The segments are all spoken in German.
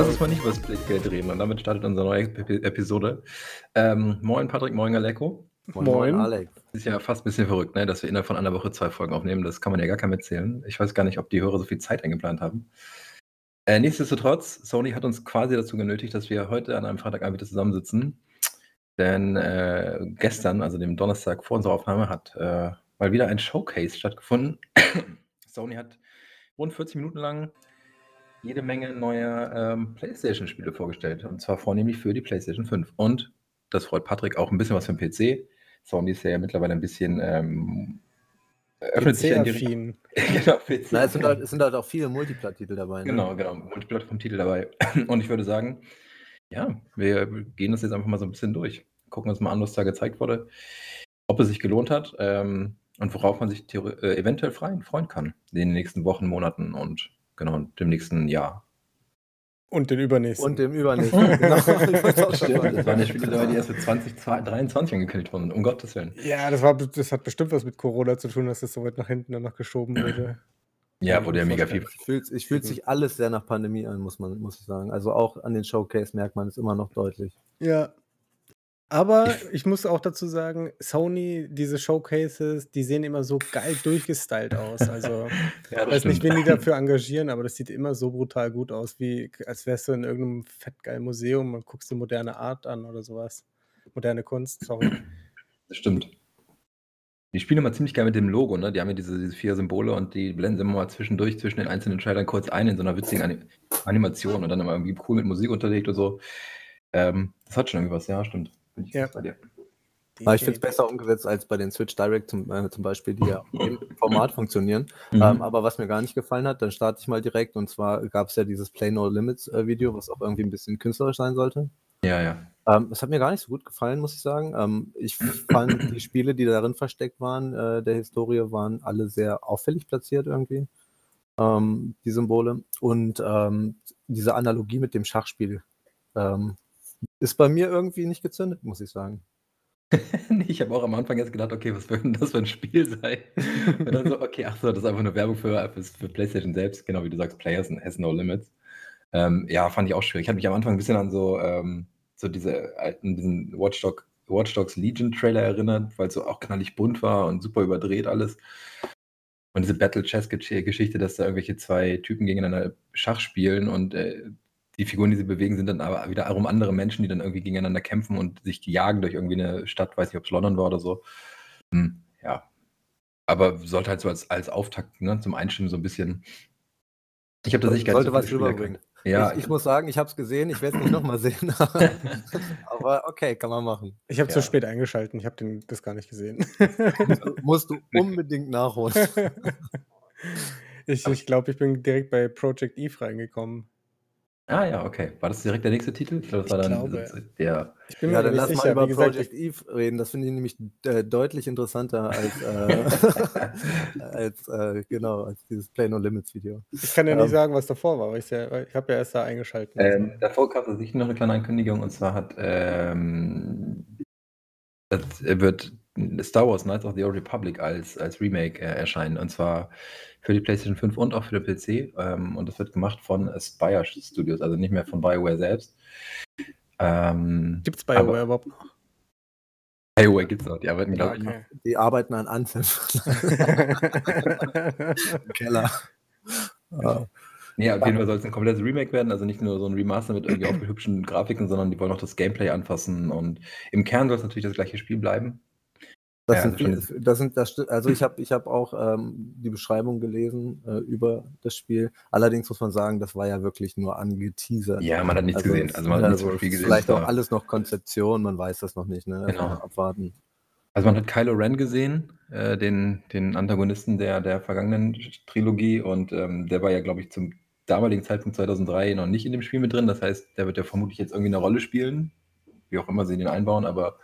Lass uns mal nicht über das Geld reden und damit startet unsere neue Epi- Episode. Ähm, moin Patrick, moin Aleko. Moin. Alex. Ist ja fast ein bisschen verrückt, ne? dass wir innerhalb von einer Woche zwei Folgen aufnehmen. Das kann man ja gar keinem erzählen. Ich weiß gar nicht, ob die Hörer so viel Zeit eingeplant haben. Äh, nichtsdestotrotz, Sony hat uns quasi dazu genötigt, dass wir heute an einem Freitagabend wieder zusammensitzen. Denn äh, gestern, also dem Donnerstag vor unserer Aufnahme, hat äh, mal wieder ein Showcase stattgefunden. Sony hat rund 40 Minuten lang jede Menge neuer ähm, PlayStation-Spiele vorgestellt. Und zwar vornehmlich für die PlayStation 5. Und das freut Patrick auch ein bisschen was für den PC. Sony ist ja mittlerweile ein bisschen ähm, öffnet sich ja in die Richtung. Genau, PC. Na, es sind, halt, es sind halt auch viele Multiplat-Titel dabei. Ne? Genau, genau. Multiplattform-Titel dabei. Und ich würde sagen, ja, wir gehen das jetzt einfach mal so ein bisschen durch. Gucken uns mal an, was da gezeigt wurde, ob es sich gelohnt hat ähm, und worauf man sich äh, eventuell freuen, freuen kann in den nächsten Wochen, Monaten und genau dem nächsten Jahr. Und den übernächsten. Und dem übernächsten. genau. Stimmt, das waren ja Spiele dabei, die erst für 2023 angekündigt wurden, um Gottes Willen. ja, das, war, das hat bestimmt was mit Corona zu tun, dass das so weit nach hinten dann noch geschoben wurde. Ja, wurde ja mega viel. Ich fühlt, ich fühlt sich alles sehr nach Pandemie an, muss man, muss ich sagen. Also auch an den Showcase merkt man es immer noch deutlich. Ja. Aber ich muss auch dazu sagen, Sony, diese Showcases, die sehen immer so geil durchgestylt aus. Also, Ja, ich weiß nicht, wen die dafür engagieren, aber das sieht immer so brutal gut aus, wie als wärst du in irgendeinem fettgeilen Museum und guckst dir moderne Art an oder sowas. Moderne Kunst, sorry. Das stimmt. Die spielen immer ziemlich geil mit dem Logo, ne? Die haben ja diese, diese vier Symbole und die blenden sie immer mal zwischendurch zwischen den einzelnen Trailern kurz ein in so einer witzigen Ani Animation und dann immer irgendwie cool mit Musik unterlegt und so. Ähm, das hat schon irgendwie was, ja, stimmt. Bin ich Ja. bei dir. Aber ich finde es besser umgesetzt als bei den Switch Direct zum, äh, zum Beispiel, die ja im Format funktionieren. Mhm. Ähm, aber was mir gar nicht gefallen hat, dann starte ich mal direkt. Und zwar gab es ja dieses Play No Limits äh, Video, was auch irgendwie ein bisschen künstlerisch sein sollte. ja, ja. Ähm, es hat mir gar nicht so gut gefallen, muss ich sagen. Ähm, ich fand die Spiele, die darin versteckt waren, äh, der Historie, waren alle sehr auffällig platziert irgendwie. Ähm, die Symbole. Und ähm, diese Analogie mit dem Schachspiel ähm, ist bei mir irgendwie nicht gezündet, muss ich sagen. Nee, ich habe auch am Anfang jetzt gedacht, okay, was wird denn das für ein Spiel sein? Und dann so, okay, ach so, das ist einfach nur Werbung für, für, für PlayStation selbst, genau wie du sagst, Players has no limits. Ähm, ja, fand ich auch schwierig. Ich hatte mich am Anfang ein bisschen an so, ähm, so diese alten, diesen Watch, Dog, Watch Dogs Legion Trailer erinnert, weil es so auch knallig bunt war und super überdreht alles. Und diese Battle Chess Geschichte, dass da irgendwelche zwei Typen gegeneinander Schach spielen und äh, die Figuren, die sie bewegen, sind dann aber wiederum andere Menschen, die dann irgendwie gegeneinander kämpfen und sich jagen durch irgendwie eine Stadt, weiß nicht, ob es London war oder so. Hm, ja. Aber sollte halt so als, als Auftakt ne, zum Einstimmen so ein bisschen. Ich habe tatsächlich gar nicht Sollte so was rüberbringen. Ja, ich, ich muss sagen, ich habe es gesehen, ich werde es nicht nochmal sehen. Aber okay, kann man machen. Ich habe Ja. zu spät eingeschalten, ich habe das gar nicht gesehen. Musst du unbedingt nachholen. ich ich glaube, ich bin direkt bei Project Eve reingekommen. Ah ja, okay. War das direkt der nächste Titel? Ich glaube, das war Ich dann glaube. der. Ich bin Ja, mir dann nicht lass sicher. mal über Wie gesagt, Project Eve reden. Das finde ich nämlich äh, deutlich interessanter als, äh, als äh, genau, als dieses Play No Limits Video. ich, kann ja nicht ähm, sagen, was davor war, weil ja, ich habe ja erst da eingeschalten. Ähm, davor gab es tatsächlich noch eine kleine Ankündigung und zwar hat ähm, das wird Star Wars Knights of the Old Republic als, als Remake äh, erscheinen und zwar für die PlayStation 5 und auch für den PC ähm, und das wird gemacht von Aspire Studios, also nicht mehr von BioWare selbst. Ähm, Gibt es BioWare überhaupt noch? BioWare gibt es noch, die arbeiten glaube ich noch. Okay. Die arbeiten an Anthem im Keller. Ja. Nee, auf jeden Fall soll es ein komplettes Remake werden, also nicht nur so ein Remaster mit irgendwie aufgehübschten Grafiken, sondern die wollen auch das Gameplay anfassen und im Kern soll es natürlich das gleiche Spiel bleiben. Das, Ja, sind, also viel- das sind, das, also ich habe ich hab auch ähm, die Beschreibung gelesen äh, über das Spiel. Allerdings muss man sagen, das war ja wirklich nur angeteasert. Ja, man hat nichts Also gesehen. es- Also man hat also gesehen. Vielleicht auch alles noch Konzeption, man weiß das noch nicht. Ne? Genau. Einfach Abwarten. Also man hat Kylo Ren gesehen, äh, den, den Antagonisten der, der vergangenen Trilogie und ähm, der war ja, glaube ich, zum damaligen Zeitpunkt 2003 noch nicht in dem Spiel mit drin. Das heißt, der wird ja vermutlich jetzt irgendwie eine Rolle spielen, wie auch immer sie den einbauen, aber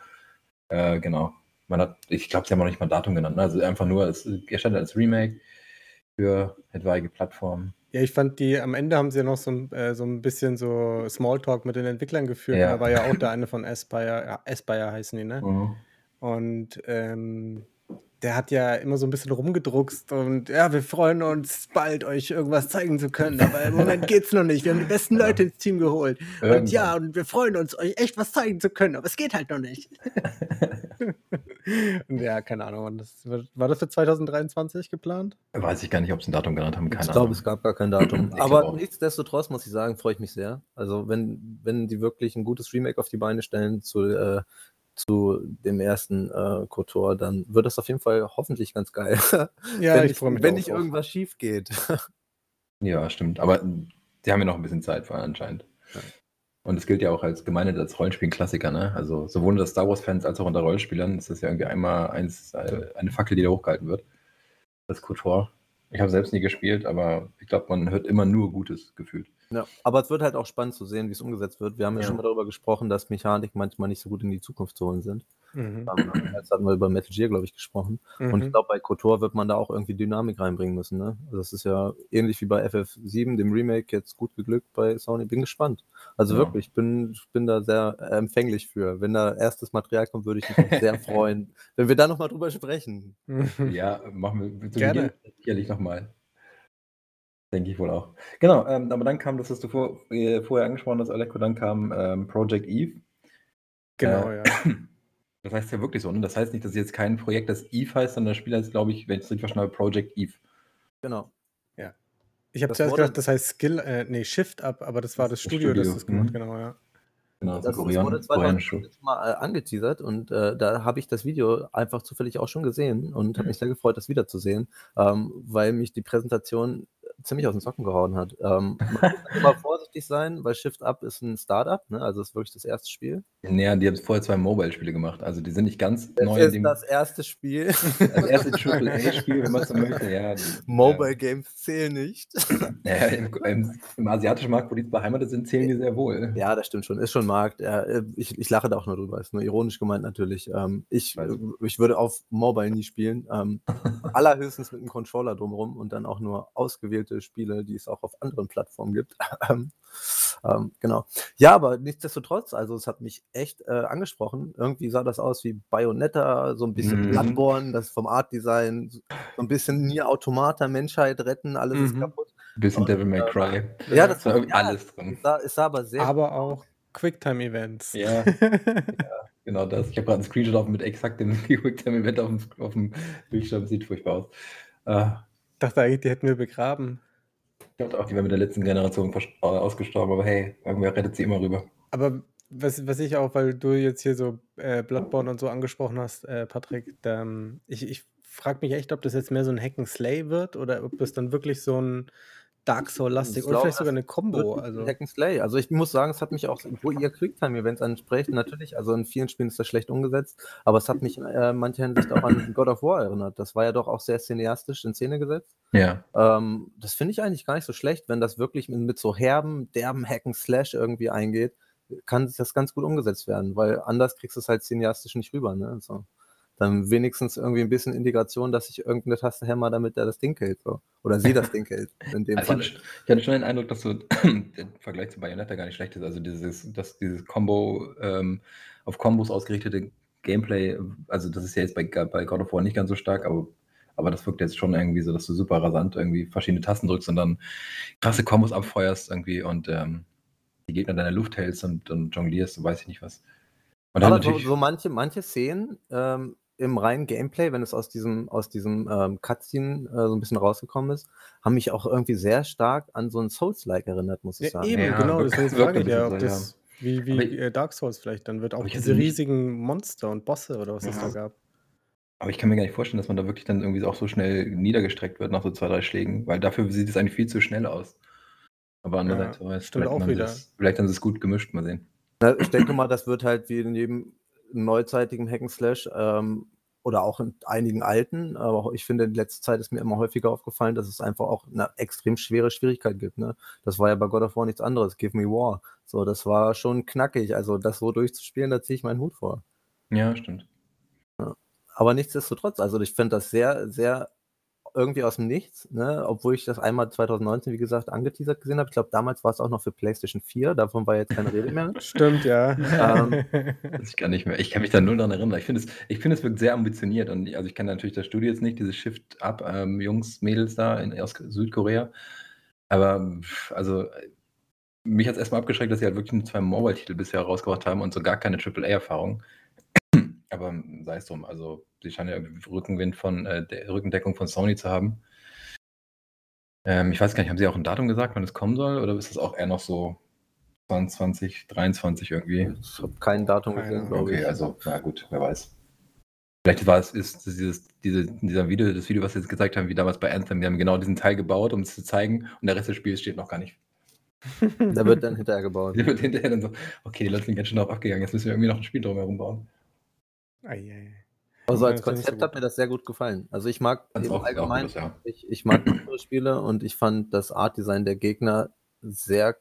äh, genau. Man hat, ich glaube, sie haben auch nicht mal Datum genannt. Ne? Also einfach nur, es erscheint als Remake für etwaige Plattformen. Ja, ich fand die, am Ende haben sie ja noch so ein, äh, so ein bisschen so Smalltalk mit den Entwicklern geführt. Ja. Da war ja auch der eine von Aspire, ja, Aspire heißen die, ne? Mhm. Und ähm, der hat ja immer so ein bisschen rumgedruckst und ja, wir freuen uns bald, euch irgendwas zeigen zu können, aber im Moment geht's noch nicht. Wir haben die besten Leute ins Team geholt. Irgendwann. Und ja, und wir freuen uns, euch echt was zeigen zu können, aber es geht halt noch nicht. Ja, keine Ahnung. Das, war das für 2023 geplant? Weiß ich gar nicht, ob sie ein Datum genannt haben. Keine ich glaube, es gab gar kein Datum. Aber auch. nichtsdestotrotz muss ich sagen, freue ich mich sehr. Also wenn, wenn die wirklich ein gutes Remake auf die Beine stellen zu, äh, zu dem ersten äh, KOTOR, dann wird das auf jeden Fall hoffentlich ganz geil. Ja, wenn ich nicht, freue mich wenn nicht irgendwas schief geht. Ja, stimmt. Aber die haben ja noch ein bisschen Zeit vor anscheinend. Ja. Und es gilt ja auch als gemeinhin als Rollenspiel-Klassiker, ne? Also sowohl unter Star Wars-Fans als auch unter Rollenspielern ist das ja irgendwie einmal eins, äh, eine Fackel, die da hochgehalten wird. Das KOTOR. Ich habe selbst nie gespielt, aber ich glaube, man hört immer nur Gutes gefühlt. Ja, aber es wird halt auch spannend zu sehen, wie es umgesetzt wird. Wir haben ja, Ja. schon mal darüber gesprochen, dass Mechaniken manchmal nicht so gut in die Zukunft zu holen sind. Mhm. Jetzt hatten wir über Metal Gear, glaube ich, gesprochen. Und ich Mhm. glaube, bei KOTOR wird man da auch irgendwie Dynamik reinbringen müssen. Ne? Also das ist ja ähnlich wie bei FF7, dem Remake, jetzt gut geglückt bei Sony. Bin gespannt. Also Ja. wirklich, ich bin, bin da sehr äh, empfänglich für. Wenn da erstes Material kommt, würde ich mich auch sehr freuen, wenn wir da nochmal drüber sprechen. Mhm. Ja, machen wir zu Gerne. Sicherlich nochmal. Denke ich wohl auch. Genau, ähm, aber dann kam, das hast du vor, äh, vorher angesprochen hast, Aleko, dann kam ähm, Project Eve. Genau, Äh, ja. Das heißt ja wirklich so, ne? Das heißt nicht, dass jetzt kein Projekt, das Eve heißt, sondern das Spiel heißt, glaube ich, wenn ich es richtig verstanden habe, Project Eve. Genau. Ich habe das zuerst gedacht, das heißt Skill, äh, nee, Shift Up, aber das war das, Das Studio, das Studio, das gemacht, mhm. genau, ja. Genau, Das, das Korean, wurde koreanisch. 2015 mal äh, angeteasert und äh, da habe ich das Video einfach zufällig auch schon gesehen und habe mich sehr gefreut, das wiederzusehen, ähm, weil mich die Präsentation ziemlich aus den Socken gehauen hat. Ähm, man muss immer vorsichtig sein, weil Shift Up ist ein Startup, ne? also ist wirklich das erste Spiel. Naja, die haben vorher zwei Mobile-Spiele gemacht. Also die sind nicht ganz Es neu in ist das erste Spiel. Das erste Triple-A-Spiel, wenn man so möchte, ja. die- Mobile Games zählen nicht. Ja, ja, im, im, Im asiatischen Markt, wo die beheimatet sind, zählen die sehr wohl. Ja, das stimmt schon. Ist schon Markt. Ja, äh, ich, ich lache da auch nur drüber. Ist nur ironisch gemeint natürlich. Ähm, ich, äh, ich würde auf Mobile nie spielen. Ähm, allerhöchstens mit einem Controller drumherum und dann auch nur ausgewählte Spiele, die es auch auf anderen Plattformen gibt. Ähm, ähm, genau. Ja, aber nichtsdestotrotz, also es hat mich echt äh, angesprochen. Irgendwie sah das aus wie Bayonetta, so ein bisschen Mhm. Bloodborne, das vom Art-Design, so ein bisschen Nier Automata, Menschheit retten, alles ist Mhm. kaputt. Bisschen Und, Devil May äh, Cry. Ja, das Da war irgendwie ja, alles drin. Es sah, es sah aber sehr aber auch Quicktime-Events. Ja, genau das. Ich habe gerade einen Screenshot auf mit exakt dem Quicktime-Event auf dem, auf dem Bildschirm. Sieht furchtbar aus. Äh, Ich dachte eigentlich, die hätten wir begraben. Ich dachte auch, die wären mit der letzten Generation äh, ausgestorben, aber hey, irgendwer rettet sie immer rüber. Aber was, was ich auch, weil du jetzt hier so äh, Bloodborne und so angesprochen hast, äh, Patrick, ähm, ich, ich frage mich echt, ob das jetzt mehr so ein Hack wird oder ob das dann wirklich so ein Dark Soul-lastig Ich oder glaube, vielleicht sogar eine Combo. Also, Hack and Slay. Also ich muss sagen, es hat mich auch, wo ihr Quicktime-Events ansprecht, natürlich, also in vielen Spielen ist das schlecht umgesetzt, aber es hat mich in äh, mancher Hinsicht auch an God of War erinnert. Das war ja doch auch sehr cineastisch in Szene gesetzt. Ja. Ähm, das finde ich eigentlich gar nicht so schlecht, wenn das wirklich mit, mit so herben, derben Hack and Slash irgendwie eingeht, kann das ganz gut umgesetzt werden, weil anders kriegst du es halt cineastisch nicht rüber. Ne? Also, dann wenigstens irgendwie ein bisschen Integration, dass ich irgendeine Taste hämmer, damit der das Ding killt. So. Oder sie das Ding killt, in dem Also Fall. ich, ich hatte schon den Eindruck, dass so der Vergleich zu Bayonetta gar nicht schlecht ist. Also dieses, dass dieses Combo ähm, auf Kombos ausgerichtete Gameplay, also das ist ja jetzt bei, bei God of War nicht ganz so stark, aber, aber das wirkt jetzt schon irgendwie so, dass du super rasant irgendwie verschiedene Tasten drückst und dann krasse Kombos abfeuerst irgendwie und ähm, die Gegner in deiner Luft hältst und, und jonglierst, weiß ich nicht was. Und Aber so, so manche, manche Szenen ähm, im reinen Gameplay, wenn es aus diesem, aus diesem ähm, Cutscene äh, so ein bisschen rausgekommen ist, haben mich auch irgendwie sehr stark an so ein Souls-like erinnert, muss ich ja, sagen. eben, Ja, genau, wirkt frage ich ja, ob so, das wie, Aber wie ich- äh, Dark Souls vielleicht dann wird, auch Aber diese riesigen Monster und Bosse oder was es Ja. da gab. aber ich kann mir gar nicht vorstellen, dass man da wirklich dann irgendwie auch so schnell niedergestreckt wird nach so zwei, drei Schlägen, weil dafür sieht es eigentlich viel zu schnell aus. Aber andererseits, stimmt vielleicht auch wieder. es- vielleicht haben sie es gut gemischt, mal sehen. Na, Ich denke mal, das wird halt wie in jedem neuzeitigen Hack'n'Slash ähm, oder auch in einigen alten, aber ich finde, in letzter Zeit ist mir immer häufiger aufgefallen, dass es einfach auch eine extrem schwere Schwierigkeit gibt. Ne? Das war ja bei God of War nichts anderes. Give me war. So, das war schon knackig. Also, das so durchzuspielen, da ziehe ich meinen Hut vor. Ja, stimmt. Aber nichtsdestotrotz, also ich finde das sehr, sehr irgendwie aus dem Nichts, ne? obwohl ich das einmal 2019, wie gesagt, angeteasert gesehen habe. Ich glaube, damals war es auch noch für PlayStation 4, davon war jetzt keine Rede mehr. Stimmt, ja. Ähm, ich kann nicht mehr. Ich kann mich da nur daran erinnern. Ich finde es, ich finde es wirkt sehr ambitioniert und also ich kenne natürlich das Studio jetzt nicht, diese Shift Up ähm, Jungs, Mädels da in, aus Südkorea. Aber also mich hat es erstmal abgeschreckt, dass sie halt wirklich nur zwei Mobile-Titel bisher rausgebracht haben und so gar keine AAA-Erfahrung. Aber sei es drum, also sie scheinen ja Rückenwind von äh, der Rückendeckung von Sony zu haben. Ähm, ich weiß gar nicht, haben sie auch ein Datum gesagt, wann es kommen soll, oder ist das auch eher noch so 20, 23 irgendwie? Ich habe kein Datum gesehen, glaube okay, ich. Okay, also, na gut, wer weiß. Vielleicht war es ist dieses, diese, dieser Video, das Video, was sie jetzt gezeigt haben, wie damals bei Anthem, die haben genau diesen Teil gebaut, um es zu zeigen, und der Rest des Spiels steht noch gar nicht. Da wird dann hinterher gebaut. Der wird hinterher dann so, okay, die Leute sind ganz schön darauf abgegangen, jetzt müssen wir irgendwie noch ein Spiel drumherum bauen. Ei, Also als Konzept so hat mir das sehr gut gefallen. Also ich mag eben auch, allgemein, ja. ich, ich mag andere Spiele und ich fand das Art-Design der Gegner sehr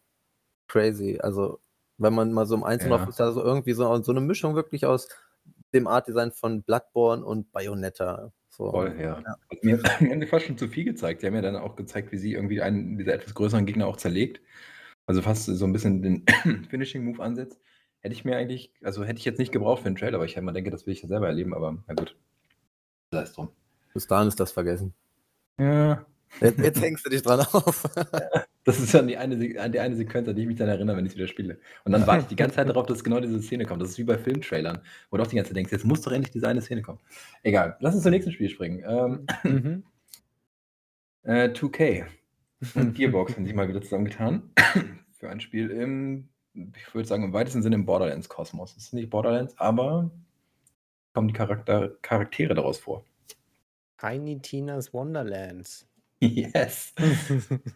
crazy. Also wenn man mal so im Einzelnen ja. ist, da so irgendwie so, so eine Mischung wirklich aus dem Art-Design von Bloodborne und Bayonetta. So. Voll, ja. ja. Mir hat am Ende fast schon zu viel gezeigt. Sie haben ja dann auch gezeigt, wie sie irgendwie einen dieser etwas größeren Gegner auch zerlegt. Also fast so ein bisschen den Finishing-Move ansetzt. Hätte ich mir eigentlich, also hätte ich jetzt nicht gebraucht für einen Trailer, aber ich immer denke, das will ich ja selber erleben, aber na gut. Sei es drum. Bis dahin ist das vergessen. Ja. Jetzt, jetzt hängst du dich dran auf. das ist dann die eine, die eine Sequenz, an die ich mich dann erinnere, wenn ich es wieder spiele. Und dann warte ich die ganze Zeit darauf, dass genau diese Szene kommt. Das ist wie bei Filmtrailern, wo du auch die ganze Zeit denkst, jetzt muss doch endlich diese eine Szene kommen. Egal, lass uns zum nächsten Spiel springen. Ähm, mhm. äh, 2K und Gearbox haben sich mal wieder zusammengetan für ein Spiel im ich würde sagen, im weitesten Sinne im Borderlands-Kosmos. Es ist nicht Borderlands, aber kommen die Charakter Charaktere daraus vor. Tiny Tina's Wonderlands. Yes.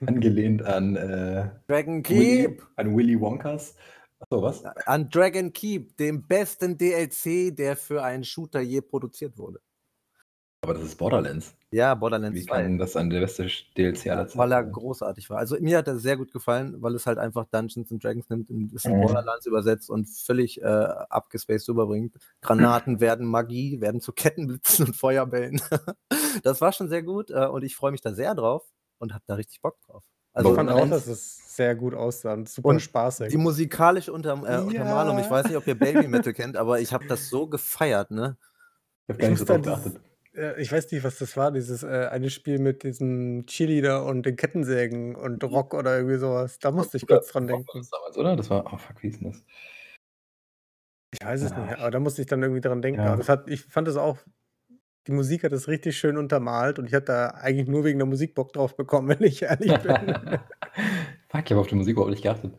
Angelehnt an äh, Dragon Keep. Willy, an Willy Wonkas. Achso, was? An Dragon Keep, dem besten DLC, der für einen Shooter je produziert wurde. Aber das ist Borderlands. Ja, Borderlands Wie 2. kann das an der beste DLC aller Zeiten Weil er großartig war. Also mir hat er sehr gut gefallen, weil es halt einfach Dungeons and Dragons nimmt, und ist in mhm. Borderlands übersetzt und völlig äh, abgespaced überbringt. Granaten werden Magie, werden zu Kettenblitzen und Feuerbällen. das war schon sehr gut äh, und ich freue mich da sehr drauf und habe da richtig Bock drauf. Also, ich fand auch, dass es sehr gut aussah und super und spaßig. Die musikalische Unter äh, Untermalung, ich weiß nicht, ob ihr Baby Metal kennt, aber ich habe das so gefeiert, ne? Ich habe gar nicht so drauf geachtet ich weiß nicht, was das war, dieses äh, eine Spiel mit diesem Cheerleader und den Kettensägen und mhm. Rock oder irgendwie sowas. Da musste ich kurz dran denken. Das damals, oder? Das war, oh fuck, wie ist denn das? Ich weiß es ja. nicht, aber da musste ich dann irgendwie dran denken. Ja. Das hat, ich fand es auch, die Musik hat es richtig schön untermalt und ich hatte da eigentlich nur wegen der Musik Bock drauf bekommen, wenn ich ehrlich bin. fuck, ich habe auf die Musik überhaupt nicht geachtet.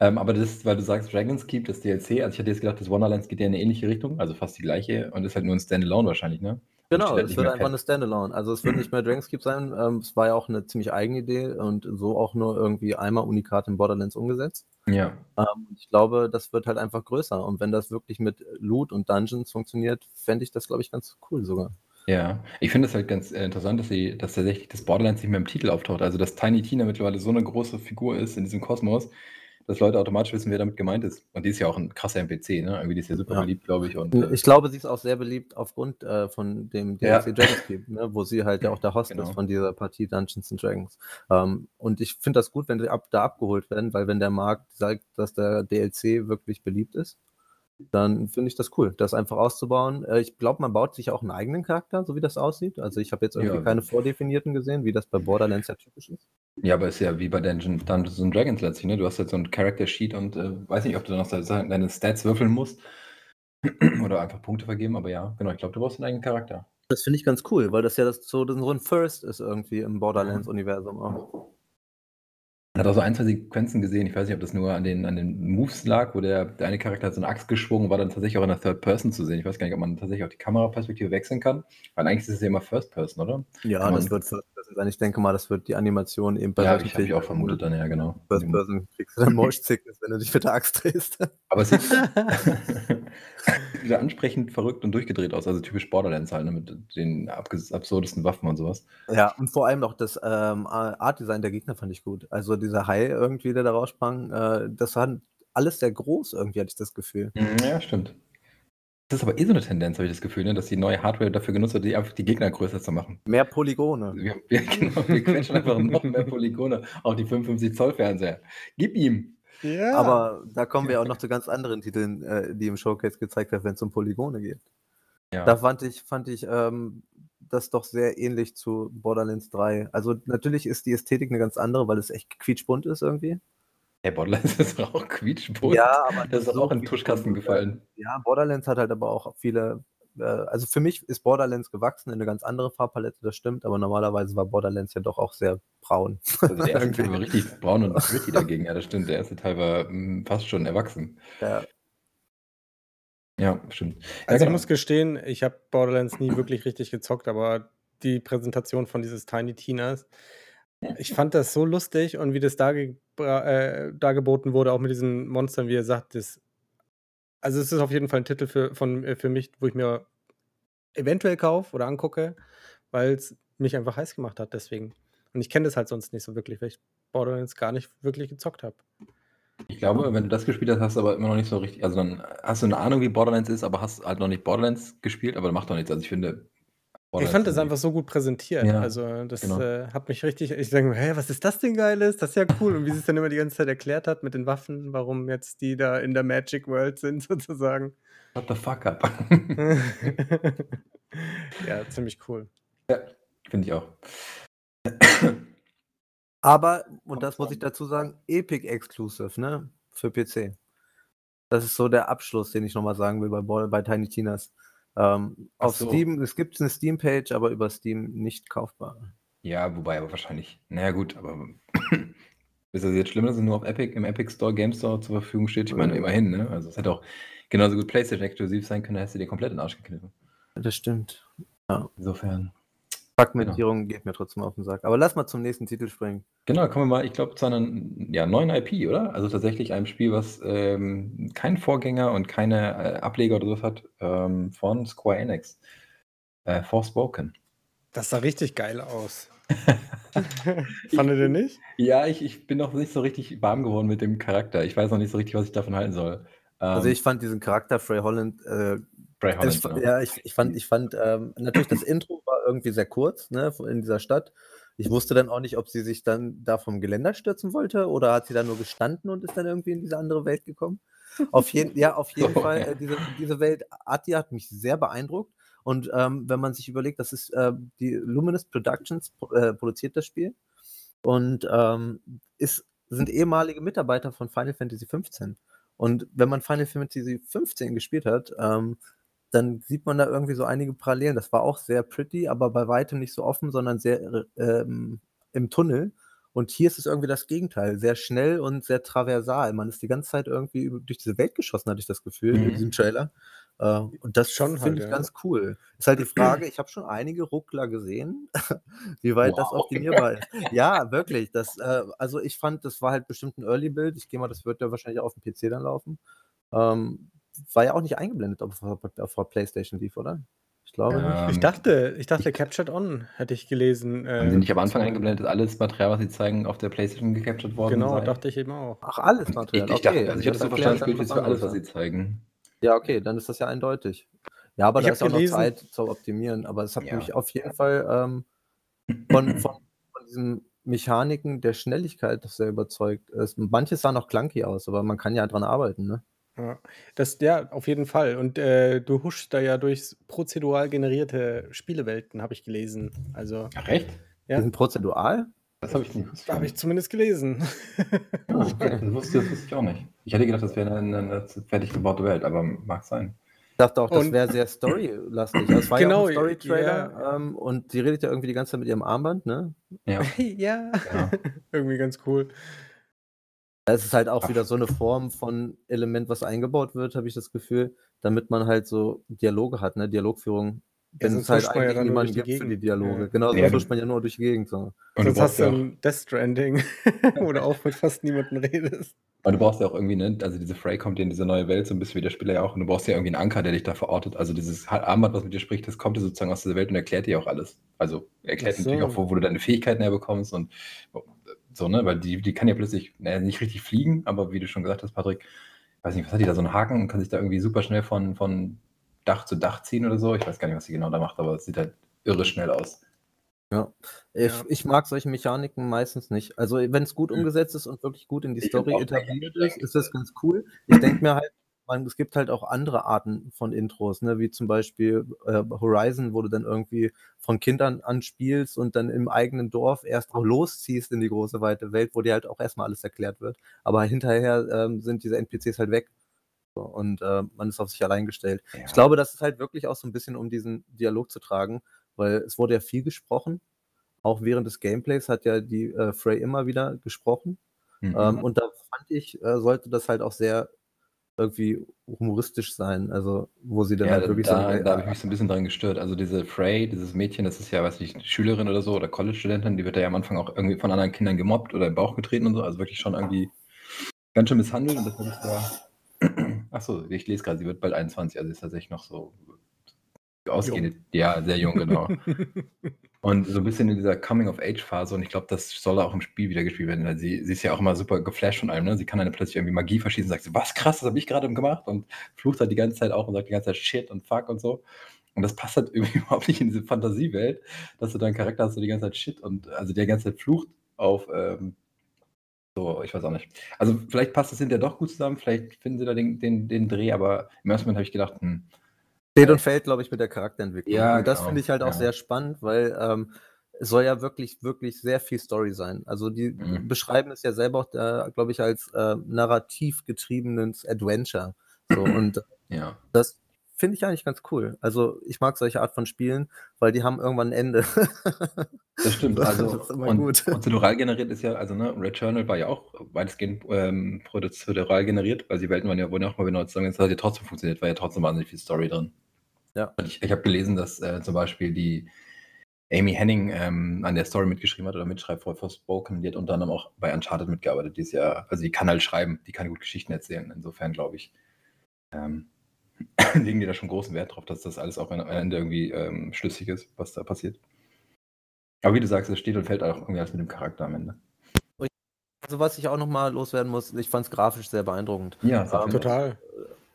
Ähm, aber das, weil du sagst Dragon's Keep, das DLC, also ich hatte jetzt gedacht, das Wonderlands geht ja in eine ähnliche Richtung, also fast die gleiche und ist halt nur ein Standalone wahrscheinlich, ne? Genau, es wird einfach eine Standalone. Also es wird nicht mehr Dragon's Keep sein. Ähm, es war ja auch eine ziemlich eigene Idee und so auch nur irgendwie einmal unikat in Borderlands umgesetzt. Ja. Ähm, ich glaube, das wird halt einfach größer. Und wenn das wirklich mit Loot und Dungeons funktioniert, fände ich das, glaube ich, ganz cool sogar. Ja, ich finde es halt ganz äh, interessant, dass, sie, dass tatsächlich das Borderlands nicht mehr im Titel auftaucht. Also dass Tiny Tina mittlerweile so eine große Figur ist in diesem Kosmos, dass Leute automatisch wissen, wer damit gemeint ist. Und die ist ja auch ein krasser NPC, ne? Irgendwie die ist ja super ja. beliebt, glaube ich. Und, äh, ich glaube, sie ist auch sehr beliebt aufgrund äh, von dem DLC ja. Dragons Keep, ne? wo sie halt ja auch der Host genau. ist von dieser Partie Dungeons and Dragons. Ähm, und ich finde das gut, wenn sie ab, da abgeholt werden, weil wenn der Markt sagt, dass der DLC wirklich beliebt ist, dann finde ich das cool, das einfach auszubauen. Äh, ich glaube, man baut sich auch einen eigenen Charakter, so wie das aussieht. Also ich habe jetzt irgendwie ja. keine vordefinierten gesehen, wie das bei Borderlands ja typisch ist. Ja, aber ist ja wie bei Dungeon, Dungeons and Dragons letztlich, ne? Du hast jetzt so ein Character Sheet und äh, weiß nicht, ob du dann noch deine Stats würfeln musst oder einfach Punkte vergeben, aber ja, genau, ich glaube, du brauchst einen eigenen Charakter. Das finde ich ganz cool, weil das ja das so, so ein First ist irgendwie im Borderlands-Universum auch. Man hat auch so ein, zwei Sequenzen gesehen, ich weiß nicht, ob das nur an den, an den Moves lag, wo der, der eine Charakter hat so eine Axt geschwungen, war dann tatsächlich auch in der Third Person zu sehen. Ich weiß gar nicht, ob man tatsächlich auch die Kameraperspektive wechseln kann, weil eigentlich ist es ja immer First Person, oder? Ja, das wird First Person sein. Ich denke mal, das wird die Animation eben bei Ja, ich habe ich auch vermutet dann, ja, genau. First Person kriegst du dann Motion Sickness, wenn du dich der Axt drehst. Aber es sieht wieder ansprechend verrückt und durchgedreht aus, also typisch Borderlands halt, ne, mit den absurdesten Waffen und sowas. Ja, und vor allem auch das ähm, Art Design der Gegner fand ich gut. Also dieser Hai irgendwie irgendwie, der da raussprang, äh, das war alles sehr groß irgendwie, hatte ich das Gefühl. Mhm, ja, stimmt. Das ist aber eh so eine Tendenz, habe ich das Gefühl, ne, dass die neue Hardware dafür genutzt wird, die einfach die Gegner größer zu machen. Mehr Polygone. Wir, wir, genau, wir quetschen einfach noch mehr Polygone auf die 55 Zoll Fernseher. Gib ihm! Ja. Aber da kommen wir auch noch zu ganz anderen Titeln, äh, die im Showcase gezeigt werden, wenn es um Polygone geht. Ja. Da fand ich, fand ich ähm, das doch sehr ähnlich zu Borderlands 3. Also natürlich ist die Ästhetik eine ganz andere, weil es echt quietschbunt ist irgendwie. Hey, Borderlands ist auch quietschbunt. Ja, aber das ist so auch in den Tuschkasten gefallen. Ja, Borderlands hat halt aber auch viele. Äh, also für mich ist Borderlands gewachsen in eine ganz andere Farbpalette, das stimmt, aber normalerweise war Borderlands ja doch auch sehr braun. Also der erste Teil war richtig braun und gritty dagegen, ja, das stimmt. Der erste Teil war mh, hm, fast schon erwachsen. Ja. Ja, stimmt. Also ja, genau. ich muss gestehen, ich habe Borderlands nie wirklich richtig gezockt, aber die Präsentation von dieses Tiny Tinas, ich fand das so lustig und wie das da, ge äh, dargeboten wurde, auch mit diesen Monstern, wie er sagt, das, also es ist auf jeden Fall ein Titel für, von, äh, für mich, wo ich mir eventuell kaufe oder angucke, weil es mich einfach heiß gemacht hat, deswegen. Und ich kenne das halt sonst nicht so wirklich, weil ich Borderlands gar nicht wirklich gezockt habe. Ich glaube, wenn du das gespielt hast, hast du aber immer noch nicht so richtig, also dann hast du eine Ahnung, wie Borderlands ist, aber hast halt noch nicht Borderlands gespielt, aber macht doch nichts. Also ich finde, ich fand das einfach so gut präsentiert. Ja, also, das genau. äh, hat mich richtig. Ich denke, hä, was ist das denn Geiles? Das ist ja cool. Und wie sie es dann immer die ganze Zeit erklärt hat mit den Waffen, warum jetzt die da in der Magic World sind, sozusagen. Shut the fuck up. ja, ziemlich cool. Ja, finde ich auch. Aber, und das muss ich dazu sagen, Epic Exclusive, ne? Für PC. Das ist so der Abschluss, den ich nochmal sagen will bei, bei Tiny Tinas. Ähm, auf so. Steam, es gibt eine Steam-Page, aber über Steam nicht kaufbar. Ja, wobei aber wahrscheinlich. Naja, gut, aber ist das jetzt schlimm, dass es nur auf Epic, im Epic Store, Game Store zur Verfügung steht? Ich meine, immerhin, ne? Also es hätte auch genauso gut PlayStation exklusiv sein können, da hättest du dir komplett in den Arsch gekniffen. Das stimmt. Ja. Insofern. Fragmentierung genau. geht mir trotzdem auf den Sack. Aber lass mal zum nächsten Titel springen. Genau, kommen wir mal, ich glaube, zu einer ja, neuen IP, oder? Also tatsächlich einem Spiel, was ähm, keinen Vorgänger und keine äh, Ableger oder so hat, ähm, von Square Enix. Äh, Forspoken. Das sah richtig geil aus. Fandet ihr nicht? Ja, ich, ich bin noch nicht so richtig warm geworden mit dem Charakter. Ich weiß noch nicht so richtig, was ich davon halten soll. also ähm, ich fand diesen Charakter Frey Holland äh, Holland, ich, genau. Ja, ich, ich fand, ich fand ähm, natürlich das Intro war irgendwie sehr kurz, ne, in dieser Stadt. Ich wusste dann auch nicht, ob sie sich dann da vom Geländer stürzen wollte oder hat sie da nur gestanden und ist dann irgendwie in diese andere Welt gekommen. Auf jeden, ja, auf jeden oh, Fall, äh, diese, diese Welt, Ati hat mich sehr beeindruckt. Und ähm, wenn man sich überlegt, das ist äh, die Luminous Productions äh, produziert das Spiel und ähm, ist, sind ehemalige Mitarbeiter von Final Fantasy 15. Und wenn man Final Fantasy 15 gespielt hat, ähm, dann sieht man da irgendwie so einige Parallelen. Das war auch sehr pretty, aber bei weitem nicht so offen, sondern sehr äh, ähm, im Tunnel. Und hier ist es irgendwie das Gegenteil, sehr schnell und sehr traversal. Man ist die ganze Zeit irgendwie durch diese Welt geschossen, hatte ich das Gefühl, mhm. in diesem Trailer. Äh, und das schon finde halt, ich ja. ganz cool. Ist halt die Frage, ich habe schon einige Ruckler gesehen, wie weit wow. das optimierbar ist. Ja, wirklich. Das, äh, also ich fand, das war halt bestimmt ein Early-Build. Ich gehe mal, das wird ja wahrscheinlich auf dem PC dann laufen. Ähm, war ja auch nicht eingeblendet auf, auf, auf PlayStation lief, oder? Ich glaube ähm, nicht. Ich dachte, ich dachte, Captured On hätte ich gelesen. Äh, haben sie nicht am Anfang eingeblendet, alles Material, was sie zeigen, auf der PlayStation gecaptured worden Genau, sei? dachte ich eben auch. Ach, alles Material. Ich, ich, okay. dachte, also ich hatte so verstanden, das gilt für alles, was sie zeigen. Ja, okay, dann ist das ja eindeutig. Ja, aber ich da ist auch gelesen, noch Zeit zu optimieren. Aber es hat ja. mich auf jeden Fall ähm, von, von, von diesen Mechaniken der Schnelligkeit sehr überzeugt. Es, manches sah noch clunky aus, aber man kann ja dran arbeiten, ne? Ja, das ja, auf jeden Fall. Und äh, du huschst da ja durch prozedural generierte Spielewelten, habe ich gelesen. Also, Ach, echt? Ja. Die sind prozedural? Das habe ich nicht. Habe ich zumindest gelesen. Okay. das, wusste, das wusste ich auch nicht. Ich hätte gedacht, das wäre eine, eine fertig gebaute Welt, aber mag sein. Ich dachte auch, das wäre sehr storylastig. Das war genau, ja auch ein Story-Trailer ja. ähm, und sie redet ja irgendwie die ganze Zeit mit ihrem Armband, ne? Ja. ja. ja. irgendwie ganz cool. Es ist halt auch wieder so eine Form von Element, was eingebaut wird, habe ich das Gefühl, damit man halt so Dialoge hat, ne? Dialogführung. Wenn es halt eigentlich ja niemanden gibt für die Dialoge. Ja. Genau, sonst huscht man ja nur durch die Gegend. So. Und sonst hast du ein Death Stranding, wo du auch mit fast niemandem redest. Aber du brauchst ja auch irgendwie, ne, also diese Frey kommt ja in diese neue Welt, so ein bisschen wie der Spieler ja auch, und du brauchst ja irgendwie einen Anker, der dich da verortet. Also dieses Armband, was mit dir spricht, das kommt ja sozusagen aus dieser Welt und erklärt dir auch alles. Also erklärt so. natürlich auch, wo, wo, du deine Fähigkeiten herbekommst und so, ne? Weil die, die kann ja plötzlich naja, nicht richtig fliegen, aber wie du schon gesagt hast, Patrick, weiß nicht, was hat die da, so einen Haken und kann sich da irgendwie super schnell von, von Dach zu Dach ziehen oder so. Ich weiß gar nicht, was sie genau da macht, aber es sieht halt irre schnell aus. Ja. Ich, Ja. ich mag solche Mechaniken meistens nicht. Also wenn es gut Mhm. umgesetzt ist und wirklich gut in die Ich Story etabliert ist, ist das ganz cool. Ich denke mir halt, man, es gibt halt auch andere Arten von Intros, ne? wie zum Beispiel äh, Horizon, wo du dann irgendwie von Kindern an spielst und dann im eigenen Dorf erst auch losziehst in die große weite Welt, wo dir halt auch erstmal alles erklärt wird. Aber hinterher ähm, sind diese NPCs halt weg. Und äh, man ist auf sich allein gestellt. Ja. Ich glaube, das ist halt wirklich auch so ein bisschen, um diesen Dialog zu tragen, weil es wurde ja viel gesprochen. Auch während des Gameplays hat ja die äh, Frey immer wieder gesprochen. Mhm. Ähm, und da fand ich, äh, sollte das halt auch sehr irgendwie humoristisch sein. Also, wo sie dann Ja, halt da, wirklich da, so. da habe ich mich so ein bisschen dran gestört. Also diese Frey, dieses Mädchen, das ist ja, weiß nicht, Schülerin oder so oder College-Studentin, die wird ja am Anfang auch irgendwie von anderen Kindern gemobbt oder im Bauch getreten und so. Also wirklich schon irgendwie ganz schön misshandelt. Und das habe ich da. Achso, ich lese gerade, sie wird bald 21, also ist tatsächlich noch so ausgehend. Ja, sehr jung, genau. Und so ein bisschen in dieser Coming-of-Age-Phase und ich glaube, das soll auch im Spiel wieder gespielt werden. Weil sie, sie ist ja auch immer super geflasht von allem. Ne? Sie kann dann plötzlich irgendwie Magie verschießen und sagt was krass, das habe ich gerade gemacht und flucht halt die ganze Zeit auch und sagt die ganze Zeit Shit und Fuck und so. Und das passt halt irgendwie überhaupt nicht in diese Fantasiewelt, dass du deinen Charakter hast, der die ganze Zeit Shit und also der die ganze Zeit flucht auf ähm, so, ich weiß auch nicht. Also vielleicht passt das hinterher doch gut zusammen, vielleicht finden sie da den, den, den Dreh, aber im ersten Moment habe ich gedacht, hm, Steht und fällt, glaube ich, mit der Charakterentwicklung. Ja, und das genau, finde ich halt auch ja. sehr spannend, weil ähm, es soll ja wirklich, wirklich sehr viel Story sein. Also die Mhm. beschreiben es ja selber auch, glaube ich, als äh, narrativ getriebenes Adventure. So, und ja. das finde ich eigentlich ganz cool. Also ich mag solche Art von Spielen, weil die haben irgendwann ein Ende. Das stimmt. Das Also, ist immer und gut. prozedural generiert ist ja, also ne, Returnal war ja auch weitestgehend ähm, prozedural generiert, weil die Welten waren ja, wurden ja auch mal zusammen, das hat ja trotzdem funktioniert, war ja trotzdem wahnsinnig viel Story drin. Ja. Und ich, ich habe gelesen, dass äh, zum Beispiel die Amy Henning ähm, an der Story mitgeschrieben hat oder mitschreibt vor Forspoken, die hat unter anderem auch bei Uncharted mitgearbeitet, die ist ja, also die kann halt schreiben, die kann gut Geschichten erzählen, insofern glaube ich, ähm, legen die da schon großen Wert drauf, dass das alles auch am Ende irgendwie ähm, schlüssig ist, was da passiert. Aber wie du sagst, es steht und fällt auch irgendwie alles mit dem Charakter am Ende. Also was ich auch nochmal loswerden muss, ich fand es grafisch sehr beeindruckend. Ja, Ähm. Total.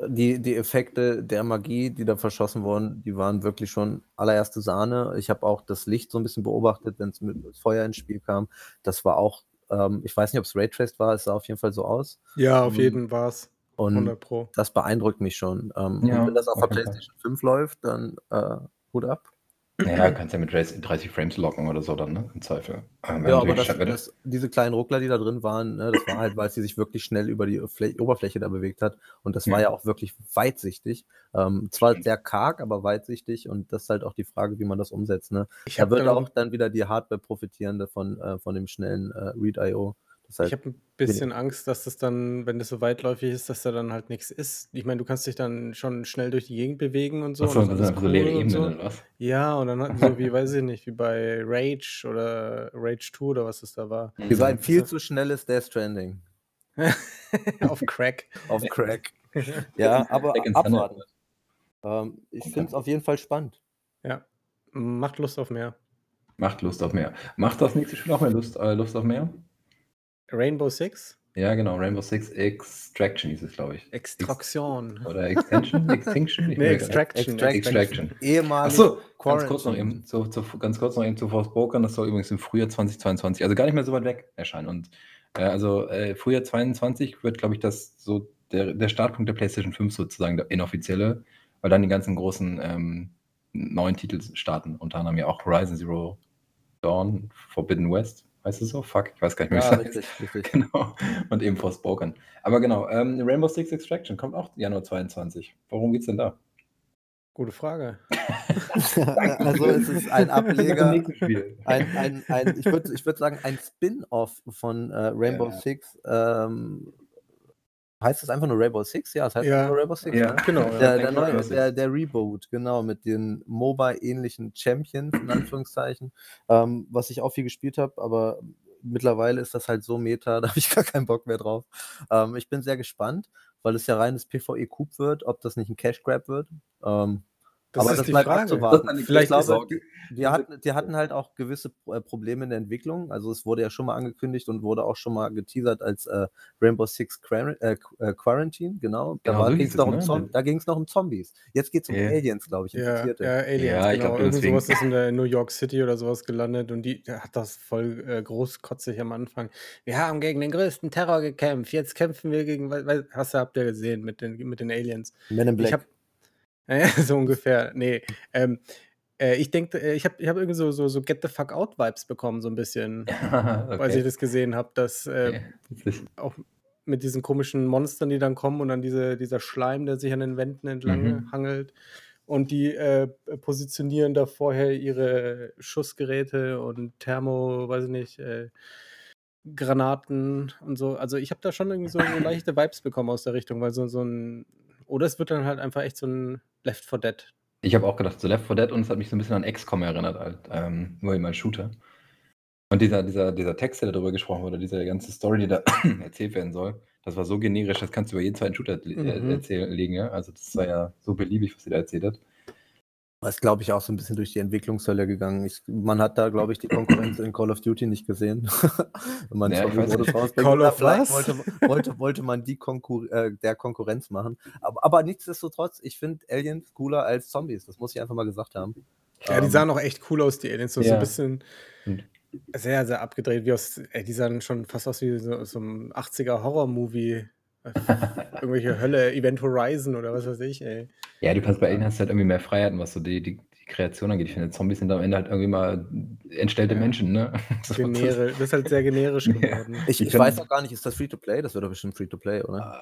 Die, die Effekte der Magie, die da verschossen wurden, die waren wirklich schon allererste Sahne. Ich habe auch das Licht so ein bisschen beobachtet, wenn es mit Feuer ins Spiel kam. Das war auch, ähm, ich weiß nicht, ob es Raytraced war, es sah auf jeden Fall so aus. Ja, auf Ähm, jeden war's. Und 100 Pro. das beeindruckt mich schon. Ähm, Ja, und wenn das auf auf der. PlayStation 5 läuft, dann äh, Hut ab. Naja, kannst ja mit 30 30 Frames locken oder so dann, ne? Im Zweifel. Ähm, Ja, aber das, das, diese kleinen Ruckler, die da drin waren, ne, das war halt, weil sie sich wirklich schnell über die Flä Oberfläche da bewegt hat. Und das war Ja. ja auch wirklich weitsichtig. Ähm, zwar Stimmt. sehr karg, aber weitsichtig. Und das ist halt auch die Frage, wie man das umsetzt. Ne? Ich Da wird auch dann wieder die Hardware profitieren davon, äh, von dem schnellen äh, Read.io. Das Ich habe ein bisschen Angst, dass das dann, wenn das so weitläufig ist, dass da dann halt nichts ist. Ich meine, du kannst dich dann schon schnell durch die Gegend bewegen und so. Achso, und das ist leere cool und Ebenen so. oder was? Ja, und dann hatten so wie, weiß ich nicht, wie bei Rage oder Rage 2 oder was es da war. wir Mhm. viel zu schnelles Death Stranding. Auf Crack. Auf Crack. ja, aber abwarten. Ähm, ich finde es auf jeden Fall spannend. Ja. Macht Lust auf mehr. Macht Lust auf mehr. Macht das nächste Spiel auch mehr Lust, äh, Lust auf mehr? Rainbow Six? Ja, genau. Rainbow Six Extraction hieß es, glaube ich. Extraktion. Oder Extension? Extinction? Nee, nicht. Extraction. Extraction. Ehemalig Achso, ganz kurz noch eben zu, zu, ganz kurz noch eben zu Forspoken. Das soll übrigens im Frühjahr 2022, also gar nicht mehr so weit weg erscheinen. Und äh, also äh, Frühjahr 2022 wird, glaube ich, das so der, der Startpunkt der PlayStation 5 sozusagen, der inoffizielle, weil dann die ganzen großen ähm, neuen Titel starten. Unter anderem ja auch Horizon Zero Dawn, Forbidden West. Heißt es so? Fuck, ich weiß gar nicht mehr, wie Ja, es heißt. richtig, richtig. Genau. Und eben Forspoken. Aber genau, ähm, Rainbow Six Extraction kommt auch Januar 22. Worum geht's denn da? Gute Frage. also es ist ein Ableger, Spiel. ein, ein, ein, ich würde ich würd sagen, ein Spin-off von äh, Rainbow Ja. Six. Ähm, heißt das einfach nur Rainbow Six? Ja, es heißt Ja. nur Rainbow Six. Ja. ne? Genau. Der, Ja. der, neue, Rainbow Six. der, der Reboot, genau, mit den MOBA-ähnlichen Champions, in Anführungszeichen, ähm, was ich auch viel gespielt habe, aber mittlerweile ist das halt so meta, da habe ich gar keinen Bock mehr drauf. Ähm, ich bin sehr gespannt, weil es ja reines PvE-Coup wird, ob das nicht ein Cash-Grab wird. Ähm, Das Aber ist das die bleibt Frage. abzuwarten. Das ist Ich Vielleicht ist glaube, die, die, hatten, die hatten halt auch gewisse äh, Probleme in der Entwicklung. Also es wurde ja schon mal angekündigt und wurde auch schon mal geteasert als äh, Rainbow Six Quar äh, äh, Quarantine, genau. Da, Genau, so ging's hieß noch es, um ne? Da ging es noch um Zombies. Jetzt geht es um Ja. Aliens, glaube ich, Ja, ja, Aliens, Ja, ich genau. Irgend sowas ist in der New York City oder sowas gelandet und die hat das voll äh, großkotzig am Anfang. Wir haben gegen den größten Terror gekämpft, jetzt kämpfen wir gegen, hast du, habt ihr gesehen, mit den, mit den Aliens. Men in Black. So ungefähr. Nee. Ähm, äh, ich denke, äh, ich habe ich hab irgendwie so, so, so Get the Fuck Out Vibes bekommen, so ein bisschen, als ich okay. das gesehen habe, dass äh, okay. Auch mit diesen komischen Monstern, die dann kommen und dann diese, dieser Schleim, der sich an den Wänden entlang Mhm. hangelt. Und die äh, positionieren da vorher ihre Schussgeräte und Thermo, weiß ich nicht, äh, Granaten und so. Also ich habe da schon irgendwie so, so leichte Vibes bekommen aus der Richtung, weil so, so ein. Oder es wird dann halt einfach echt so ein Left 4 Dead. Ich habe auch gedacht, so Left 4 Dead und es hat mich so ein bisschen an XCOM erinnert, halt, ähm, nur eben als Shooter. Und dieser, dieser, dieser Text, der darüber gesprochen wurde, diese ganze Story, die da erzählt werden soll, das war so generisch, das kannst du über jeden zweiten Shooter äh, Mhm. erzählen, legen, ja. Also das war ja so beliebig, was sie da erzählt hat. Das ist, glaube ich, auch so ein bisschen durch die Entwicklungshölle gegangen. Ich, man hat da, glaube ich, die Konkurrenz in Call of Duty nicht gesehen. Wenn man Ja, ich Zombie weiß Modus nicht. rausbringt. Call of vielleicht was? wollte, wollte, wollte man die Konkur äh, der Konkurrenz machen. Aber, aber nichtsdestotrotz, ich finde Aliens cooler als Zombies. Das muss ich einfach mal gesagt haben. Ja, die Ähm, sahen auch echt cool aus, die Aliens. So, so Ja. ein bisschen sehr, sehr abgedreht. Wie aus, ey, die sahen schon fast aus wie so, so ein 80er Horror-Movie. Irgendwelche Hölle, Event Horizon oder was weiß ich, ey. Ja, du kannst bei Alien hast du halt irgendwie mehr Freiheiten, was so die, die, die Kreation angeht. Ich finde, Zombies sind am Ende halt irgendwie mal entstellte Ja. Menschen, ne? So, das- Genere, das ist halt sehr generisch Ja. geworden. Ich, ich können- weiß auch gar nicht, ist das Free-to-Play? Das wird doch bestimmt Free-to-Play, oder?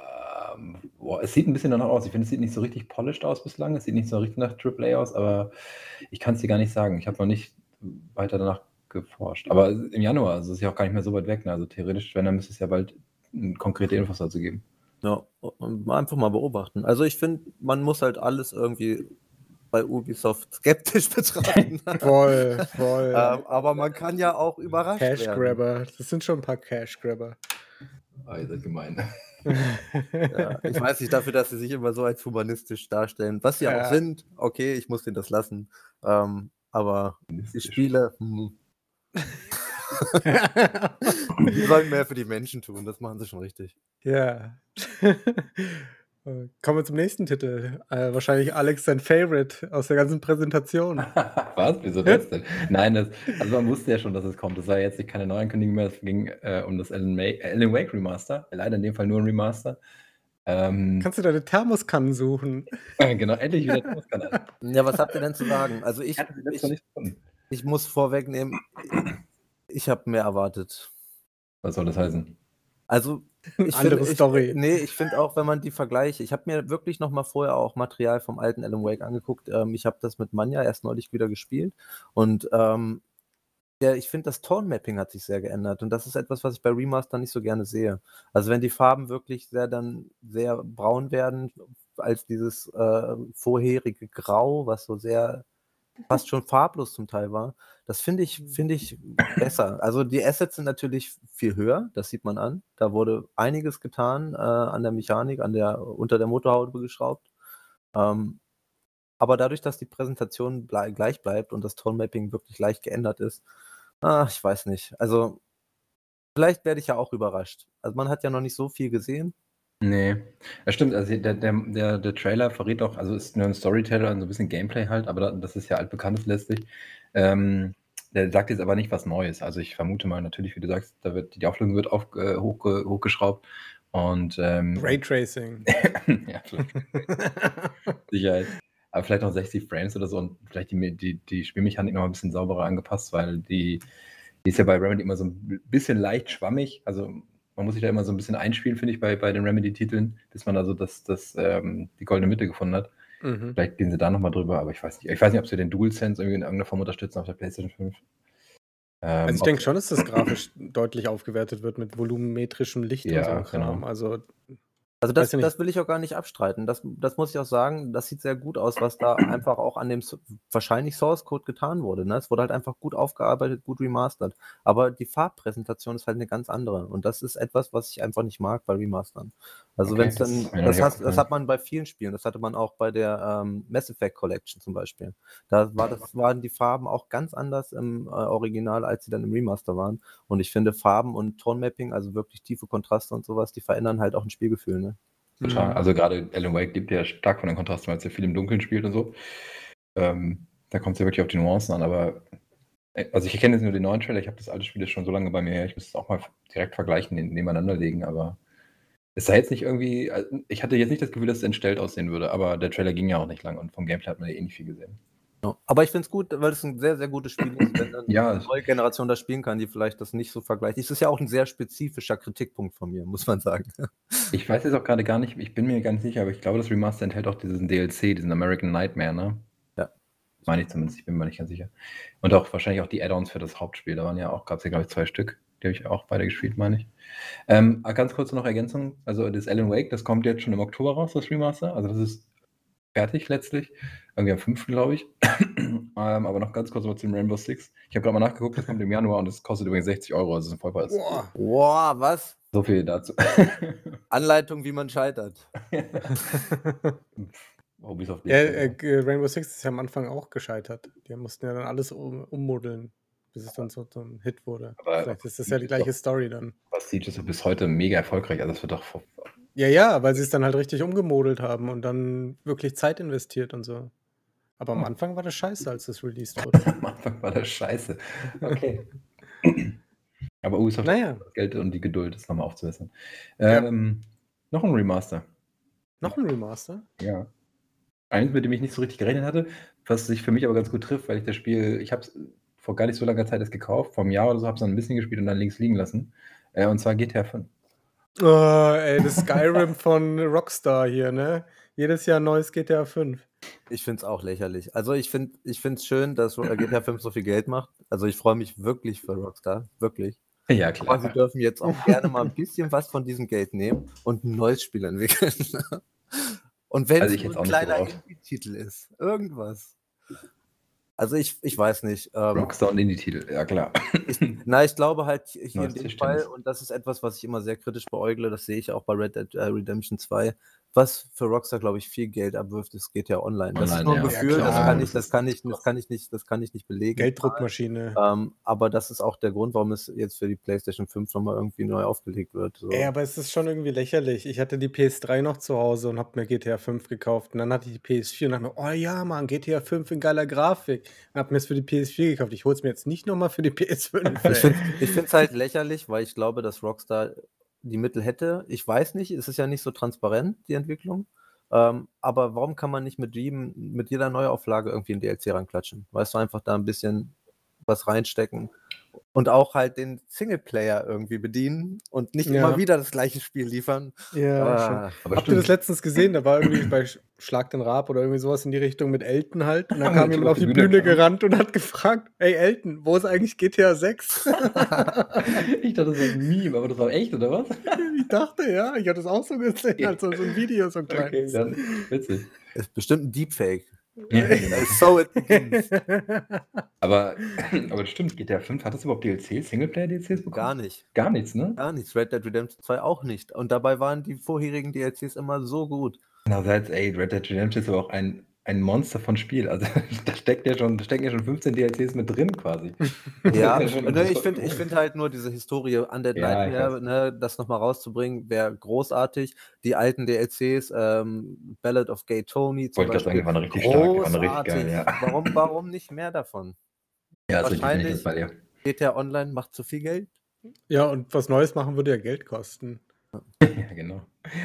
Ähm, boah, es sieht ein bisschen danach aus. Ich finde, es sieht nicht so richtig polished aus bislang. Es sieht nicht so richtig nach AAA aus, aber ich kann es dir gar nicht sagen. Ich habe noch nicht weiter danach geforscht. Aber im Januar, also es ist ja auch gar nicht mehr so weit weg. Ne? Also theoretisch, wenn, dann müsste es ja bald konkrete Infos dazu geben. Ja, und mal einfach mal beobachten. Also ich finde, man muss halt alles irgendwie bei Ubisoft skeptisch betrachten. Voll, voll. ähm, aber man kann ja auch überrascht Cash werden. Grabber. Das sind schon ein paar Cash Grabber. Ah, ihr seid gemein. Ja, ich weiß nicht dafür, dass sie sich immer so als humanistisch darstellen, was sie Ja. auch sind. Okay, ich muss denen das lassen. Ähm, aber die Spiele, hm, die sollen mehr für die Menschen tun. Das machen sie schon richtig. ja. Äh, Kommen wir zum nächsten Titel. Äh, wahrscheinlich Alex sein Favorite aus der ganzen Präsentation. Was? Wieso das denn? Nein, das, also man wusste ja schon, dass es kommt. Das war jetzt keine Neuankündigung mehr. Es ging äh, um das Alan, May, Alan Wake Remaster. Leider in dem Fall nur ein Remaster. Ähm, Kannst du deine Thermoskannen suchen? genau, endlich wieder Thomas-Kanal. Ja, was habt ihr denn zu sagen? Also ich, Ich nicht ich muss vorwegnehmen, ich habe mehr erwartet. Was soll das heißen? Also ich Andere find, ich, Story. Nee, ich finde auch, wenn man die Vergleiche, ich habe mir wirklich noch mal vorher auch Material vom alten Alan Wake angeguckt. Ähm, ich habe das mit Manja erst neulich wieder gespielt und ähm, der, ich finde, das Tone-Mapping hat sich sehr geändert und das ist etwas, was ich bei Remaster nicht so gerne sehe. Also wenn die Farben wirklich sehr dann sehr braun werden, als dieses äh, vorherige Grau, was so sehr fast schon farblos zum Teil war, das finde ich, finde ich besser. Also die Assets sind natürlich viel höher, das sieht man an. Da wurde einiges getan äh, an der Mechanik, an der, unter der Motorhaube geschraubt. Ähm, aber dadurch, dass die Präsentation blei gleich bleibt und das Tone-Mapping wirklich leicht geändert ist, ah, ich weiß nicht. Also vielleicht werde ich ja auch überrascht. Also man hat ja noch nicht so viel gesehen. Nee, das stimmt. Also der, der, der, der Trailer verrät auch, also ist nur ein Storyteller und so ein bisschen Gameplay halt, aber da- das ist ja altbekanntes letztlich. Ähm, der sagt jetzt aber nicht was Neues. Also ich vermute mal natürlich, wie du sagst, da wird die Auflösung wird auf, äh, hochge, hochgeschraubt und ähm, Raytracing. ja, vielleicht Sicherheit. Aber vielleicht noch 60 Frames oder so und vielleicht die, die, die Spielmechanik noch ein bisschen sauberer angepasst, weil die, die ist ja bei Remedy immer so ein bisschen leicht schwammig. Also man muss sich da immer so ein bisschen einspielen, finde ich, bei, bei den Remedy-Titeln, bis man also das, das, ähm, die goldene Mitte gefunden hat. mhm. Vielleicht gehen sie da nochmal drüber, aber ich weiß nicht. Ich weiß nicht, ob sie den DualSense irgendwie in irgendeiner Form unterstützen auf der PlayStation 5. Ähm, Also ich denke schon, dass das grafisch deutlich aufgewertet wird mit volumetrischem Licht Ja, und so genau. Also Also das, das will ich auch gar nicht abstreiten. Das, das muss ich auch sagen, das sieht sehr gut aus, was da einfach auch an dem wahrscheinlich Source Code getan wurde. Ne? Es wurde halt einfach gut aufgearbeitet, gut remastert. Aber die Farbpräsentation ist halt eine ganz andere. Und das ist etwas, was ich einfach nicht mag bei Remastern. Also okay, wenn es dann, das, das, hat, das hat man bei vielen Spielen, das hatte man auch bei der ähm, Mass Effect Collection zum Beispiel. Da war das, waren die Farben auch ganz anders im äh, Original, als sie dann im Remaster waren. Und ich finde Farben und Tonmapping, also wirklich tiefe Kontraste und sowas, die verändern halt auch ein Spielgefühl. Ne? Total. Mhm. Also gerade Alan Wake gibt ja stark von den Kontrasten, weil es ja viel im Dunkeln spielt und so. Ähm, da kommt es ja wirklich auf die Nuancen an, aber äh, also ich kenne jetzt nur den neuen Trailer, ich habe das alte Spiel schon so lange bei mir her, ich müsste es auch mal direkt vergleichen, nebeneinander legen, aber es sah jetzt nicht irgendwie, also ich hatte jetzt nicht das Gefühl, dass es entstellt aussehen würde, aber der Trailer ging ja auch nicht lang und vom Gameplay hat man ja eh nicht viel gesehen. Aber ich finde es gut, weil es ein sehr, sehr gutes Spiel ist, wenn dann ja. eine neue Generation das spielen kann, die vielleicht das nicht so vergleicht. Es ist ja auch ein sehr spezifischer Kritikpunkt von mir, muss man sagen. Ich weiß jetzt auch gerade gar nicht, ich bin mir ganz sicher, aber ich glaube, das Remaster enthält auch diesen DLC, diesen American Nightmare, ne? Ja. Meine ich zumindest, ich bin mir nicht ganz sicher. Und auch wahrscheinlich auch die Add-ons für das Hauptspiel. Da waren ja auch, gab es ja, glaube ich, zwei Stück. Die habe ich auch beide gespielt, meine ich. Ähm, ganz kurz noch Ergänzung. Also das Alan Wake, das kommt jetzt schon im Oktober raus, das Remaster. Also das ist fertig letztlich. Irgendwie am 5. glaube ich. ähm, aber noch ganz kurz mal zu dem Rainbow Six. Ich habe gerade mal nachgeguckt, das kommt im Januar und das kostet übrigens 60 Euro, also ist ein Vollpreis. Boah, Boah was? So viel dazu. Anleitung, wie man scheitert. bis auf ja, äh, Rainbow Six ist ja am Anfang auch gescheitert. Die mussten ja dann alles um, ummodeln, bis es dann so, so ein Hit wurde. Aber Vielleicht ist das ja die gleiche doch, Story dann. Was Siege ist bis heute mega erfolgreich. Also das wird doch ja, ja, weil sie es dann halt richtig umgemodelt haben und dann wirklich Zeit investiert und so. Aber am hm. Anfang war das scheiße, als das released wurde. am Anfang war das scheiße. Okay. Aber Ubisoft naja. hat das Geld und die Geduld, das nochmal aufzubessern. Ähm, ja. Noch ein Remaster. Noch ein Remaster? Ja. Eins, mit dem ich nicht so richtig gerechnet hatte, was sich für mich aber ganz gut trifft, weil ich das Spiel, ich habe es vor gar nicht so langer Zeit erst gekauft, vor einem Jahr oder so, habe es dann ein bisschen gespielt und dann links liegen lassen. Äh, und zwar GTA 5. Oh, ey, das Skyrim von Rockstar hier, ne? Jedes Jahr neues GTA 5. Ich finde es auch lächerlich. Also ich finde es schön, dass GTA 5 so viel Geld macht. Also ich freue mich wirklich für Rockstar, wirklich. Ja, klar. Aber sie dürfen jetzt auch gerne mal ein bisschen was von diesem Geld nehmen und ein neues Spiel entwickeln. und wenn also es ein kleiner Indie-Titel ist, irgendwas. Also ich, ich weiß nicht. Ähm, Rockstar und Indie-Titel, ja klar. Ich, na, ich glaube halt hier in dem Fall, und das ist etwas, was ich immer sehr kritisch beäugle, das sehe ich auch bei Red Dead äh, Redemption 2, was für Rockstar, glaube ich, viel Geld abwirft, geht ja online. Das ist nur ein ja. Gefühl, ja, das, kann ich, das, kann ich, das, kann ich nicht, das kann ich nicht belegen. Gelddruckmaschine. Ähm, aber das ist auch der Grund, warum es jetzt für die PlayStation 5 nochmal irgendwie neu aufgelegt wird. So. Ey, aber es ist schon irgendwie lächerlich. Ich hatte die PS3 noch zu Hause und habe mir GTA 5 gekauft. Und dann hatte ich die PS4 und dachte mir, oh ja, Mann, GTA 5 in geiler Grafik. Und habe mir es für die PS4 gekauft. Ich hole es mir jetzt nicht nochmal für die PS5. ich finde es halt lächerlich, weil ich glaube, dass Rockstar die Mittel hätte. Ich weiß nicht, es ist ja nicht so transparent, die Entwicklung. Ähm, aber warum kann man nicht mit jedem, mit jeder Neuauflage irgendwie ein DLC ranklatschen? Weißt du, einfach da ein bisschen was reinstecken und auch halt den Singleplayer irgendwie bedienen und nicht ja. immer wieder das gleiche Spiel liefern. Ja, ah, aber Habt ihr das letztens gesehen? Da war irgendwie bei Schlag den Rab oder irgendwie sowas in die Richtung mit Elton halt. Und dann kam jemand auf die Bühne, Bühne gerannt und hat gefragt: Ey, Elton, wo ist eigentlich GTA 6? ich dachte, das war ein Meme, aber das war echt, oder was? ich dachte, ja. Ich hatte es auch so gesehen, als so ein Video, so ein kleines. Okay, dann witzig. Ist bestimmt ein Deepfake. Ja, so it begins. Aber, aber das stimmt, GTA 5, hat das überhaupt DLCs, Singleplayer-DLCs bekommen? Gar nicht. Gar nichts, ne? Gar nichts. Red Dead Redemption 2 auch nicht. Und dabei waren die vorherigen DLCs immer so gut. Andererseits, ey, Red Dead Redemption ist aber auch ein ein Monster von Spiel. Also da steckt ja schon, da stecken ja schon 15 DLCs mit drin quasi. Ja, ja ne, ich finde ich find halt nur diese Historie an der Nightmare, ne, das nochmal rauszubringen, wäre großartig. Die alten DLCs, ähm, Ballad of Gay Tony zum Wollte Beispiel. Sagen, richtig großartig. Stark, richtig geil, ja. warum, warum nicht mehr davon? Ja, Wahrscheinlich bei dir. geht der online, macht zu viel Geld. Ja, und was Neues machen würde ja Geld kosten. Ja, genau.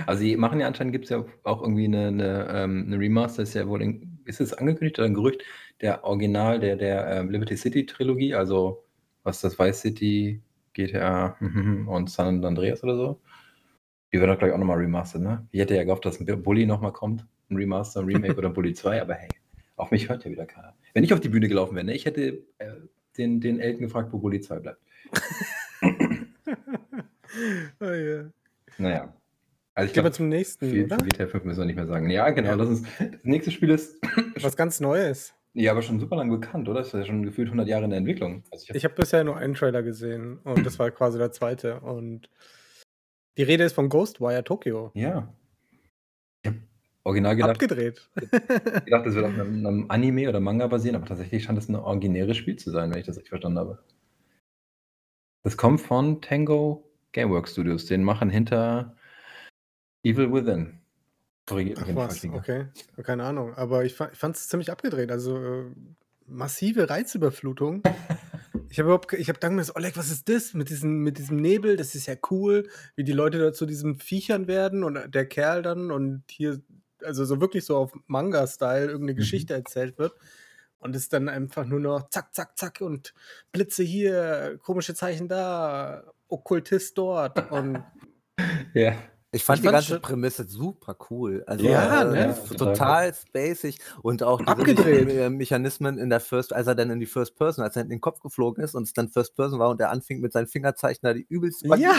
Also sie machen ja anscheinend gibt es ja auch irgendwie eine 'ne, ähm 'ne Remaster, ist ja wohl in ist es angekündigt oder ein Gerücht, der Original der der, ähm, Liberty City Trilogie, also was das Vice City, GTA und San Andreas oder so. Die werden doch gleich auch nochmal remastered, ne? Ich hätte ja gehofft, dass 'n Bully nochmal kommt, ein Remaster, 'n Remake oder 'n Bully 2, aber hey, auf mich hört ja wieder keiner. Wenn ich auf die Bühne gelaufen wäre, ne, ich hätte, äh, den den Elton gefragt, wo Bully 2 bleibt. Oh ja. Na ja. Also ich Gehen wir glaube, zum nächsten, viel oder? GTA 5 müssen wir nicht mehr sagen. Ja, genau. Ja. Das, ist, das nächste Spiel ist Was ganz Neues. ja aber schon super lange bekannt, oder? Das ist ja schon gefühlt 100 Jahre in der Entwicklung. Also ich hab, Ich habe bisher nur einen Trailer gesehen und das war quasi der zweite. Und die Rede ist von Ghostwire Tokyo. ja. Ich habe original gedacht, Abgedreht. gedacht, das wird auf einem, einem Anime oder Manga basieren, aber tatsächlich scheint das ein originäres Spiel zu sein, wenn ich das richtig verstanden habe. Das kommt von Tango Gameworks Studios, den machen hinter Evil Within. Korrigiert mich, was, okay. Keine Ahnung. Aber ich, fa- ich fand es ziemlich abgedreht. Also äh, massive Reizüberflutung. Ich habe überhaupt, ich habe gedacht so, Oleg, was ist das mit diesem, mit diesem Nebel? Das ist ja cool, wie die Leute da zu diesen Viechern werden und der Kerl dann und hier, also so wirklich so auf Manga-Style irgendeine Mhm. Geschichte erzählt wird. Und es dann einfach nur noch zack, zack, zack und Blitze hier, komische Zeichen da, Okkultist dort und Ja. Ich fand Ich die fand's ganze Prämisse super cool. Also Ja, äh, ne? f- total spacig und auch. Me äh, Mechanismen in der First, als er dann in die First Person, als er in den Kopf geflogen ist und es dann First Person war und er anfing mit seinen Fingerzeichen da die übelst Ja.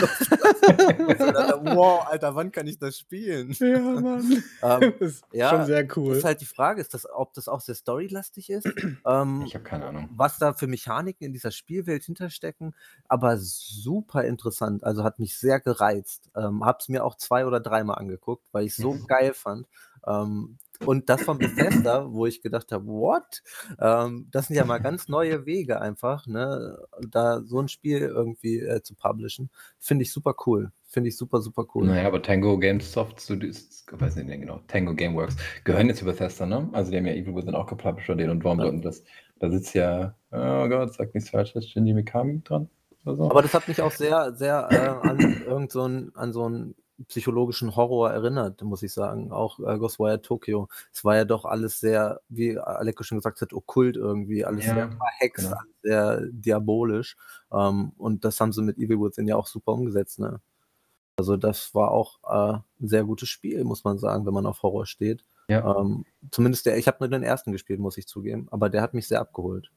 wow, Alter, wann kann ich das spielen? ja, Mann. Ähm, Das ist ja, schon sehr cool. ist halt die Frage, ist das, ob das auch sehr storylastig ist, ähm, Ich habe keine Ahnung. was da für Mechaniken in dieser Spielwelt hinterstecken, aber super interessant. Also hat mich sehr gereizt. Ähm, hab's mir auch zwei oder dreimal angeguckt, weil ich so Mhm. geil fand. Ähm, und das von Bethesda, wo ich gedacht habe, what? Ähm, das sind ja mal ganz neue Wege einfach, ne? Da so ein Spiel irgendwie äh, zu publishen, finde ich super cool. Finde ich super, super cool. Naja, aber Tango Gamesoft Studios, ich weiß nicht mehr genau, Tango Gameworks, gehören jetzt zu Bethesda, ne? Also die haben ja Evil Within auch gepublished oder den und warum Ja. sollten das? Da sitzt ja, oh Gott, sag nichts Falsches, Shinji Mikami dran so. Aber das hat mich auch sehr, sehr äh, an irgend so ein, an so einen psychologischen Horror erinnert, muss ich sagen. Auch äh, Ghostwire Tokyo. Es war ja doch alles sehr, wie Aleko schon gesagt hat, okkult irgendwie, alles Ja, sehr verhext, genau. alles sehr diabolisch. Ähm, und das haben sie mit Evil Within ja auch super umgesetzt, ne? Also das war auch äh, ein sehr gutes Spiel, muss man sagen, wenn man auf Horror steht. ja, Ähm, zumindest der, ich habe nur den ersten gespielt, muss ich zugeben, aber der hat mich sehr abgeholt.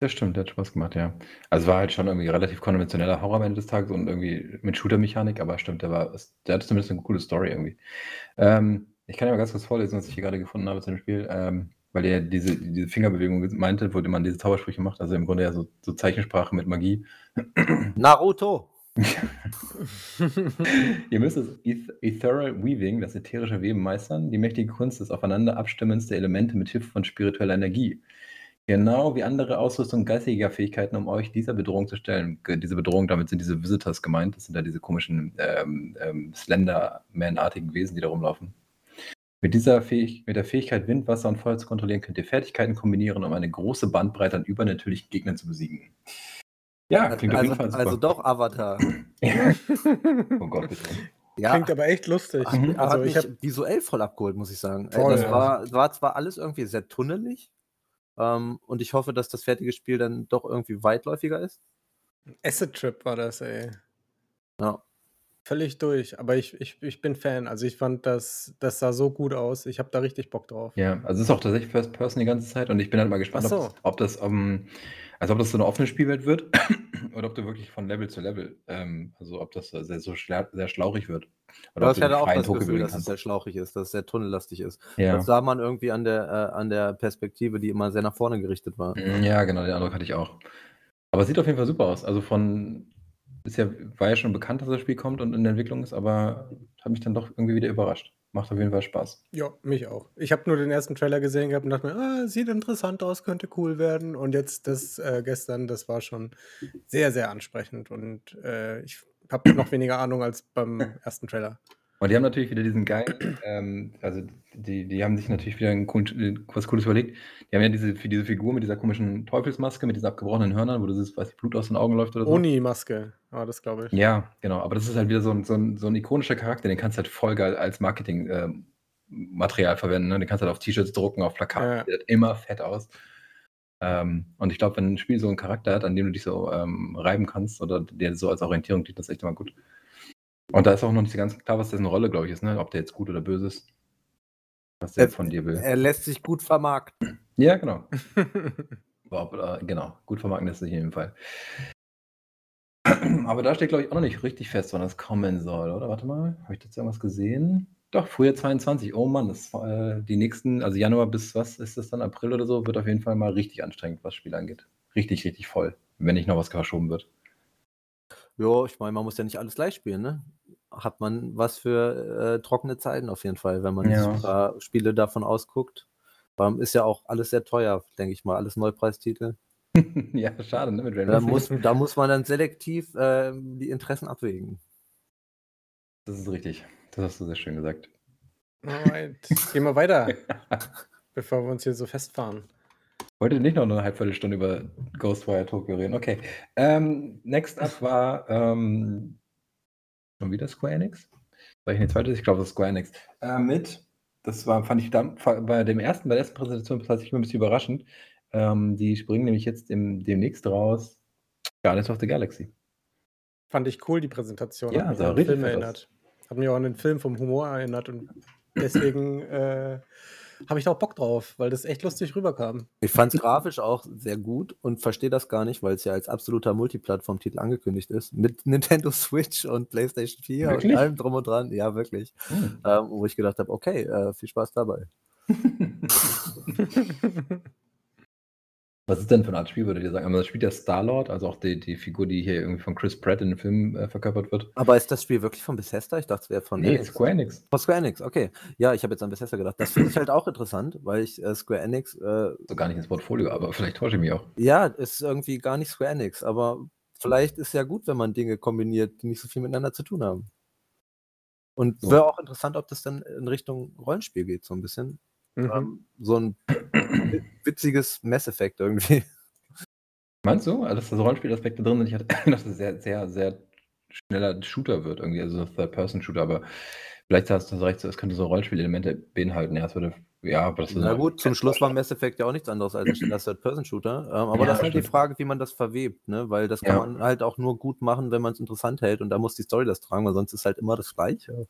Das stimmt, der hat Spaß gemacht, ja. Also war halt schon irgendwie relativ konventioneller Horror am Ende des Tages und irgendwie mit Shooter-Mechanik, aber stimmt, der war, der hatte zumindest eine coole Story irgendwie. Ähm, ich kann ja mal ganz kurz vorlesen, was ich hier gerade gefunden habe zu dem Spiel, ähm, weil er diese, diese Fingerbewegung meinte, wo man diese Zaubersprüche macht, also im Grunde ja so, so Zeichensprache mit Magie. Naruto! Ihr müsst das Eth Ethereal Weaving, das ätherische Weben meistern, die mächtige Kunst des Aufeinanderabstimmens der Elemente mit Hilfe von spiritueller Energie. Genau wie andere Ausrüstung geistiger Fähigkeiten, um euch dieser Bedrohung zu stellen. Diese Bedrohung, damit sind diese Visitors gemeint. Das sind ja diese komischen ähm, ähm, Slender-Man-artigen Wesen, die da rumlaufen. Mit, dieser Fähig mit der Fähigkeit, Wind, Wasser und Feuer zu kontrollieren, könnt ihr Fertigkeiten kombinieren, um eine große Bandbreite an übernatürlichen Gegnern zu besiegen. Ja, klingt auf Also, jeden Fall super. also doch Avatar. oh Gott, bitte. Ja, Klingt aber echt lustig. Hat, Mhm. hat Also mich ich habe visuell voll abgeholt, muss ich sagen. Äh, Voll, das ja. war, war zwar alles irgendwie sehr tunnelig ähm, und ich hoffe, dass das fertige Spiel dann doch irgendwie weitläufiger ist. Acid Trip war das, ey. Ja. Völlig durch. Aber ich, ich, ich bin Fan. Also ich fand das, das sah so gut aus. Ich habe da richtig Bock drauf. Ja, also es ist auch tatsächlich First Person die ganze Zeit und ich bin halt mal gespannt, so. ob, das, ob das, ähm, also ob das so eine offene Spielwelt wird oder ob du wirklich von Level zu Level, ähm, also ob das sehr, so schla sehr schlauchig wird. Oder hatte dich auch das Tokio Gefühl, dass es sehr schlauchig ist, dass es sehr tunnellastig ist. Ja. Das sah man irgendwie an der, äh, an der Perspektive, die immer sehr nach vorne gerichtet war. Mm, ja, genau, den Eindruck hatte ich auch. Aber es sieht auf jeden Fall super aus. Also von, ist war ja schon bekannt, dass das Spiel kommt und in der Entwicklung ist, aber hat mich dann doch irgendwie wieder überrascht. Macht auf jeden Fall Spaß. Ja, mich auch. Ich habe nur den ersten Trailer gesehen gehabt und dachte mir, ah, sieht interessant aus, könnte cool werden. Und jetzt das äh, gestern, das war schon sehr, sehr ansprechend. Und äh, ich habe noch weniger Ahnung als beim ersten Trailer. Und die haben natürlich wieder diesen geilen, ähm, also die, die haben sich natürlich wieder ein coolen, was Cooles überlegt. Die haben ja diese, für diese Figur mit dieser komischen Teufelsmaske, mit diesen abgebrochenen Hörnern, wo das weiß Blut aus den Augen läuft oder so. Oni-Maske war das, glaube ich. Ja, genau. Aber das ist halt wieder so ein, so ein, so ein ikonischer Charakter, den kannst du halt voll geil als Marketingmaterial verwenden. Ne? Den kannst du halt auf T-Shirts drucken, auf Plakaten. Ja. Sieht halt immer fett aus. Ähm, und ich glaube, wenn ein Spiel so einen Charakter hat, an dem du dich so ähm, reiben kannst oder der so als Orientierung dient, das ist echt immer gut. Und da ist auch noch nicht so ganz klar, was dessen Rolle, glaube ich, ist, ne? Ob der jetzt gut oder böse ist. Was der Äh, von dir will. Er lässt sich gut vermarkten. Ja, genau. Äh, genau. Gut vermarkten lässt sich in jedem Fall. Aber da steht, glaube ich, auch noch nicht richtig fest, wann das kommen soll, oder? Warte mal, habe ich dazu irgendwas gesehen? Doch, Frühjahr 22. Oh Mann, das, äh, die nächsten, also Januar bis was ist das dann, April oder so, wird auf jeden Fall mal richtig anstrengend, was Spiel angeht. Richtig, richtig voll, wenn nicht noch was verschoben wird. Ja, ich meine, man muss ja nicht alles gleich spielen, ne? Hat man was für äh, trockene Zeiten auf jeden Fall, wenn man Ja. paar Spiele davon ausguckt. Ähm, ist ja auch alles sehr teuer, denke ich mal, alles Neupreistitel. ja, schade, ne? Mit Da muss, da muss man dann selektiv äh, die Interessen abwägen. Das ist richtig. Das hast du sehr schön gesagt. Alright. Gehen wir weiter, bevor wir uns hier so festfahren. Wollte nicht noch eine Halbviertelstunde über Ghostwire Tokyo reden. Okay. Ähm, next up war ähm, schon wieder Square Enix. Sag ich eine zweite? Ich glaube, das ist Square Enix. Äh, mit, das war, fand ich bei dem ersten, bei der ersten Präsentation tatsächlich ein bisschen überraschend. Ähm, die springen nämlich jetzt im, demnächst raus Guardians of the Galaxy. Fand ich cool, die Präsentation. Ja, Hat mich an den Film erinnert. Hat mich auch an den Film vom Humor erinnert und deswegen äh, habe ich da auch Bock drauf, weil das echt lustig rüberkam. Ich fand es grafisch auch sehr gut und verstehe das gar nicht, weil es ja als absoluter Multiplattform-Titel angekündigt ist. Mit Nintendo Switch und PlayStation 4 Wirklich? und allem drum und dran. Ja, wirklich. Hm. Ähm, wo ich gedacht habe, okay, äh, viel Spaß dabei. Was ist denn für eine Art Spiel, würdet ihr sagen? Aber das spielt ja Star-Lord, also auch die, die Figur, die hier irgendwie von Chris Pratt in dem Film äh, verkörpert wird. Aber ist das Spiel wirklich von Bethesda? Ich dachte, es wäre von Nee, Enix. Square Enix. Von Square Enix, okay. Ja, ich habe jetzt an Bethesda gedacht. Das finde ich halt auch interessant, weil ich äh, Square Enix, äh, So gar nicht ins Portfolio, aber vielleicht täusche ich mich auch. ja, ist irgendwie gar nicht Square Enix, aber vielleicht ist ja gut, wenn man Dinge kombiniert, die nicht so viel miteinander zu tun haben. Und So. wäre auch interessant, ob das dann in Richtung Rollenspiel geht, so ein bisschen. Mhm. Ähm, so ein wi- witziges Mass Effect irgendwie. Meinst du, also, dass da so Rollenspielaspekte drin sind? Ich hatte gedacht, dass es sehr, sehr, sehr schneller Shooter wird, irgendwie, also so Third-Person-Shooter, aber vielleicht hast du recht, es könnte so Rollenspielelemente beinhalten. Ja, es würde, ja, aber das Na ist gut, zum Schluss war Mass Effect ja auch nichts anderes als ein schneller Third-Person-Shooter. Ähm, aber Ja, das ist halt die. Frage, wie man das verwebt, ne? Weil das kann Ja. man halt auch nur gut machen, wenn man es interessant hält und da muss die Story das tragen, weil sonst ist halt immer das Gleiche.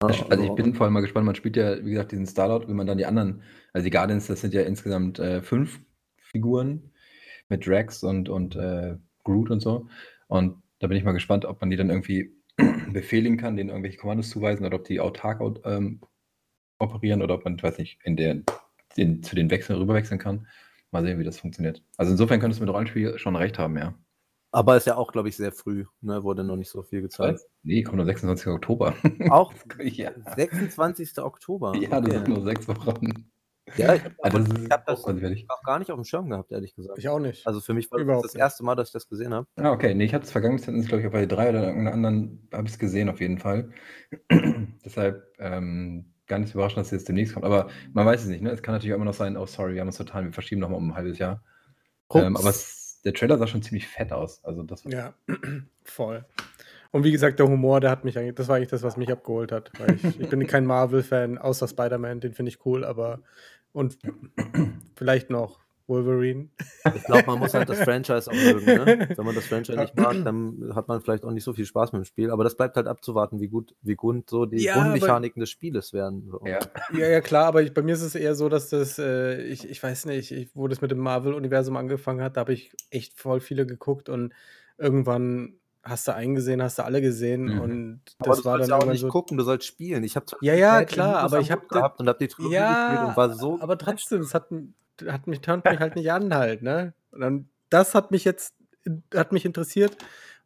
Also ich bin vor allem mal gespannt, man spielt ja, wie gesagt, diesen Starlord, wie man dann die anderen, also die Guardians, das sind ja insgesamt äh, fünf Figuren mit Drax und, und äh, Groot und so. Und da bin ich mal gespannt, ob man die dann irgendwie befehligen kann, denen irgendwelche Kommandos zuweisen oder ob die autark au- ähm, operieren oder ob man, ich weiß nicht, in der, den, zu den Wechseln rüberwechseln kann. Mal sehen, wie das funktioniert. Also insofern könntest du mit Rollenspiel schon recht haben, ja. Aber ist ja auch, glaube ich, sehr früh, ne? Wurde noch nicht so viel gezeigt. Nee, kommt am 26. Oktober. Auch ja. 26. Oktober. ja, das okay. sind nur sechs Wochen. Ja, ich habe Also das ich hab das auch quasi fertig. noch gar nicht auf dem Schirm gehabt, ehrlich gesagt. Ich auch nicht. Also für mich war das Überhaupt das nicht. erste Mal, dass ich das gesehen habe. Ah, okay. Nee, ich habe es vergangen, glaube ich, bei drei oder irgendeiner anderen habe ich es gesehen, auf jeden Fall. Deshalb ähm, gar nicht überraschend, dass es jetzt demnächst kommt. Aber man weiß es nicht, ne? Es kann natürlich auch immer noch sein, oh sorry, wir haben es total, wir verschieben nochmal um ein halbes Jahr. Ähm, aber es, der Trailer sah schon ziemlich fett aus. Also das Ja, voll. Und wie gesagt, der Humor, der hat mich eigentlich, das war eigentlich das, was mich abgeholt hat. Weil ich, ich bin kein Marvel-Fan, außer Spider-Man, den finde ich cool, aber und vielleicht noch Wolverine. Ich glaube, man muss halt das Franchise auch mögen. Ne? Wenn man das Franchise nicht mag, dann hat man vielleicht auch nicht so viel Spaß mit dem Spiel. Aber das bleibt halt abzuwarten, wie gut, wie gut so die Ja, aber- Grundmechaniken des Spieles werden. So. ja. Ja, ja, klar, aber ich, bei mir ist es eher so, dass das, äh, ich, ich weiß nicht, ich, wo das mit dem Marvel-Universum angefangen hat, da habe ich echt voll viele geguckt und irgendwann hast du einen gesehen, hast du alle gesehen Mhm. und Aber das du war dann ja auch irgendwann nicht so. gucken, du sollst spielen. Ich habe Ja, ja, klar, aber ich hab da- gehabt und habe die Trilogie gespielt und war so. aber trotzdem, es hat, hat mich, tönt mich halt nicht an halt, ne? Und dann, das hat mich jetzt, hat mich interessiert,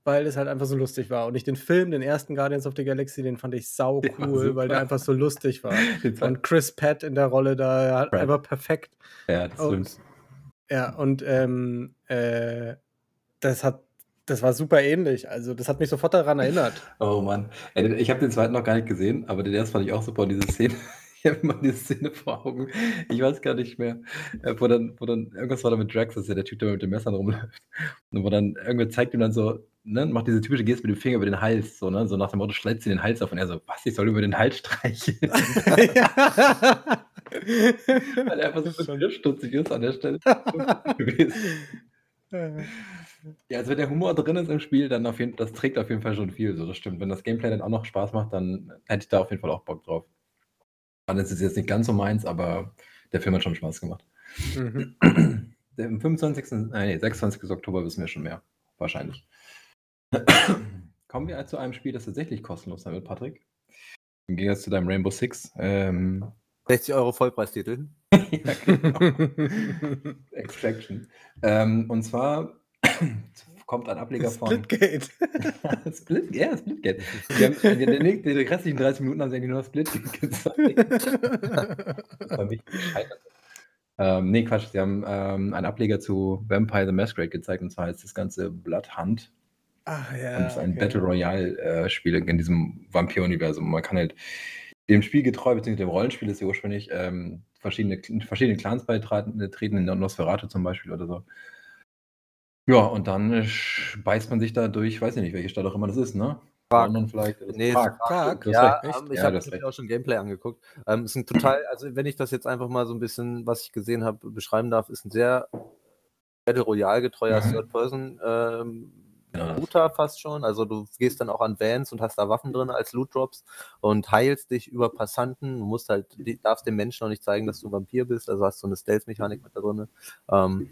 weil es halt einfach so lustig war. Und ich den Film, den ersten Guardians of the Galaxy, den fand ich sau cool, weil der einfach so lustig war. Und Chris Pratt in der Rolle da hat Pratt. einfach perfekt. ja, das Und, stimmt. ja, und ähm, äh, das hat, das war super ähnlich. Also, das hat mich sofort daran erinnert. Oh Mann. Ey, ich habe den zweiten noch gar nicht gesehen, aber den ersten fand ich auch super. Und diese Szene, ich habe immer diese Szene vor Augen. Ich weiß gar nicht mehr. äh, Wo dann, wo dann, irgendwas war da mit Drax, das ist ja der Typ, der mit den Messern rumläuft. Und wo dann irgendwer zeigt ihm dann so, ne, macht diese typische Geste mit dem Finger über den Hals, so, ne, so nach dem Motto, schlägt sie den Hals auf. Und er so, was, ich soll über den Hals streicheln. Weil er einfach so stutzig ist an der Stelle. gewesen. Ja, also wenn der Humor drin ist im Spiel, dann auf jeden das trägt auf jeden Fall schon viel, so das stimmt. Wenn das Gameplay dann auch noch Spaß macht, dann hätte ich da auf jeden Fall auch Bock drauf. Dann ist jetzt nicht ganz so meins, aber der Film hat schon Spaß gemacht. Mhm. Der, am 25. Nein, nee, 26. Oktober wissen wir schon mehr. Wahrscheinlich. Kommen wir zu einem Spiel, das tatsächlich kostenlos sein wird, Patrick. Im Gegensatz zu deinem Rainbow Six. Ähm, 60 Euro Vollpreistitel. ja, genau. Extraction. Ähm, und zwar kommt ein Ableger von. Splitgate. Split, ja, Splitgate. Die, haben, die, die, die, restlichen 30 Minuten haben sie eigentlich nur Splitgate gezeigt. das war mich gescheitert. Ähm, nee, Quatsch, sie haben ähm, einen Ableger zu Vampire the Masquerade gezeigt und zwar heißt das ganze Blood Hunt. Ach ja. Und es ist ein okay. Battle Royale-Spiel in diesem Vampir-Universum. Man kann halt dem Spiel getreu, beziehungsweise dem Rollenspiel ist ja ursprünglich ähm, verschiedene, verschiedene Clans beitreten, treten in Nosferatu zum Beispiel oder so. Ja, und dann äh, beißt man sich da durch, weiß ich nicht, welche Stadt auch immer das ist, ne? Prag. London vielleicht. so. Nee, Prag. Prag. Du hast Ja, recht. ähm, ich Ja, habe mir auch schon Gameplay angeguckt. Ähm, ist ein total, also wenn ich das jetzt einfach mal so ein bisschen, was ich gesehen habe, beschreiben darf, ist ein sehr Battle Royale getreuer Mhm. Third-Person ähm, Genau das. Shooter fast schon. Also du gehst dann auch an Vans und hast da Waffen drin als Loot Drops und heilst dich über Passanten. Du musst halt, darfst dem Menschen noch nicht zeigen, dass du ein Vampir bist. Also hast du eine Stealth-Mechanik mit da drin. Ähm,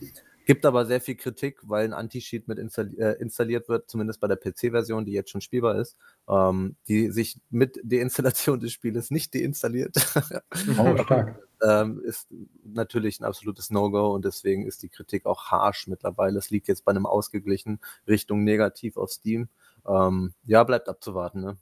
gibt aber sehr viel Kritik, weil ein Anti-Cheat mit installi äh, installiert wird, zumindest bei der PC-Version, die jetzt schon spielbar ist, ähm, die sich mit Deinstallation des Spieles nicht deinstalliert. Oh, stark. ähm, ist natürlich ein absolutes No-Go und deswegen ist die Kritik auch harsch mittlerweile. Es liegt jetzt bei einem ausgeglichen Richtung negativ auf Steam. Ähm, ja, bleibt abzuwarten. Ne?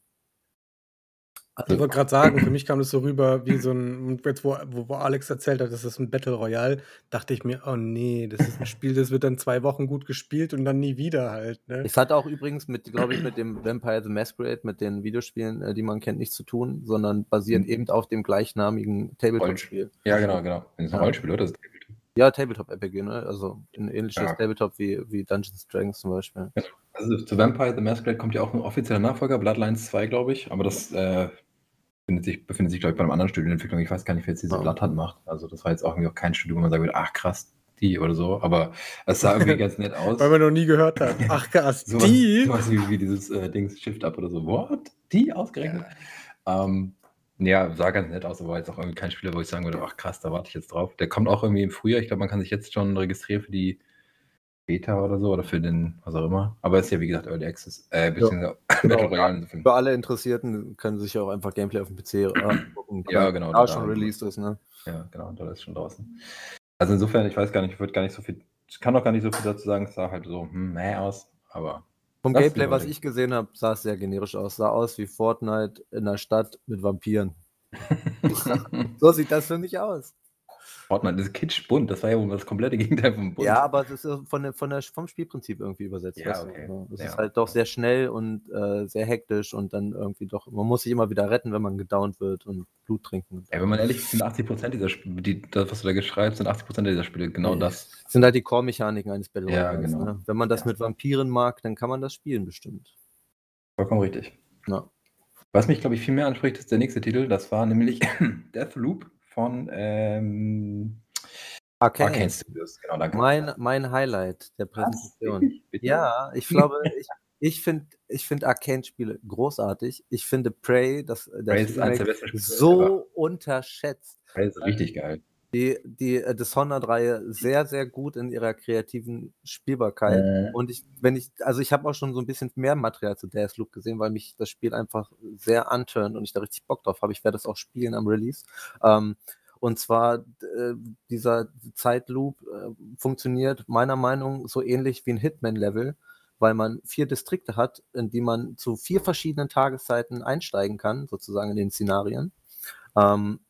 Ich wollte gerade sagen, für mich kam das so rüber wie so ein, jetzt wo, wo, wo Alex erzählt hat, das ist ein Battle Royale, dachte ich mir, oh nee, das ist ein Spiel, das wird dann zwei Wochen gut gespielt und dann nie wieder halt. Ne? Es hat auch übrigens mit, glaube ich, mit dem Vampire the Masquerade, mit den Videospielen, äh, die man kennt, nichts zu tun, sondern basiert Mhm. eben auf dem gleichnamigen Tabletop-Spiel. Ja, genau, genau. Das ist ein Ja. Rollenspiel, oder? Das ist Ja, Tabletop-RPG, ne? Also ein ähnliches Ja. Tabletop wie, wie Dungeons Dragons zum Beispiel. Also zu Vampire the Masquerade kommt ja auch ein offizieller Nachfolger, Bloodlines 2, glaube ich, aber das äh, befindet sich, befindet sich glaube ich, bei einem anderen Studio in Entwicklung. Ich weiß gar nicht, wer jetzt diese Ja. Bloodhunt macht. Also das war jetzt auch irgendwie auch kein Studio, wo man sagen würde, ach krass, die oder so, aber es sah irgendwie ganz nett aus. Weil man noch nie gehört hat. Ach krass, Sowas, die? sowas wie, wie dieses äh, Dings Shift Up oder so. What? Die ausgerechnet? Ähm, ja, sah ganz nett aus, aber war jetzt auch irgendwie kein Spieler, wo ich sagen würde, ach krass, da warte ich jetzt drauf. Der kommt auch irgendwie im Frühjahr. Ich glaube, man kann sich jetzt schon registrieren für die Beta oder so oder für den, was auch immer. Aber ist ja, wie gesagt, Early Access. Äh, beziehungsweise Battle Royale. insofern. Für alle Interessierten können sich auch einfach Gameplay auf dem PC angucken. Ja, genau, Da schon released ist, ne? Ja, genau, da ist schon draußen. Also insofern, ich weiß gar nicht, ich würde gar nicht so viel, ich kann auch gar nicht so viel dazu sagen. Es sah halt so, hm, mäh aus, aber Vom Gameplay, was ich gesehen habe, sah es sehr generisch aus. Sah aus wie Fortnite in der Stadt mit Vampiren. So sieht das für mich aus. Fortnite ist kitschbunt, das war ja wohl das komplette Gegenteil vom Bunt. Ja, aber das ist von von der, vom Spielprinzip irgendwie übersetzt. Ja, okay. So, Das Ja. ist halt doch sehr schnell und äh, sehr hektisch und dann irgendwie doch, man muss sich immer wieder retten, wenn man gedownt wird und Blut trinken. Ey, wenn man ehrlich ist, sind 80% dieser Spiele, die, das, was du da geschreibst, sind 80% dieser Spiele genau Nee. das. Das sind halt die Core-Mechaniken eines Battle Ja, genau. ne? Wenn man das Ja. mit Vampiren mag, dann kann man das spielen bestimmt. Vollkommen richtig. Ja. Was mich, glaube ich, viel mehr anspricht, ist der nächste Titel. Das war nämlich Deathloop von ähm, Arcane. Arcane Studios. Genau, danke. Mein, mein Highlight der Was? Präsentation. Bitte? Ja, ich glaube, ich, ich finde ich find Arcane-Spiele großartig. Ich finde Prey, das, das Prey so unterschätzt. Prey ist richtig geil. Die, die äh, Dishonored-Reihe sehr, sehr gut in ihrer kreativen Spielbarkeit. Äh, Und ich, wenn ich, also ich habe auch schon so ein bisschen mehr Material zu Deathloop gesehen, weil mich das Spiel einfach sehr anturnt und ich da richtig Bock drauf habe. Ich werde das auch spielen am Release. Ähm, und zwar äh, dieser Zeitloop äh, funktioniert meiner Meinung nach so ähnlich wie ein Hitman-Level, weil man vier Distrikte hat, in die man zu vier verschiedenen Tageszeiten einsteigen kann, sozusagen in den Szenarien. Ähm,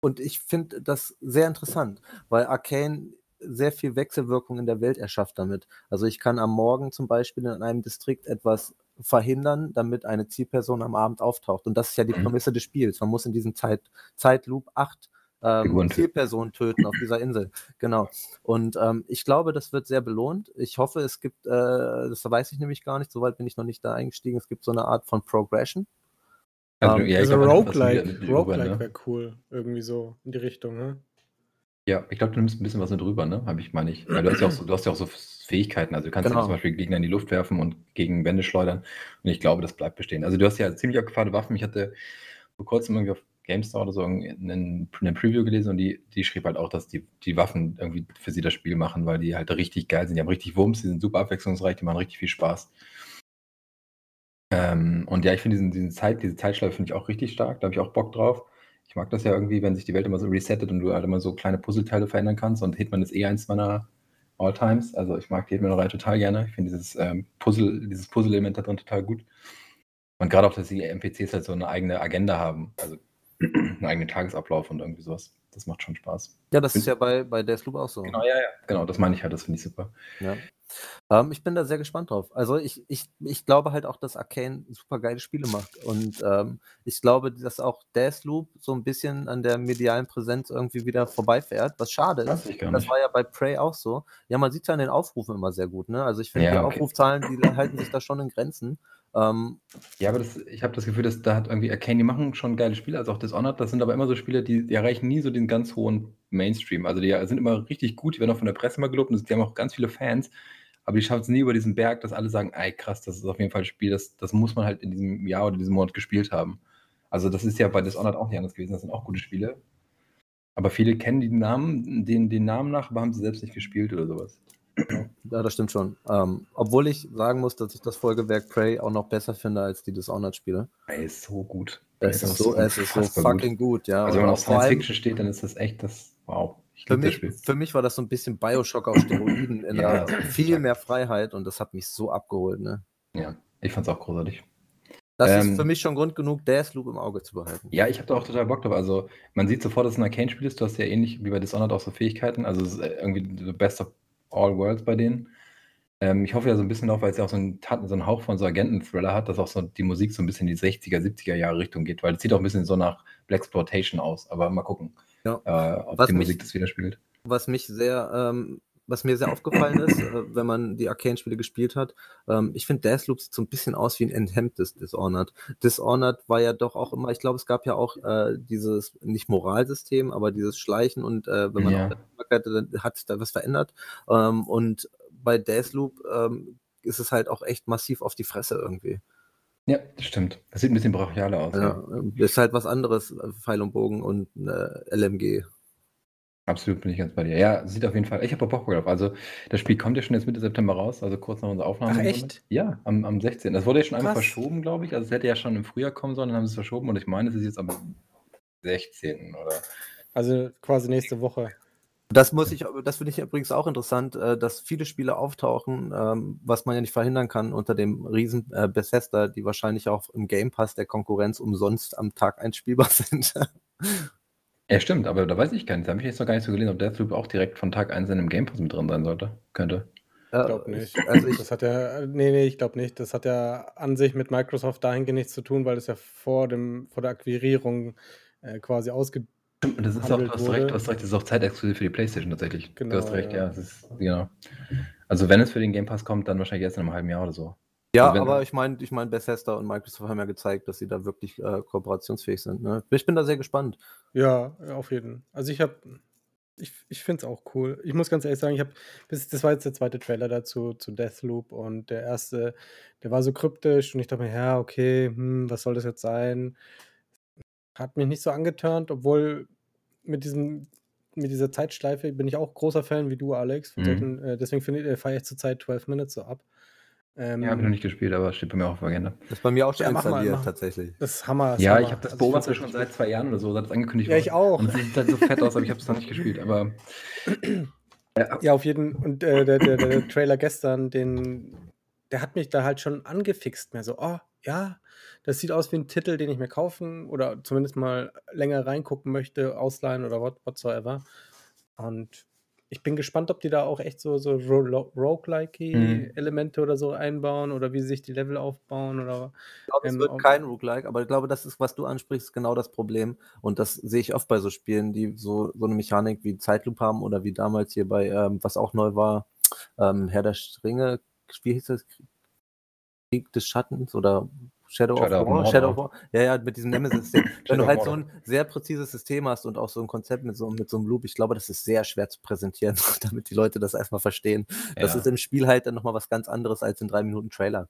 und ich finde das sehr interessant, weil Arcane sehr viel Wechselwirkung in der Welt erschafft damit. Also ich kann am Morgen zum Beispiel in einem Distrikt etwas verhindern, damit eine Zielperson am Abend auftaucht. Und das ist ja die Mhm. Prämisse des Spiels. Man muss in diesem Zeit, Zeitloop acht ähm. Zielpersonen töten auf dieser Insel. Genau. Und ähm, ich glaube, das wird sehr belohnt. Ich hoffe, es gibt, äh, das weiß ich nämlich gar nicht, soweit bin ich noch nicht da eingestiegen, es gibt so eine Art von Progression. Also, ähm, ja, also du Roguelike, mit Roguelike ne? wäre cool. Irgendwie so in die Richtung, ne? Ja, ich glaube, du nimmst ein bisschen was mit rüber, ne? Habe ich, meine ich. Weil du hast ja auch so, du hast ja auch so Fähigkeiten. Also du kannst ja Genau. zum Beispiel Gegner in die Luft werfen und gegen Wände schleudern. Und ich glaube, das bleibt bestehen. Also du hast ja ziemlich abgefahrene Waffen. Ich hatte vor kurzem irgendwie auf GameStar oder so einen, einen Preview gelesen und die, die schrieb halt auch, dass die, die Waffen irgendwie für sie das Spiel machen, weil die halt richtig geil sind. Die haben richtig Wumms, die sind super abwechslungsreich, die machen richtig viel Spaß. Ähm, und ja, ich finde diesen, diesen Zeit, diese Zeitschleife finde ich auch richtig stark. Da habe ich auch Bock drauf. Ich mag das ja irgendwie, wenn sich die Welt immer so resettet und du halt immer so kleine Puzzleteile verändern kannst. Und Hitman ist eh eins meiner All-Times. Also ich mag die Hitman-Reihe total gerne. Ich finde dieses ähm, Puzzle, dieses Puzzle-Element da drin total gut. Und gerade auch, dass die NPCs halt so eine eigene Agenda haben. Also einen eigenen Tagesablauf und irgendwie sowas. Das macht schon Spaß. Ja, das ist ja bei, bei Deathloop auch so. Genau, ja, ja. Genau, das meine ich halt, das finde ich super. Ja. Ähm, ich bin da sehr gespannt drauf. Also ich, ich, ich glaube halt auch, dass Arcane super geile Spiele macht. Und ähm, ich glaube, dass auch Deathloop so ein bisschen an der medialen Präsenz irgendwie wieder vorbeifährt, was schade ist. Das war ja bei Prey auch so. Ja, man sieht es ja an den Aufrufen immer sehr gut. Ne? Also ich finde, Ja, die okay. Aufrufzahlen, die halten sich da schon in Grenzen. Ähm, Ja, aber das, ich habe das Gefühl, dass da hat irgendwie Arcane, die machen schon geile Spiele, also auch Dishonored, das sind aber immer so Spiele, die, die erreichen nie so den ganz hohen Mainstream. Also die sind immer richtig gut, die werden auch von der Presse mal gelobt und die haben auch ganz viele Fans, aber die schaffen es nie über diesen Berg, dass alle sagen, ey krass, das ist auf jeden Fall ein Spiel, das, das muss man halt in diesem Jahr oder diesem Monat gespielt haben. Also das ist ja bei Dishonored auch nicht anders gewesen, das sind auch gute Spiele. Aber viele kennen die Namen, den, den Namen nach, aber haben sie selbst nicht gespielt oder sowas. ja, das stimmt schon. Ähm, obwohl ich sagen muss, dass ich das Folgewerk Prey auch noch besser finde als die Dishonored-Spiele. Ey, ist so gut. Es ist so, es ist so fucking gut, ja. Also wenn man auf Science Fiction steht, dann ist das echt das, wow. Für mich, für mich war das so ein bisschen Bioshock auf Steroiden in Ja, einer viel mehr Freiheit und das hat mich so abgeholt. Ne? Ja, ich fand's auch großartig. Das Ähm, ist für mich schon Grund genug, Deathloop im Auge zu behalten. Ja, ich habe da auch total Bock drauf. Also, man sieht sofort, dass es ein Arcane-Spiel ist. Du hast ja ähnlich wie bei Dishonored auch so Fähigkeiten. Also, es ist äh, irgendwie the best of all worlds bei denen. Ähm, ich hoffe ja so ein bisschen auch, weil es ja auch so einen, so einen Hauch von so Agenten-Thriller hat, dass auch so die Musik so ein bisschen in die 60er, 70er Jahre Richtung geht, weil es sieht auch ein bisschen so nach Blaxploitation aus. Aber mal gucken, Ja. äh, ob Was die mich- Musik das widerspiegelt. Was mich sehr, ähm, was mir sehr aufgefallen ist, äh, wenn man die Arcane-Spiele gespielt hat, ähm, ich finde Deathloop sieht so ein bisschen aus wie ein enthemmtes Dishonored. Dishonored war ja doch auch immer, ich glaube, es gab ja auch äh, dieses, nicht Moralsystem, aber dieses Schleichen und äh, wenn man Ja. auch hatte, dann hat sich da was verändert. Ähm, und bei Deathloop ähm, ist es halt auch echt massiv auf die Fresse irgendwie. Ja, das stimmt. Das sieht ein bisschen brachialer aus. Ja. Ja, ist halt was anderes, äh, Pfeil und Bogen und äh, LMG. Absolut bin ich ganz bei dir. Ja, sieht auf jeden Fall. Ich habe auch Bock drauf. Also, das Spiel kommt ja schon jetzt Mitte September raus, also kurz nach unserer Aufnahme. Ach, echt? Ja, am, am 16. Das wurde ja schon einmal verschoben, glaube ich. Also, es hätte ja schon im Frühjahr kommen sollen, dann haben sie es verschoben und ich meine, es ist jetzt am 16. oder. Also quasi nächste Woche. Das muss ich, das finde ich übrigens auch interessant, äh, dass viele Spiele auftauchen, ähm, was man ja nicht verhindern kann unter dem riesen äh, Bethesda, die wahrscheinlich auch im Game Pass der Konkurrenz umsonst am Tag einspielbar sind. Ja, stimmt, aber da weiß ich gar nicht. Da habe ich jetzt noch gar nicht so gelesen, ob Deathloop auch direkt von Tag 1 in einem Game Pass mit drin sein sollte. Könnte. Ich glaube nicht. Also ich, das hat ja, nee, nee, ich glaube nicht. Das hat ja an sich mit Microsoft dahingehend nichts zu tun, weil es ja vor, dem, vor der Akquirierung äh, quasi ausge... Stimmt, und das ist auch, du hast recht, du hast recht, das ist auch zeitexklusiv für die Playstation tatsächlich. Genau, du hast recht, ja. ja. das ist, genau. Also, wenn es für den Game Pass kommt, dann wahrscheinlich erst in einem halben Jahr oder so. ja, also wenn- aber ich meine, ich meine, Bethesda und Microsoft haben ja gezeigt, dass sie da wirklich äh, kooperationsfähig sind. Ne? Ich bin da sehr gespannt. Ja, auf jeden. Also ich habe, ich, ich finde es auch cool. Ich muss ganz ehrlich sagen, ich habe, das war jetzt der zweite Trailer dazu, zu Deathloop und der erste, der war so kryptisch und ich dachte mir, ja, okay, hm, was soll das jetzt sein? Hat mich nicht so angeturnt, obwohl mit diesem, mit dieser Zeitschleife bin ich auch großer Fan wie du, Alex. Mhm. solchen, äh, deswegen finde ich, äh, feiere ich zurzeit 12 Minutes so ab. Ähm, Ja, habe ich noch nicht gespielt, aber steht bei mir auch auf der Agenda. Das ist bei mir auch schon Ja, mal, installiert, mach. tatsächlich. Das ist Hammer. ist Ja, Hammer. ich habe das Also beobachtet schon seit zwei Jahren oder so, seit es angekündigt Ja, wurde. ich auch. Und es sieht halt so fett aus, aber ich habe es noch nicht gespielt. Aber Ja, auf jeden Und äh, der, der, der Trailer gestern, den, der hat mich da halt schon angefixt. Mehr so, oh, ja, das sieht aus wie ein Titel, den ich mir kaufen oder zumindest mal länger reingucken möchte, ausleihen oder what, whatsoever. Und ich bin gespannt, ob die da auch echt so, so ro Mhm. Roguelike-Elemente oder so einbauen oder wie sie sich die Level aufbauen oder. Ich glaube, es Ähm, wird ob- kein Roguelike, aber ich glaube, das ist, was du ansprichst, genau das Problem. Und das sehe ich oft bei so Spielen, die so, so eine Mechanik wie Zeitloop haben oder wie damals hier bei, ähm, was auch neu war, ähm, Herr der Ringe, wie hieß das? Krieg des Schattens oder Shadow, Shadow of War? Shadow of War? Ja, ja, mit diesem Nemesis-System. Wenn du halt so ein sehr präzises System hast und auch so ein Konzept mit so, mit so einem Loop, ich glaube, das ist sehr schwer zu präsentieren, damit die Leute das erstmal verstehen. Das Ja. ist im Spiel halt dann nochmal was ganz anderes als in drei Minuten Trailer.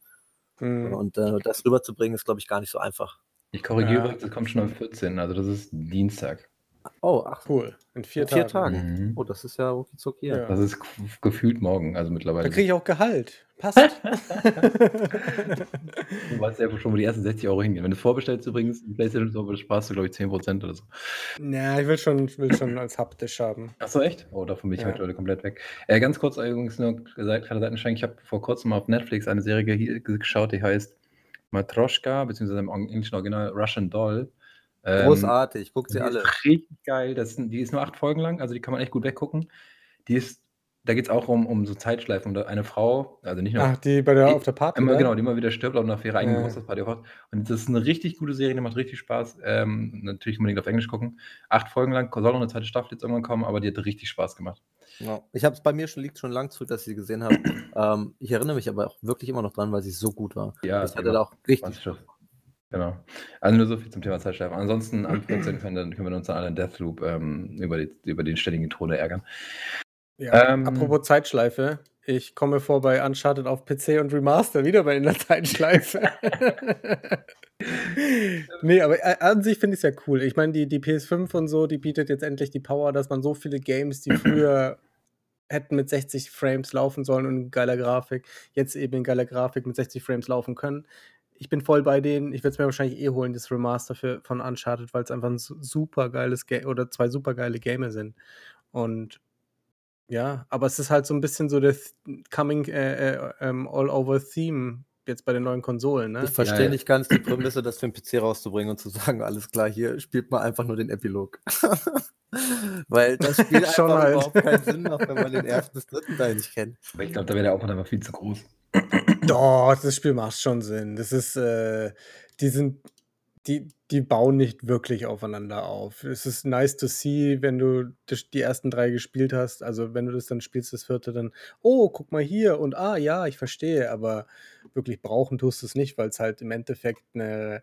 Hm, Und äh, das rüberzubringen, ist, glaube ich, gar nicht so einfach. ich korrigiere, Ja. das kommt schon am 14. Also das ist Dienstag. Oh, ach, Cool. In vier in vier Tagen. Tagen. Mhm. Oh, das ist ja rucki Ja. Das ist gefühlt morgen, also Da mittlerweile. kriege ich auch Gehalt. Passt. Du weißt ja schon, wo die ersten 60 Euro hingehen. Wenn du vorbestellst übrigens, im PlayStation Store, sparst du, glaube ich, 10% oder so. ja, ich will schon, ich will schon als haptisch haben. Achso, echt? Oh, davon bin ich Ja. mittlerweile komplett weg. Äh, ganz kurz übrigens nur gesagt, kleiner Seitenschwenk. Ich habe vor kurzem mal auf Netflix eine Serie ge geschaut, die heißt Matroschka, beziehungsweise im englischen Original Russian Doll. Ähm, Großartig, guckt die sie alle. ist richtig geil. Das, sind- die ist nur acht Folgen lang, also die kann man echt gut weggucken. Die ist, da geht es auch um, um so Zeitschleifen. Um eine Frau, also nicht nur Ach, die bei der Die- auf der Party. Immer, genau, die immer wieder stirbt, auch nach ihrer eigenen Ja. Geburtstagsparty. Und das ist eine richtig gute Serie, die macht richtig Spaß. Ähm, natürlich unbedingt auf Englisch gucken. Acht Folgen lang, soll noch eine zweite Staffel jetzt irgendwann kommen, aber die hat richtig Spaß gemacht. Ja. Ich habe es bei mir schon liegt schon lang zurück, dass ich sie gesehen habe. ähm, ich erinnere mich aber auch wirklich immer noch dran, weil sie so gut war. Ja, ich die hatte macht da auch richtig. Spaß. Genau. Also nur so viel zum Thema Zeitschleifen. Ansonsten am 14. können, dann können wir uns dann alle in Deathloop ähm, über, die, über den ständigen Tode ärgern. Ja. Ähm, Apropos Zeitschleife. Ich komme vor bei Uncharted auf PC und Remaster wieder bei in der Zeitschleife. nee, aber äh, an sich finde ich es ja cool. Ich meine, die, die PS5 und so, die bietet jetzt endlich die Power, dass man so viele Games, die früher hätten mit 60 Frames laufen sollen und in geiler Grafik, jetzt eben in geiler Grafik mit 60 Frames laufen können. Ich bin voll bei denen. Ich werde es mir wahrscheinlich eh holen, das Remaster für, von Uncharted, weil es einfach ein su- super geiles Game oder zwei super geile Games sind. Und ja, aber es ist halt so ein bisschen so das Coming äh, äh, ähm, All-Over-Theme jetzt bei den neuen Konsolen, ne? Ich verstehe ja. nicht ganz die Prämisse, das für den PC rauszubringen und zu sagen, alles klar, hier spielt man einfach nur den Epilog. Weil das Spiel einfach Schon halt. überhaupt keinen Sinn macht, wenn man den ersten bis dritten Teil nicht kennt. Aber ich glaube, da wäre der Aufwand einfach viel zu groß. Doch, das Spiel macht schon Sinn. Das ist, äh, die sind, die, die bauen nicht wirklich aufeinander auf. Es ist nice to see, wenn du die ersten drei gespielt hast. Also wenn du das dann spielst, das vierte, dann, oh, guck mal hier und ah, ja, ich verstehe, aber wirklich brauchen tust du es nicht, weil es halt im Endeffekt eine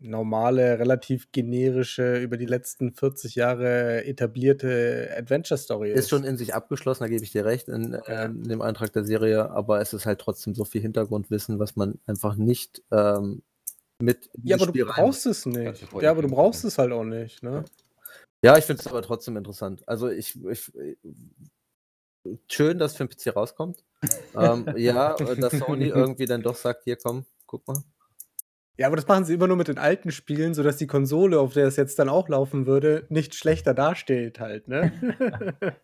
normale, relativ generische, über die letzten 40 Jahre etablierte Adventure-Story ist. Ist schon in sich abgeschlossen, da gebe ich dir recht, in, Ja. ähm, in dem Eintrag der Serie, aber es ist halt trotzdem so viel Hintergrundwissen, was man einfach nicht ähm, mit ja, aber Spiel du rein- brauchst es nicht. Ja, aber du brauchst es halt auch nicht, ne? Ja, ich finde es aber trotzdem interessant. Also ich, ich schön, dass für den PC rauskommt. ähm, ja, äh, dass Sony irgendwie dann doch sagt, hier komm, guck mal. Ja, aber das machen sie immer nur mit den alten Spielen, sodass die Konsole, auf der es jetzt dann auch laufen würde, nicht schlechter dasteht halt, ne?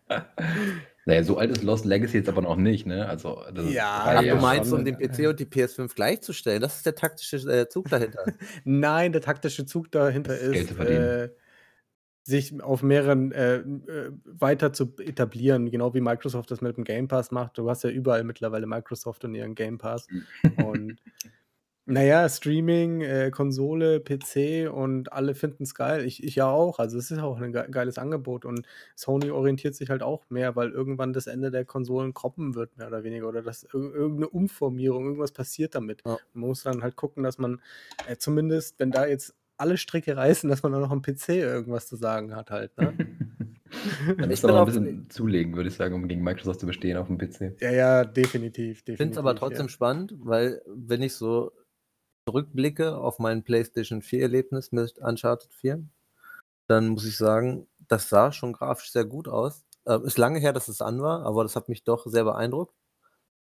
Naja, so alt ist Lost Legacy jetzt aber noch nicht, ne? Also, das ist Ja, Ach, du meinst, schon. um den PC und die PS5 gleichzustellen? Das ist der taktische äh, Zug dahinter. Nein, der taktische Zug dahinter Geld ist, verdienen. äh, sich auf mehreren äh, äh, weiter zu etablieren, genau wie Microsoft das mit dem Game Pass macht. Du hast ja überall mittlerweile Microsoft und ihren Game Pass. Und naja, Streaming, äh, Konsole, PC und alle finden es geil. Ich, ich ja auch. Also es ist auch ein ge geiles Angebot und Sony orientiert sich halt auch mehr, weil irgendwann das Ende der Konsolen kommen wird, mehr oder weniger. Oder dass ir irgendeine Umformierung, irgendwas passiert damit. Ja. Man muss dann halt gucken, dass man äh, zumindest, wenn da jetzt alle Stricke reißen, dass man dann noch am PC irgendwas zu sagen hat halt. Ne? Da müsste man ein bisschen zulegen, würde ich sagen, um gegen Microsoft zu bestehen auf dem PC. ja, ja, definitiv. Ich finde es aber trotzdem ja. spannend, weil wenn ich so zurückblicke auf mein PlayStation 4-Erlebnis mit Uncharted 4, dann muss ich sagen, das sah schon grafisch sehr gut aus. Äh, ist lange her, dass es an war, aber das hat mich doch sehr beeindruckt.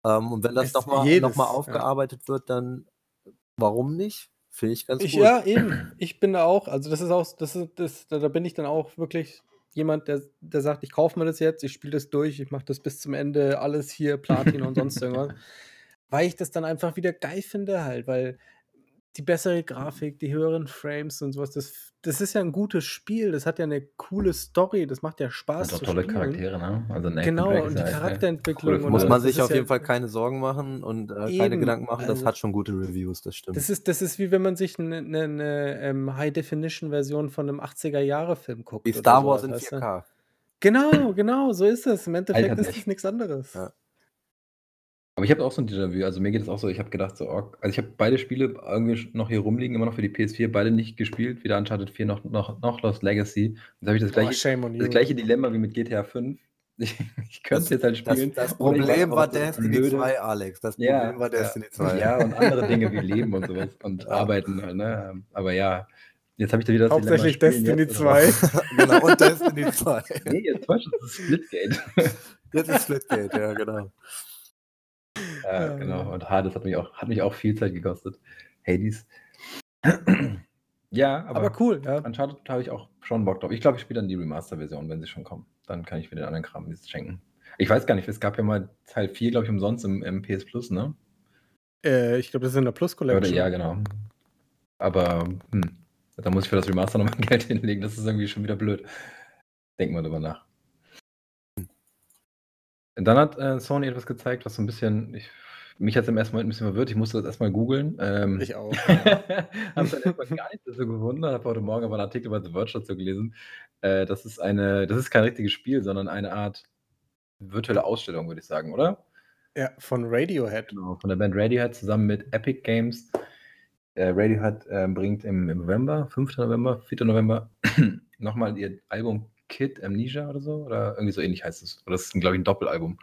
Ähm, und wenn das nochmal noch mal ja. aufgearbeitet wird, dann warum nicht? Finde ich ganz Ich, gut. ja, eben. Ich bin da auch, also das ist auch, das ist, das, da, da bin ich dann auch wirklich jemand, der, der sagt, ich kaufe mir das jetzt, ich spiele das durch, ich mache das bis zum Ende, alles hier, Platin und sonst irgendwas. Weil ich das dann einfach wieder geil finde halt, weil die bessere Grafik, die höheren Frames und sowas, das, das ist ja ein gutes Spiel, das hat ja eine coole Story, das macht ja Spaß Und auch zu tolle spielen. Charaktere, ne? Also Genau, und die ja Charakterentwicklung coole und Muss man sich auf ja- jeden Fall keine Sorgen machen und äh, keine Gedanken machen. Das also- hat schon gute Reviews, das stimmt. Das ist, das ist wie wenn man sich eine, eine, eine ähm, High-Definition-Version von einem 80er-Jahre-Film guckt. Wie Star Wars sowas, in weißt du? 4K. Genau, genau, so ist es. Im Endeffekt ist es nichts anderes. Ja. Aber ich habe auch so ein Déjà-vu. Also mir geht es auch so, ich habe gedacht, so, oh, also ich habe beide Spiele irgendwie noch hier rumliegen, immer noch für die PS4, beide nicht gespielt, weder Uncharted 4 noch, noch, noch Lost Legacy. Jetzt habe ich das Boah, gleiche, shame on you. das gleiche Dilemma wie mit GTA 5. Ich, ich könnte es jetzt halt Das, spielen. das oder ich Problem war auch, das Destiny blöde. 2, Alex. Das Ja, Problem war Destiny 2. Ja, und andere Dinge wie Leben und sowas und Ja. Arbeiten halt, ne? Aber ja, Jetzt habe ich da wieder das Hauptsächlich Dilemma, Destiny spielen jetzt 2. genau, und Destiny 2. oder- Nee, jetzt täuscht das ist Splitgate. Jetzt ist Splitgate, ja, genau. Ja, genau. Und Hades hat mich auch, hat mich auch viel Zeit gekostet. Hades. ja, aber, Aber cool, ja. Uncharted habe ich auch schon Bock drauf. Ich glaube, ich spiele dann die Remaster-Version, wenn sie schon kommen. Dann kann ich mir den anderen Kram jetzt schenken. Ich weiß gar nicht, es gab ja mal Teil 4, glaube ich, umsonst im, im PS Plus, ne? Äh, ich glaube, das ist in der Plus Oder, Collection. ja, genau. Aber hm, da muss ich für das Remaster nochmal Geld hinlegen. Das ist irgendwie schon wieder blöd. Denken wir drüber nach. Dann hat äh, Sony etwas gezeigt, was so ein bisschen, ich, mich hat es im ersten Moment ein bisschen verwirrt. Ich musste das erstmal googeln. Ähm, Ich auch. habe dann erstmal gar nicht so gewundert, habe heute Morgen aber einen Artikel bei The Verge dazu gelesen. Äh, das ist eine, das ist kein richtiges Spiel, sondern eine Art virtuelle Ausstellung, würde ich sagen, oder? Ja, von Radiohead. Genau, von der Band Radiohead zusammen mit Epic Games. Äh, Radiohead äh, bringt im, im November, 5. November, 4. November, nochmal ihr Album Kid Amnesia oder so. Oder irgendwie so ähnlich heißt es. Oder das ist, glaube ich, ein Doppelalbum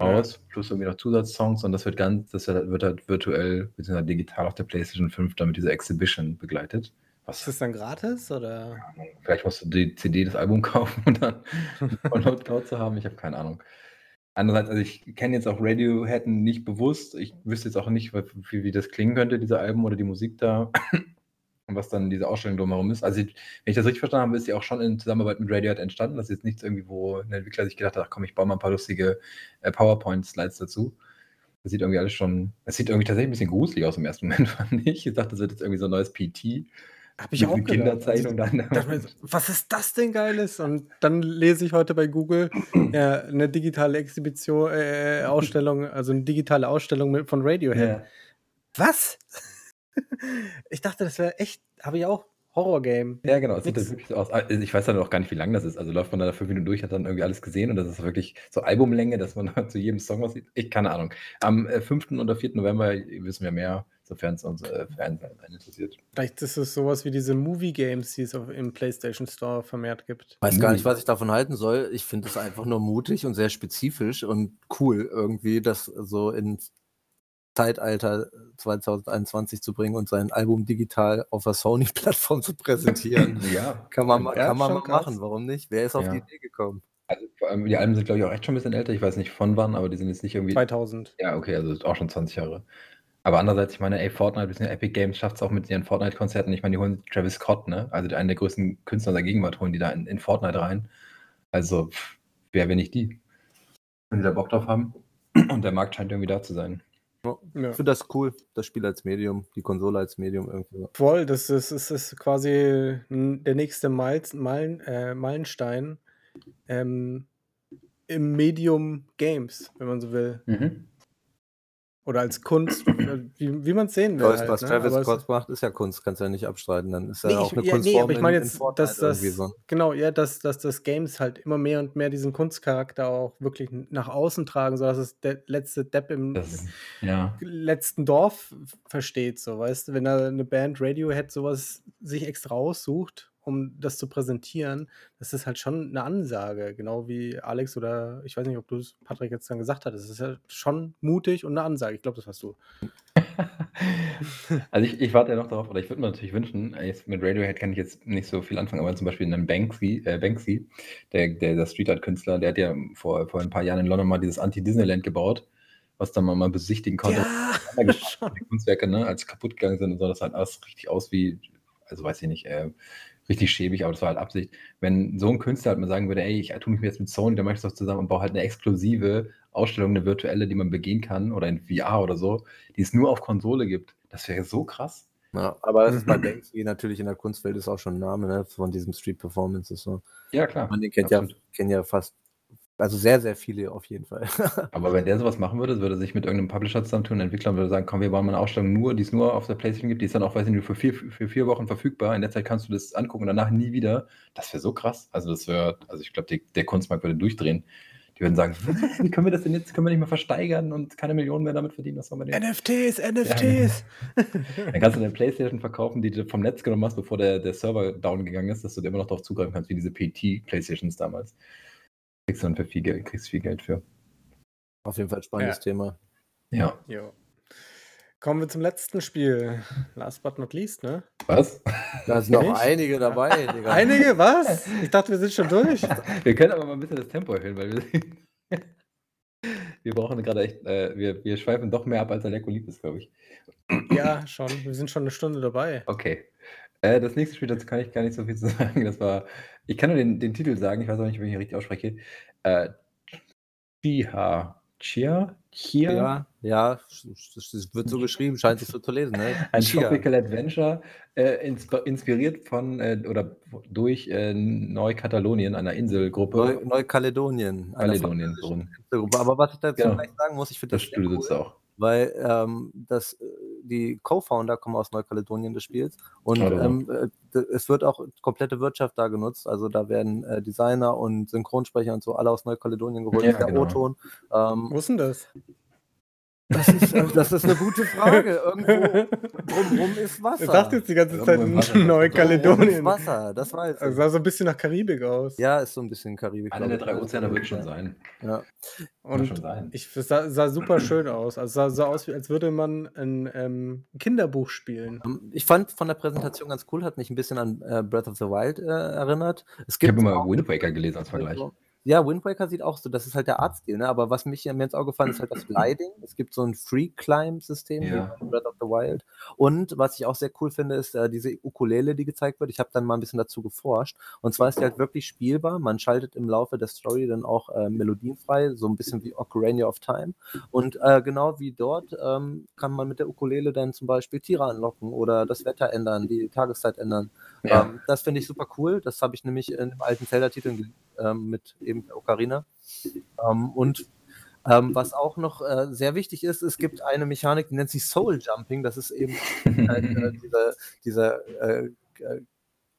raus, plus irgendwie noch Zusatzsongs und das wird ganz, das wird halt virtuell bzw. digital auf der PlayStation 5 damit diese Exhibition begleitet. Ist Was das dann gratis oder? Vielleicht musst du die CD des Albums kaufen und dann Download Cloud zu haben. Ich habe keine Ahnung. Andererseits, also ich kenne jetzt auch Radiohead nicht bewusst. Ich wüsste jetzt auch nicht, wie, wie das klingen könnte, diese Alben oder die Musik da. Und was dann diese Ausstellung drumherum ist. Also, wenn ich das richtig verstanden habe, ist die auch schon in Zusammenarbeit mit Radiohead entstanden. Das ist jetzt nichts irgendwie, wo ein Entwickler sich gedacht hat, ach komm, ich baue mal ein paar lustige äh, PowerPoint-Slides dazu. Das sieht irgendwie alles schon, es sieht irgendwie tatsächlich ein bisschen gruselig aus im ersten Moment, fand ich. Ich dachte, das wird jetzt irgendwie so ein neues PT. Hab ich auch. Kinderzeichnung Also, dann. so, was ist das denn Geiles? Und dann lese ich heute bei Google ja, eine digitale Exhibition, äh, Ausstellung, also eine digitale Ausstellung mit, von Radiohead. Ja. Was? ich dachte, das wäre echt, habe ich auch Horror-Game. Ja, genau. Es sieht das wirklich so aus. Also Ich weiß dann auch gar nicht, wie lang das ist. Also läuft man da fünf Minuten durch, hat dann irgendwie alles gesehen und das ist wirklich so Albumlänge, dass man zu jedem Song was sieht. Ich keine Ahnung. Am äh, 5. oder 4. November wissen wir mehr, sofern es uns äh, Fans interessiert. Vielleicht ist es sowas wie diese Movie-Games, die es auf, im PlayStation Store vermehrt gibt. Weiß gar nicht, was ich davon halten soll. Ich finde es einfach nur mutig und sehr spezifisch und cool irgendwie, das so ins Zeitalter 2021 zu bringen und sein Album digital auf der Sony-Plattform zu präsentieren. Ja. Kann man, kann man mal krass. machen, warum nicht? Wer ist auf Ja. die Idee gekommen? Also vor allem, die Alben sind, glaube ich, auch echt schon ein bisschen älter. Ich weiß nicht von wann, aber die sind jetzt nicht irgendwie. 2000. Ja, okay, also ist auch schon 20 Jahre. Aber andererseits, ich meine, ey, Fortnite, bzw. Epic Games schafft es auch mit ihren Fortnite-Konzerten. Ich meine, die holen Travis Scott, ne? Also einen der größten Künstler der Gegenwart holen die da in, in Fortnite rein. Also, pff, wer, wenn nicht die? Wenn die da Bock drauf haben. Und der Markt scheint irgendwie da zu sein. Ja. Ich finde das cool, das Spiel als Medium, die Konsole als Medium irgendwie. Voll, das ist, das ist quasi der nächste Miles, Meilen, äh, Meilenstein ähm, im Medium Games, wenn man so will. Oder als Kunst, äh, wie, wie man es sehen will. Was, Halt, was ne? Travis Aber es- Scott macht, ist ja Kunst, kannst du ja nicht abstreiten. Dann ist ja Nee, auch ich, eine ja, Kunstform nee, aber ich meine in- in jetzt, dass das, so. genau, ja, dass, dass das Games halt immer mehr und mehr diesen Kunstcharakter auch wirklich nach außen tragen, sodass es der letzte Depp im Das, ja. letzten Dorf versteht, so, weißt du, wenn da eine Band Radiohead sowas sich extra aussucht, um das zu präsentieren, das ist halt schon eine Ansage, genau wie Alex oder ich weiß nicht, ob du es Patrick jetzt dann gesagt hattest, es ist ja schon mutig und eine Ansage, ich glaube, das hast du. Also ich, ich warte ja noch darauf, oder ich würde mir natürlich wünschen, mit Radiohead kann ich jetzt nicht so viel anfangen, aber zum Beispiel einen Banksy, äh, Banksy der, der, der Street Art Künstler, der hat ja vor, vor ein paar Jahren in London mal dieses Anti-Disneyland gebaut, was dann mal, mal besichtigen konnte. Ja. Die Kunstwerke, ne, als kaputt gegangen sind und so, das sah halt alles richtig aus wie, also weiß ich nicht, äh, richtig schäbig, aber das war halt Absicht. Wenn so ein Künstler halt mal sagen würde, ey, ich tue mich jetzt mit Sony, der mache ich das zusammen und baue halt eine exklusive Ausstellung, eine virtuelle, die man begehen kann oder in VR oder so, die es nur auf Konsole gibt, das wäre so krass. Ja, aber das ist bei Banksy natürlich in der Kunstwelt ist auch schon ein Name, ne, von diesem Street Performances. So. Ja, klar. Man den kennt ja, Absolut. kennen ja fast, also sehr, sehr viele auf jeden Fall. Aber wenn der sowas machen würde, würde sich mit irgendeinem Publisher zusammentun, Entwickler und würde sagen, komm, wir bauen mal eine Ausstellung nur, die es nur auf der Playstation gibt, die ist dann auch, weiß ich nicht, für vier, für vier Wochen verfügbar. In der Zeit kannst du das angucken und danach nie wieder. Das wäre so krass. Also das wäre, also ich glaube, der Kunstmarkt würde durchdrehen. Die würden sagen, wie können wir das denn jetzt, können wir nicht mehr versteigern und keine Millionen mehr damit verdienen, was soll man denn? NFTs, NFTs. Dann kannst du eine Playstation verkaufen, die du vom Netz genommen hast, bevor der, der Server down gegangen ist, dass du immer noch darauf zugreifen kannst, wie diese PT-Playstations damals. Kriegst du dann für viel Geld, kriegst viel Geld für. auf jeden Fall spannendes Ja. Thema. Ja. Jo. Kommen wir zum letzten Spiel. Last but not least, ne? Was? Da sind noch einige dabei, Digga. Einige, was? Ich dachte, wir sind schon durch. Wir können aber mal ein bisschen das Tempo erhöhen, weil wir, wir brauchen gerade echt, äh, wir, wir schweifen doch mehr ab, als Aleko lieb ist, glaube ich. Ja, schon. Wir sind schon eine Stunde dabei. Okay. Äh, das nächste Spiel, dazu kann ich gar nicht so viel zu sagen. Das war, ich kann nur den, den Titel sagen, ich weiß auch nicht, ob ich ihn richtig ausspreche. Äh, Chia. Chia? Chia? Ja, ja, es wird so geschrieben, scheint sich so zu lesen, ne? Ein Chia. Tropical Adventure, äh, insp inspiriert von äh, oder durch äh, Neukatalonien, einer Inselgruppe. Neu Neukaledonien. einer Kaledonien. Aber was ich dazu Genau. gleich sagen muss, ich finde Das das, Spiel sehr sitzt cool, auch. Weil ähm, das, äh, die Co-Founder kommen aus Neukaledonien des Spiels und ähm, äh, es wird auch komplette Wirtschaft da genutzt. Also da werden äh, Designer und Synchronsprecher und so alle aus Neukaledonien geholt. Ja, Das ist der genau. O-Ton. Ähm, Wo ist denn das? Das, ist, äh, das ist eine gute Frage. Irgendwo drumrum ist Wasser. Er sagt jetzt die ganze Zeit. Drumrum ist Neukaledonien. Wasser, das weiß Also ich. sah so ein bisschen nach Karibik aus. Ja, ist so ein bisschen Karibik. Einer der drei ich. Ozeane wird schon sein. Ja. Wird schon Und sein. ich, es sah, sah super schön aus. Also sah so aus, als würde man ein ähm, Kinderbuch spielen. Ähm, Ich fand von der Präsentation ganz cool, hat mich ein bisschen an äh, Breath of the Wild äh, erinnert. Es Ich gibt habe immer Wind Waker gelesen als Vergleich. Ja, Wind Waker sieht auch so, das ist halt der Artstil, ne? aber was mich mir ins Auge gefallen ist halt das Gliding. Es gibt so ein Free-Climb-System wie Ja. in Breath of the Wild. Und was ich auch sehr cool finde, ist äh, diese Ukulele, die gezeigt wird. Ich habe dann mal ein bisschen dazu geforscht. Und zwar ist die halt wirklich spielbar. Man schaltet im Laufe der Story dann auch äh, Melodien frei, so ein bisschen wie Ocarina of Time. Und äh, genau wie dort ähm, kann man mit der Ukulele dann zum Beispiel Tiere anlocken oder das Wetter ändern, die Tageszeit ändern. Ja. Ähm, das finde ich super cool. Das habe ich nämlich in dem alten Zelda-Titel ähm, mit eben der Ocarina. Ähm, und ähm, was auch noch äh, sehr wichtig ist, es gibt eine Mechanik, die nennt sich Soul Jumping. Das ist eben halt, äh, dieser, dieser, äh, äh,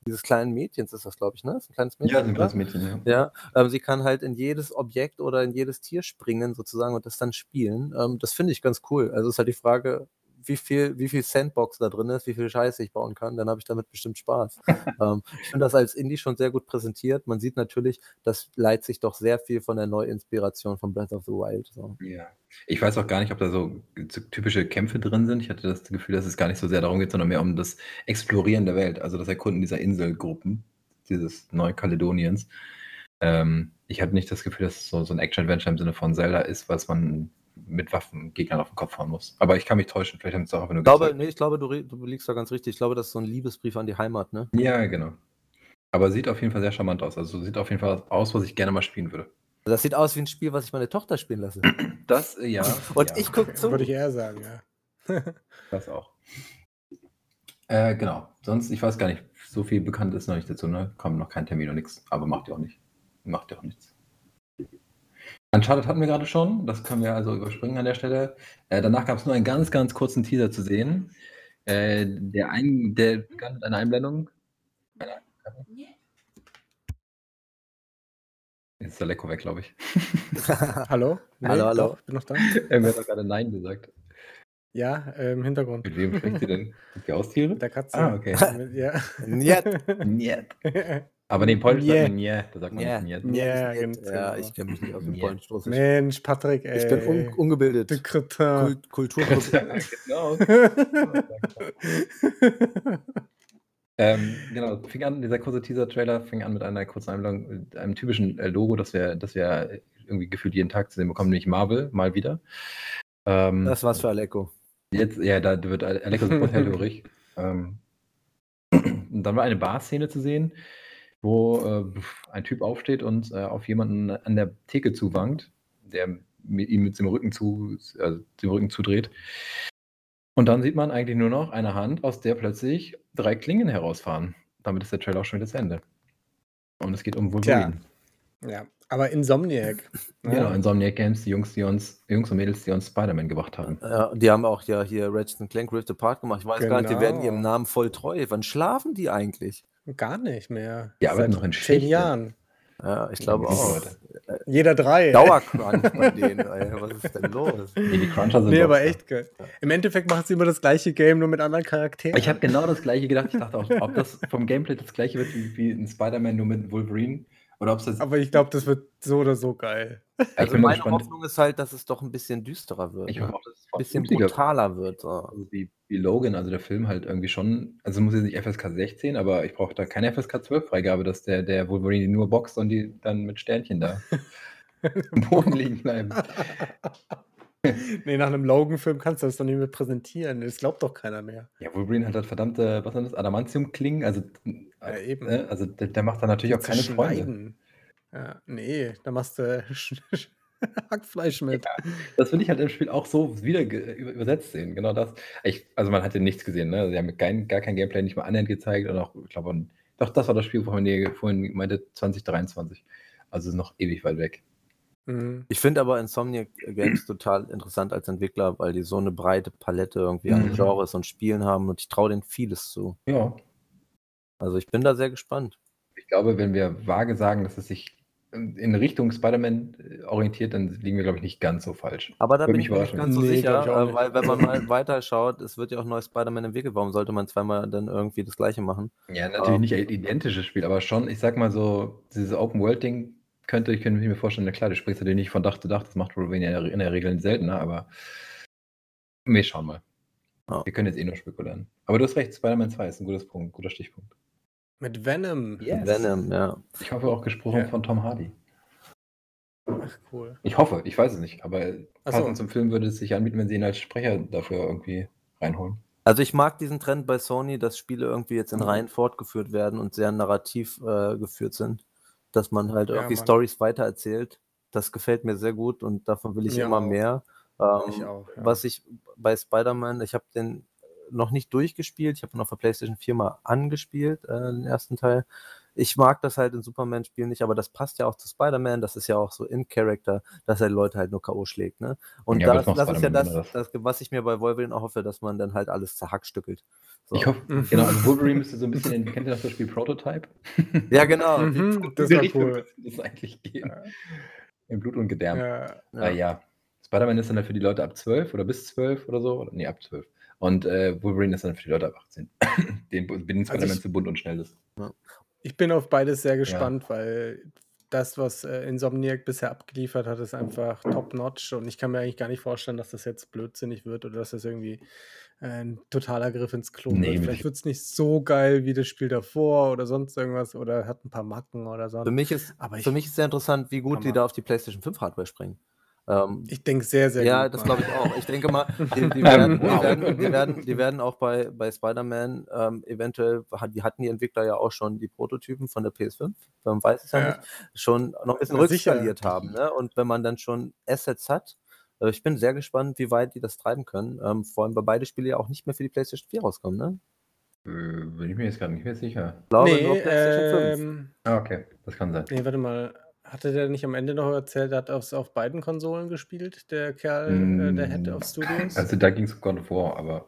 dieses kleinen Mädchens, ist das, glaube ich, ne? Das ist ein kleines Mädchen. ja, ein kleines Mädchen, ja. Ja, ähm, sie kann halt in jedes Objekt oder in jedes Tier springen sozusagen und das dann spielen. Ähm, das finde ich ganz cool. Also ist halt die Frage, wie viel, wie viel Sandbox da drin ist, wie viel Scheiße ich bauen kann, dann habe ich damit bestimmt Spaß. ähm, ich finde das als Indie schon sehr gut präsentiert. Man sieht natürlich, das leitet sich doch sehr viel von der Neuinspiration von Breath of the Wild. So. Ja. Ich weiß auch gar nicht, ob da so so typische Kämpfe drin sind. Ich hatte das Gefühl, dass es gar nicht so sehr darum geht, sondern mehr um das Explorieren der Welt, also das Erkunden dieser Inselgruppen, dieses Neukaledoniens. Ähm, ich habe nicht das Gefühl, dass es so, so ein Action-Adventure im Sinne von Zelda ist, was man mit Waffen Gegnern auf den Kopf hauen muss. Aber ich kann mich täuschen, vielleicht haben sie es auch einfach nur Ich glaube, nee, ich glaube, du, du liegst da ganz richtig. Ich glaube, das ist so ein Liebesbrief an die Heimat, ne? Ja, genau. Aber sieht auf jeden Fall sehr charmant aus. Also sieht auf jeden Fall aus, was ich gerne mal spielen würde. Das sieht aus wie ein Spiel, was ich meine Tochter spielen lasse. Das, ja. Und ja. ich gucke zu. Würde ich eher sagen, ja. Das auch. Äh, genau. Sonst, ich weiß gar nicht, so viel bekannt ist noch nicht dazu, ne? Kommt noch kein Termin und nichts. Aber macht ja auch nicht. Macht ja auch nichts. Uncharted hatten wir gerade schon. Das können wir also überspringen an der Stelle. Äh, danach gab es nur einen ganz, ganz kurzen Teaser zu sehen. Äh, der, ein, der begann mit einer Einblendung. Jetzt ist der Lecko weg, glaube ich. Hallo? Hallo, hallo. Doch, bin noch da. Irgendwer hat doch gerade Nein gesagt. Ja, äh, im Hintergrund. Mit wem spricht sie denn? Mit die Haustiere? Mit der Katze. Ah, okay. Ja. Njet. Niet. Aber nee, in Polnisch Nie. sagt man nie. Da sagt man Ja. nicht. Ja, Ja, ganz ja, genau. ich kenne mich nicht aus dem polnischen Russisch. Mensch, Patrick, ey. Ich bin un ungebildet. Du Kretin. Kult genau. ähm, genau, fing an, dieser kurze Teaser-Trailer fing an mit einer kurzen Einblendung, mit einem typischen äh, Logo, das wir, das wir irgendwie gefühlt jeden Tag zu sehen bekommen, nämlich Marvel, mal wieder. Ähm, Das war's für Aleko. Jetzt, ja, da wird Alexa sofort hellhörig. ähm, und dann war eine Bar-Szene zu sehen, wo äh, ein Typ aufsteht und äh, auf jemanden an der Theke zuwankt, der mit ihm mit dem Rücken zu, also dem Rücken zudreht. Und dann sieht man eigentlich nur noch eine Hand, aus der plötzlich drei Klingen herausfahren. Damit ist der Trailer auch schon wieder zu Ende. Und es geht um Wolverine. ja, aber Insomniac. ne? Genau, Insomniac Games, die Jungs, die uns, Jungs und Mädels, die uns Spider-Man gebracht haben. Ja, die haben auch ja hier Ratchet Clank Rift Apart gemacht. Ich weiß gar nicht, die werden Genau. ihrem Namen voll treu. Wann schlafen die eigentlich? Gar nicht mehr. Die arbeiten noch in zehn Schichten. Jahren. Ja, ich glaube Ja, auch. Jeder drei. Dauercrunch bei denen. Ey. Was ist denn los? Nee, die Cruncher sind Nee, aber echt geil. Im Endeffekt machen sie immer das gleiche Game, nur mit anderen Charakteren. Ich habe genau das gleiche gedacht. Ich dachte auch, ob das vom Gameplay das gleiche wird wie, wie ein Spider-Man nur mit Wolverine. Oder ob es Aber ich glaube, das wird so oder so geil. Also meine gespannt. Hoffnung ist halt, dass es doch ein bisschen düsterer wird. Ich ne? hoffe dass es ein bisschen brutaler wird. So. Also wie, wie Logan, also der Film halt irgendwie schon, also muss jetzt nicht FSK 16, aber ich brauche da keine FSK 12 Freigabe, dass der, der Wolverine nur boxt und die dann mit Sternchen da im Boden liegen bleiben. nee, nach einem Logan-Film kannst du das doch nicht mehr präsentieren. Das glaubt doch keiner mehr. Ja, Wolverine hat halt verdammte, was sind das, Adamantium-Klingen, also, Ja, eben. äh, also der, der macht da natürlich auch keine Freunde. Ja, nee, da machst du Hackfleisch mit. Das will ich halt im Spiel auch so wieder übersetzt sehen, genau das. Ich, also man hatte nichts gesehen, ne? Sie haben kein, gar kein Gameplay, nicht mal annähernd gezeigt und auch, ich glaube, doch, das war das Spiel, wovon ihr vorhin meinte, 2023. Also ist noch ewig weit weg. Mhm. Ich finde aber Insomniac Games total interessant als Entwickler, weil die so eine breite Palette irgendwie an Mhm. Genres und Spielen haben und ich traue denen vieles zu. Ja, Also ich bin da sehr gespannt. Ich glaube, wenn wir vage sagen, dass es sich in Richtung Spider-Man äh, orientiert, dann liegen wir, glaube ich, nicht ganz so falsch. Aber da Würde bin ich mir nicht ganz so Nee, sicher, äh, weil wenn man mal weiterschaut, es wird ja auch neues Spider-Man entwickelt. Warum sollte man zweimal dann irgendwie das gleiche machen? Ja, natürlich Ähm. nicht ein identisches Spiel, aber schon, ich sag mal so, dieses Open-World-Ding könnte, ich könnte mir vorstellen, na klar, du springst natürlich nicht von Dach zu Dach, das macht Wolverine in der, in der Regel seltener, aber wir schauen mal. Ja. Wir können jetzt eh nur spekulieren. Aber du hast recht, Spider-Man 2 ist ein gutes Punkt, guter Stichpunkt. Mit Venom. Yes. Venom, ja. Ich hoffe auch gesprochen Ja. von Tom Hardy. Ach, cool. Ich hoffe, ich weiß es nicht, aber Ach so. passend zum Film würde es sich anbieten, wenn sie ihn als Sprecher dafür irgendwie reinholen. Also ich mag diesen Trend bei Sony, dass Spiele irgendwie jetzt in Mhm. Reihen fortgeführt werden und sehr narrativ äh, geführt sind. Dass man halt Ja, irgendwie. Stories weitererzählt. Das gefällt mir sehr gut und davon will ich Mir immer auch. mehr. Ähm, Ich auch, ja. Was ich bei Spider-Man, ich habe den noch nicht durchgespielt, ich habe ihn auf der PlayStation 4 mal angespielt, äh, den ersten Teil. Ich mag das halt in Superman-Spielen nicht, aber das passt ja auch zu Spider-Man, das ist ja auch so in Character, dass er die Leute halt nur K.O. schlägt. Ne? Und Ja, das, das ist ja das, das, was ich mir bei Wolverine auch hoffe, dass man dann halt alles zerhackstückelt. So. Ich hoffe, Mhm. genau, also Wolverine müsste so ein bisschen, in, kennt ihr das Spiel Prototype? Ja, genau. Mhm, das Richtung cool. das eigentlich gehen. Ja. In Blut und Gedärm. Ja. Ah, ja. Spider-Man ist dann halt für die Leute ab 12 oder bis 12 oder so. Oder, nee, ab 12. Und äh, Wolverine ist dann für die Leute ab 18. Den den Spider-Man ich- zu bunt und schnell ist. Ich bin auf beides sehr gespannt, weil das, was äh, Insomniac bisher abgeliefert hat, ist einfach top-notch und ich kann mir eigentlich gar nicht vorstellen, dass das jetzt blödsinnig wird oder dass das irgendwie äh, ein totaler Griff ins Klo Nee, wird. Vielleicht wird es nicht so geil wie das Spiel davor oder sonst irgendwas oder hat ein paar Macken oder so. Für mich ist, Aber ich- für mich ist sehr interessant, wie gut die da auf die PlayStation 5 Hardware springen. Ähm, Ich denke sehr, sehr ja, gut. das glaube ich auch. Ich denke mal, die, die, werden, die, werden, die, werden, die werden auch bei, bei Spider-Man ähm, eventuell, die hatten die Entwickler ja auch schon die Prototypen von der PS5, man weiß es ja, Ja. nicht, schon noch ein bisschen Ja, sicher. rückskaliert haben. Ne? Und wenn man dann schon Assets hat, äh, ich bin sehr gespannt, wie weit die das treiben können. Ähm, vor allem, weil beide Spiele ja auch nicht mehr für die PlayStation 4 rauskommen. Ne? Äh, bin ich mir jetzt gerade nicht mehr sicher. Ich glaube, nee, nur PlayStation 5. ähm, Ah, okay. Das kann sein. nee, warte mal. Hatte der nicht am Ende noch erzählt, er hat auf, auf beiden Konsolen gespielt, der Kerl, äh, der Head of Studios? Also da ging es um God of War, aber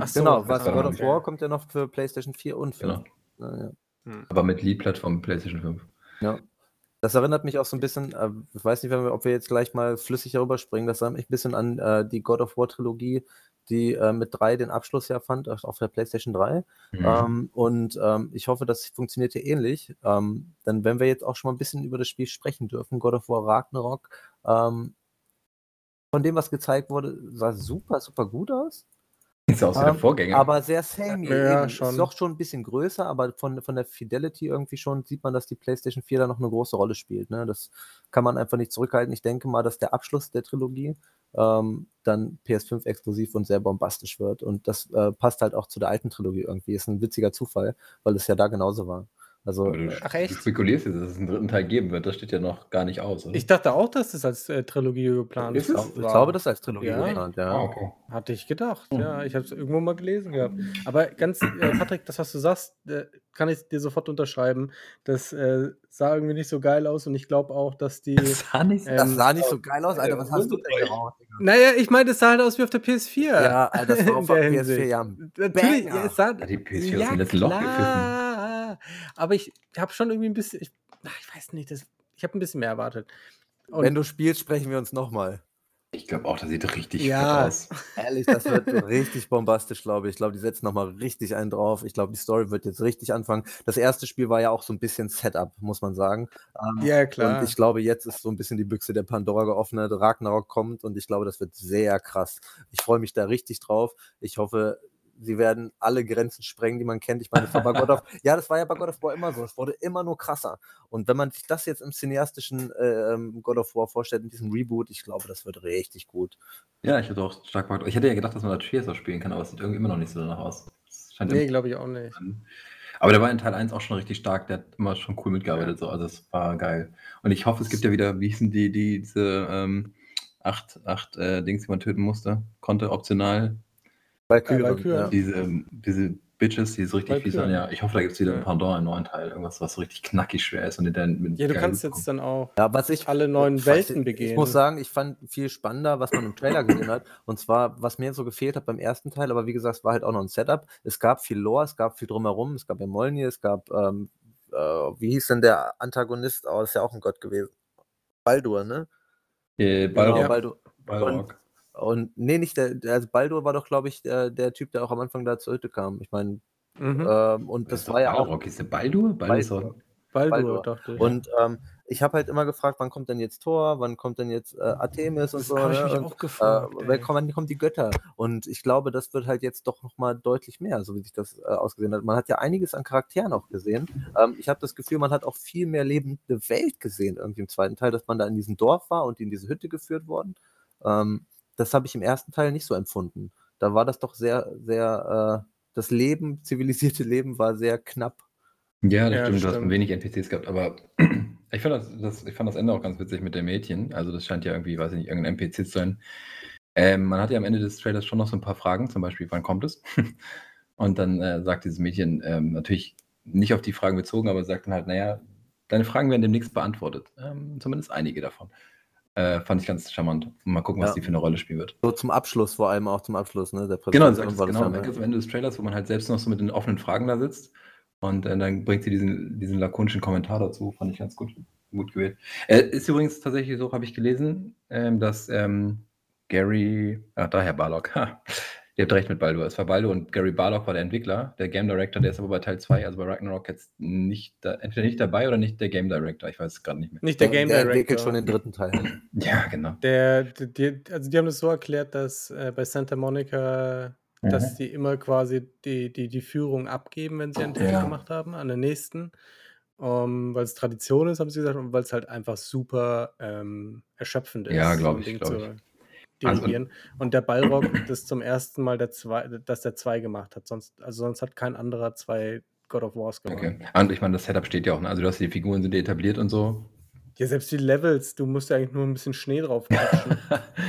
Ach so, Genau, was God of. War kommt ja noch für PlayStation 4 und 5. genau. Ja, ja. Hm. Aber mit Lead-Plattform PlayStation 5. Ja. Das erinnert mich auch so ein bisschen, äh, ich weiß nicht, wenn wir, ob wir jetzt gleich mal flüssig darüber springen, das erinnert mich ein bisschen an äh, die God of War Trilogie, die äh, mit 3 den Abschluss ja fand, auf auf der PlayStation 3. Mhm. Ähm, und ähm, ich hoffe, das funktioniert hier ähnlich. Ähm, denn wenn wir jetzt auch schon mal ein bisschen über das Spiel sprechen dürfen, God of War Ragnarok, ähm, von dem, was gezeigt wurde, sah super, super gut aus. Sieht aus wie der ähm, Vorgänger. Aber sehr samey. Ja, schon. Ist doch schon ein bisschen größer, aber von, von der Fidelity irgendwie schon sieht man, dass die PlayStation 4 da noch eine große Rolle spielt. Ne? Das kann man einfach nicht zurückhalten. Ich denke mal, dass der Abschluss der Trilogie ähm, dann PS5 exklusiv und sehr bombastisch wird. Und das äh, passt halt auch zu der alten Trilogie irgendwie. Ist ein witziger Zufall, weil es ja da genauso war. Also, Aber du, äh, Ach, du echt? spekulierst jetzt, dass es einen dritten Teil geben wird. Das steht ja noch gar nicht aus. Oder? Ich dachte auch, dass das als äh, Trilogie geplant Ist ich, glaube, das ist als Trilogie Ja? geplant, ja. Ah, okay. Hatte ich gedacht, ja. Ich habe es irgendwo mal gelesen gehabt. Aber ganz, äh, Patrick, das, was du sagst, äh, kann ich dir sofort unterschreiben. Das äh, sah irgendwie nicht so geil aus und ich glaube auch, dass die. sah nicht äh, Das Ähm, sah nicht so geil aus, Alter. Was hast du denn geraucht? Digga? naja, ich meine, das sah halt aus wie auf der PS4. Ja, Alter, das war in auf der der PS4, Hinsicht. ja. Natürlich, ja, es sah, Hat die PS4 aus ja, dem letzten Loch Aber ich habe schon irgendwie ein bisschen, ich, ach, ich weiß nicht, das, ich habe ein bisschen mehr erwartet. Und Wenn du spielst, sprechen wir uns nochmal. Ich glaube auch, das sieht richtig Ja. fett aus. Ehrlich, das wird richtig bombastisch, glaube ich. Ich glaube, die setzen nochmal richtig einen drauf. Ich glaube, die Story wird jetzt richtig anfangen. Das erste Spiel war ja auch so ein bisschen Setup, muss man sagen. Ähm, Ja, klar. Und ich glaube, jetzt ist so ein bisschen die Büchse der Pandora geöffnet. Ragnarok kommt und ich glaube, das wird sehr krass. Ich freue mich da richtig drauf. Ich hoffe, sie werden alle Grenzen sprengen, die man kennt. Ich meine, das war bei God of Ja, das war ja bei God of War immer so. Es wurde immer nur krasser. Und wenn man sich das jetzt im cineastischen äh, ähm, God of War vorstellt, in diesem Reboot, ich glaube, das wird richtig gut. Ja, ich hätte auch stark Bock. Ich hätte ja gedacht, dass man da Cheers auch spielen kann, aber es sieht irgendwie immer noch nicht so danach aus. Es scheint Nee, glaube ich auch nicht. Aber der war in Teil 1 auch schon richtig stark, der hat immer schon cool mitgearbeitet, so. also es war geil. Und ich hoffe, es gibt ja wieder, wie hießen die, die diese ähm, acht, acht äh, Dings, die man töten musste, konnte, optional. Valkyrie. ja. Diese, diese Bitches, die so richtig fies waren. Ja, ich hoffe, da gibt es wieder ein Ja. Pendant im neuen Teil. Irgendwas, was so richtig knackig schwer ist und dann mit Ja, du kannst jetzt dann auch Ja, was ich alle neuen was Welten ich, begehen. Ich muss sagen, ich fand viel spannender, was man im Trailer gesehen hat. Und zwar, was mir so gefehlt hat beim ersten Teil, aber wie gesagt, es war halt auch noch ein Setup. Es gab viel Lore, es gab viel drumherum, es gab ja Molnir, es gab, ähm, äh, wie hieß denn der Antagonist? Oh, ist ja auch ein Gott gewesen. Baldur, ne? Äh, Genau, Balrog. Baldur. Balrog. Und nee, nicht der, der also Baldur war doch, glaube ich, der, der Typ, der auch am Anfang da zur Hütte kam. Ich meine, mhm. ähm, und das Ist war ja auch. Balrog. Ist der Baldur? Baldur ist Baldur. Baldur, Baldur. dachte ich. Und ähm, ich habe halt immer gefragt, wann kommt denn jetzt Thor, wann kommt denn jetzt äh, Artemis und das so. habe ich ne? mich und, auch äh, gefragt. wann, ey. kommen, wann kommen die Götter? Und ich glaube, das wird halt jetzt doch nochmal deutlich mehr, so wie sich das äh, ausgesehen hat. Man hat ja einiges an Charakteren auch gesehen. Ähm, ich habe das Gefühl, man hat auch viel mehr lebende Welt gesehen, irgendwie im zweiten Teil, dass man da in diesem Dorf war und in diese Hütte geführt worden. Ähm, das habe ich im ersten Teil nicht so empfunden. Da war das doch sehr, sehr, äh, das Leben, zivilisierte Leben war sehr knapp. Ja, das Ja, stimmt, du hast stimmt. wenig NPCs gehabt, aber ich fand das, das, ich fand das Ende auch ganz witzig mit dem Mädchen. Also das scheint ja irgendwie, weiß ich nicht, irgendein NPC zu sein. Ähm, man hat ja am Ende des Trailers schon noch so ein paar Fragen, zum Beispiel, wann kommt es? Und dann äh, sagt dieses Mädchen ähm, natürlich nicht auf die Fragen bezogen, aber sagt dann halt, naja, deine Fragen werden demnächst beantwortet. Ähm, zumindest einige davon. Äh, fand ich ganz charmant. Mal gucken, was Ja. die für eine Rolle spielen wird. So zum Abschluss, vor allem auch zum Abschluss, ne? Der Genau, ist war das genau ja, am ne? Ende- Ende des Trailers, wo man halt selbst noch so mit den offenen Fragen da sitzt. Und äh, dann bringt sie diesen, diesen lakonischen Kommentar dazu, fand ich ganz gut, gut gewählt. Äh, ist übrigens tatsächlich so, habe ich gelesen, ähm, dass ähm, Gary, ah, daher Barlock, ha, ihr habt recht mit Baldur. Es war Baldur und Gary Barlock war der Entwickler, der Game Director, der ist aber bei Teil 2, also bei Ragnarok jetzt nicht, da, entweder nicht dabei oder nicht der Game Director, ich weiß es gerade nicht mehr. Nicht der Game der entwickelt Director. schon den dritten Teil. Ja, genau. Der, die, also die haben das so erklärt, dass äh, bei Santa Monica, dass die immer quasi die, die, die Führung abgeben, wenn sie einen Titel Ja. gemacht haben, an den nächsten. Um, weil es Tradition ist, haben sie gesagt, und weil es halt einfach super ähm, erschöpfend ist, Ja, so glaub ein ich, Zu Also dirigieren. und der Ballrock das zum ersten Mal, der zwei, dass der zwei gemacht hat. Sonst, also sonst hat kein anderer zwei God of Wars gemacht. Okay. Und ich meine, das Setup steht ja auch, ne? also du hast die Figuren sind etabliert und so. Ja, selbst die Levels, du musst ja eigentlich nur ein bisschen Schnee drauf klatschen.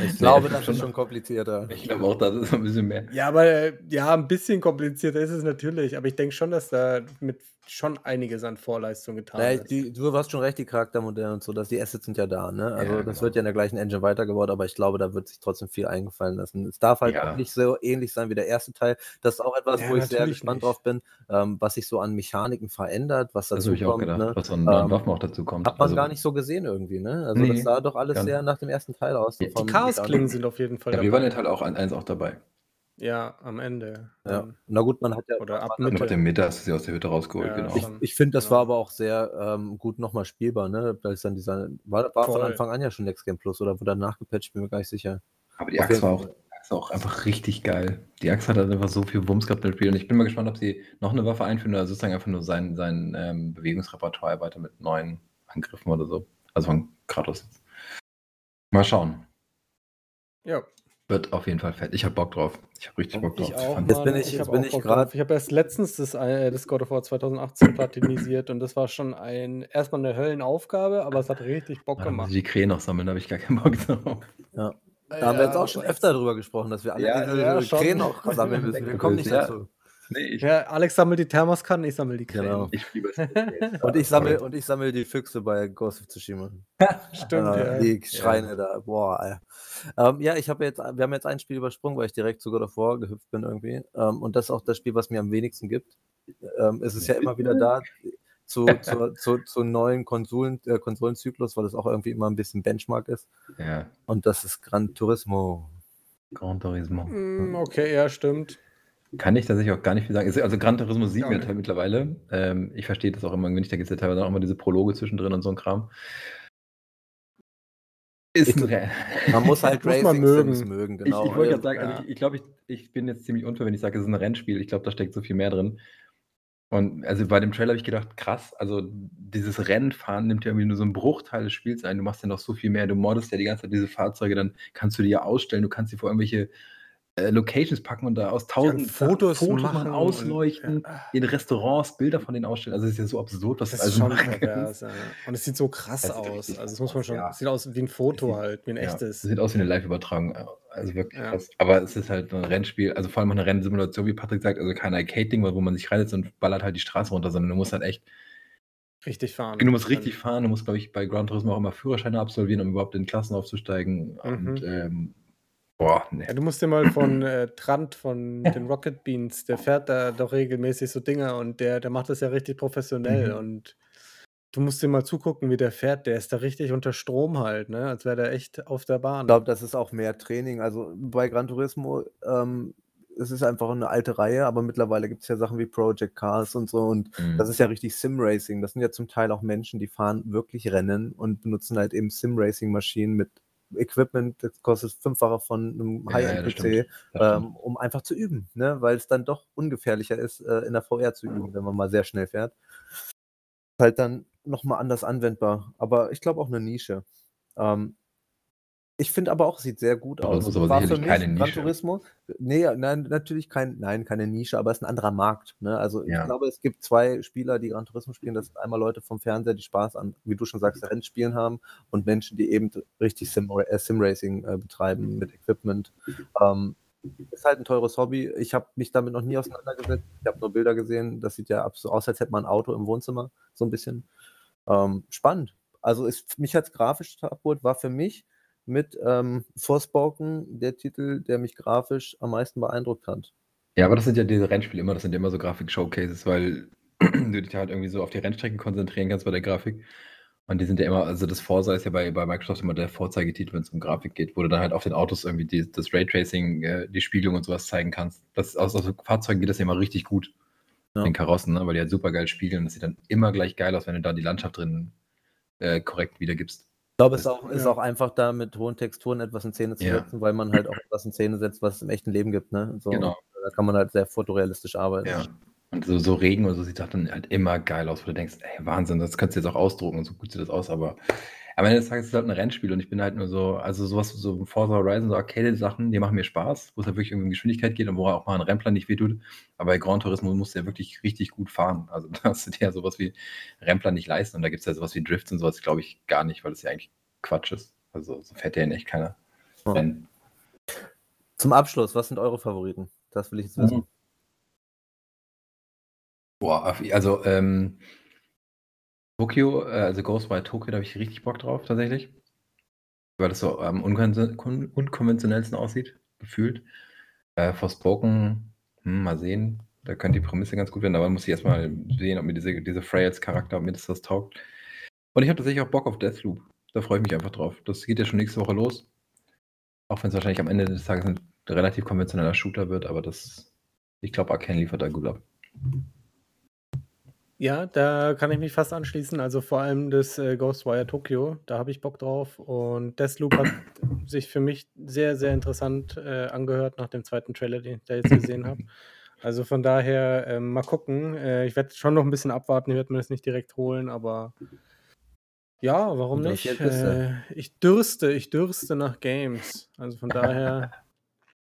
Ich glaube, das ist schon komplizierter. Ich glaube auch, das ist ein bisschen mehr. Ja, aber äh, ja, ein bisschen komplizierter ist es natürlich. Aber ich denke schon, dass da mit schon einiges an Vorleistung getan Naja, ist. die, du hast schon recht, die Charaktermodelle und so, dass die Assets sind ja da, ne? Also Ja, das genau. wird ja in der gleichen Engine weitergebaut, aber ich glaube, da wird sich trotzdem viel eingefallen lassen. Es darf halt Ja. auch nicht so ähnlich sein wie der erste Teil. Das ist auch etwas, Ja, wo ich sehr gespannt nicht. drauf bin, ähm, was sich so an Mechaniken verändert, was Das dazu habe ich auch kommt. gedacht, Ne? was an neuen Ähm, Waffen auch dazu kommt. Hat man Also, gar nicht so gesehen irgendwie, ne? Also Nee, das sah doch alles sehr nach dem ersten Teil aus. so Die Chaos-Klingen sind auf jeden Fall Ja, wir waren ja dabei. Teil auch eins auch dabei. Ja, am Ende. Ja. Na gut, man hat ja. Oder ab Mitte. der Mitte hast du sie aus der Hütte rausgeholt, Ja, genau. Ich, ich finde, das Genau. war aber auch sehr ähm, gut nochmal spielbar, ne? Da ist dann dieser, war, war von. Anfang an ja schon Next Game Plus oder wurde danach gepatcht, bin mir gar nicht sicher. Aber die Axt war auch, ist auch einfach richtig geil. Die Axt hat halt einfach so viel Wumms gehabt im Spiel. Und ich bin mal gespannt, ob sie noch eine Waffe einführen oder sozusagen einfach nur sein, sein ähm, Bewegungsrepertoire erweitern mit neuen Angriffen oder so. Also von Kratos. jetzt. Mal schauen. Ja, Wird auf jeden Fall fett. Ich habe Bock drauf. Ich habe richtig Bock drauf. ich auch. Jetzt bin ich- jetzt bin ich drauf. Ich habe erst letztens das, äh, das God of War 2018 platinisiert und das war schon ein erstmal eine Höllenaufgabe, aber es hat richtig Bock muss gemacht. die Krähen noch sammeln, da habe ich gar keinen Bock drauf. Ja. Da haben wir jetzt auch schon öfter drüber gesprochen, dass wir alle Ja, diese ja. Krähen auch sammeln müssen. Wir kommen nicht Ja. dazu. Nee, ich, Ja, Alex sammelt die Thermoskannen, ich sammle die Krähen. Genau. ich es. Und ich sammle und ich sammle die Füchse bei Ghost of Tsushima. Stimmt, Äh, ja. Die Schreine da. Boah, ey. Ähm, ja, ich habe jetzt, wir haben jetzt ein Spiel übersprungen, weil ich direkt zu God of War gehüpft bin irgendwie. Ähm, und das ist auch das Spiel, was mir am wenigsten gibt. Ähm, es ist ja immer wieder da. zu, zu, zu, zu neuen Konsolen, äh, Konsolenzyklus, weil das auch irgendwie immer ein bisschen Benchmark ist. Ja. Und das ist Gran Turismo. Gran Turismo. Mm, okay, ja, stimmt. Kann ich tatsächlich auch gar nicht viel sagen. Also Gran Turismo 7 Ja, halt mittlerweile. Ähm, ich verstehe das auch immer nicht. Da gibt es ja teilweise auch immer diese Prologe zwischendrin und so ein Kram. Ist Ich- ein Man muss halt Muss Racing mögen. Sims mögen, Ich, genau. ich wollte Ja. gerade sagen, also ich, ich glaube, ich, ich bin jetzt ziemlich unfair, wenn ich sage, es ist ein Rennspiel. Ich glaube, da steckt so viel mehr drin. Und also bei dem Trailer habe ich gedacht, krass, also dieses Rennfahren nimmt ja irgendwie nur so einen Bruchteil des Spiels ein. Du machst ja noch so viel mehr. Du moddest ja die ganze Zeit diese Fahrzeuge, dann kannst du die ja ausstellen, du kannst sie vor irgendwelche äh, Locations packen und da aus tausend Sachen Fotos Fotos machen und- ausleuchten, ja. in Restaurants Bilder von denen ausstellen. Also es ist ja so absurd, was Das ist also schon pervers. Ja. Und es sieht so krass sieht aus. Also, krass muss man schon. ja. Es sieht aus wie ein Foto sieht- halt, wie ein Ja, echtes. sieht aus wie eine Live-Übertragung. Also wirklich Ja. krass. Aber es ist halt ein Rennspiel, also vor allem eine Rennsimulation, wie Patrick sagt, also kein Arcade-Ding, wo man sich reinsetzt und ballert halt die Straße runter, sondern du musst halt echt, Richtig fahren. du musst richtig fahren, du musst, glaube ich, bei Gran Turismo auch immer Führerscheine absolvieren, um überhaupt in Klassen aufzusteigen. Mhm. Und ähm, boah, ne. Ja, du musst dir mal von äh, Trant von den Rocket Beans, der fährt da doch regelmäßig so Dinger und der, der macht das ja richtig professionell Mhm. und du musst dir mal zugucken, wie der fährt. Der ist da richtig unter Strom halt, ne? Als wäre der echt auf der Bahn. Ich glaube, das ist auch mehr Training. Also bei Gran Turismo, ähm, es ist einfach eine alte Reihe, aber mittlerweile gibt es ja Sachen wie Project Cars und so und Mhm. das ist ja richtig Sim-Racing. Das sind ja zum Teil auch Menschen, die fahren wirklich Rennen und benutzen halt eben Sim-Racing-Maschinen mit Equipment, das kostet fünffache von einem Ja, ja, High-End-PC, stimmt. ähm, um einfach zu üben, ne? weil es dann doch ungefährlicher ist, äh, in der VR zu üben, wenn man mal sehr schnell fährt. Ist halt dann nochmal anders anwendbar, aber ich glaube auch eine Nische. Ähm, ich finde aber auch, es sieht sehr gut Aber aus. es ist aber War für mich keine Gran. Turismo, nee, nein, natürlich kein, nein, keine Nische, aber es ist ein anderer Markt. Ne? Also Ja. ich glaube, es gibt zwei Spieler, die Gran Turismo spielen. Das sind einmal Leute vom Fernseher, die Spaß an, wie du schon sagst, Rennspielen haben und Menschen, die eben richtig Sim, äh, Sim-Racing äh, betreiben mit Equipment. Ähm, ist halt ein teures Hobby. Ich habe mich damit noch nie auseinandergesetzt. Ich habe nur Bilder gesehen. Das sieht ja ab- so aus, als hätte man ein Auto im Wohnzimmer. So ein bisschen. Ähm, spannend. Also ist, mich als grafisch abgeholt, war für mich mit ähm, Forspoken der Titel, der mich grafisch am meisten beeindruckt hat. Ja, aber das sind ja diese Rennspiele immer, das sind ja immer so Grafik-Showcases, weil du dich halt irgendwie so auf die Rennstrecken konzentrieren kannst bei der Grafik. Und die sind ja immer, also das Forza ist ja bei, bei Microsoft immer der Vorzeigetitel, wenn es um Grafik geht, wo du dann halt auf den Autos irgendwie die, das Raytracing, äh, die Spiegelung und sowas zeigen kannst. Das, aus, aus Fahrzeugen geht das ja immer richtig gut. Ja. Den Karossen, ne? weil die halt super geil spiegeln. Das sieht dann immer gleich geil aus, wenn du da die Landschaft drin äh, korrekt wiedergibst. Ich glaube, es ist auch, ist auch einfach da mit hohen Texturen etwas in Szene zu Ja. setzen, weil man halt auch etwas in Szene setzt, was es im echten Leben gibt. Ne? So, Genau. Da kann man halt sehr fotorealistisch arbeiten. Ja. Und so, so Regen oder so sieht das dann halt immer geil aus, wo du denkst, ey, Wahnsinn, das könntest du jetzt auch ausdrucken und so gut sieht das aus, aber am Ende des Tages ist es halt ein Rennspiel und ich bin halt nur so, also sowas, so Forza Horizon, so Arcade-Sachen, die machen mir Spaß, wo es halt wirklich irgendwie um Geschwindigkeit geht und wo auch mal ein Rennplan nicht wehtut. Aber bei Gran Turismo musst du ja wirklich richtig gut fahren. Also da hast du dir ja sowas wie Rennplan nicht leisten und da gibt es ja sowas wie Drifts und sowas, glaube ich, gar nicht, weil das ja eigentlich Quatsch ist. Also so fährt ja in echt keiner. Ja. Rennen. Zum Abschluss, was sind eure Favoriten? Das will ich jetzt wissen. Mhm. Boah, also ähm, Tokio, äh, also Ghostwire Tokyo, da habe ich richtig Bock drauf, tatsächlich. Weil das so am unkon kon- unkonventionellsten aussieht, gefühlt. Äh, Forspoken, hm, mal sehen. Da könnte die Prämisse ganz gut werden, aber muss ich erstmal sehen, ob mir diese, diese Frey als Charakter, ob mir das, das taugt. Und ich habe tatsächlich auch Bock auf Deathloop. Da freue ich mich einfach drauf. Das geht ja schon nächste Woche los. Auch wenn es wahrscheinlich am Ende des Tages ein relativ konventioneller Shooter wird, aber das, ich glaube, Arkane liefert da gut ab. Ja, da kann ich mich fast anschließen. Also vor allem das äh, Ghostwire Tokyo, da habe ich Bock drauf. Und Deathloop hat sich für mich sehr, sehr interessant äh, angehört nach dem zweiten Trailer, den ich da jetzt gesehen habe. Also von daher ähm, mal gucken. Äh, ich werde schon noch ein bisschen abwarten, ich werde mir das nicht direkt holen, aber ja, warum nicht? Äh, ich dürste, ich dürste nach Games. Also von daher,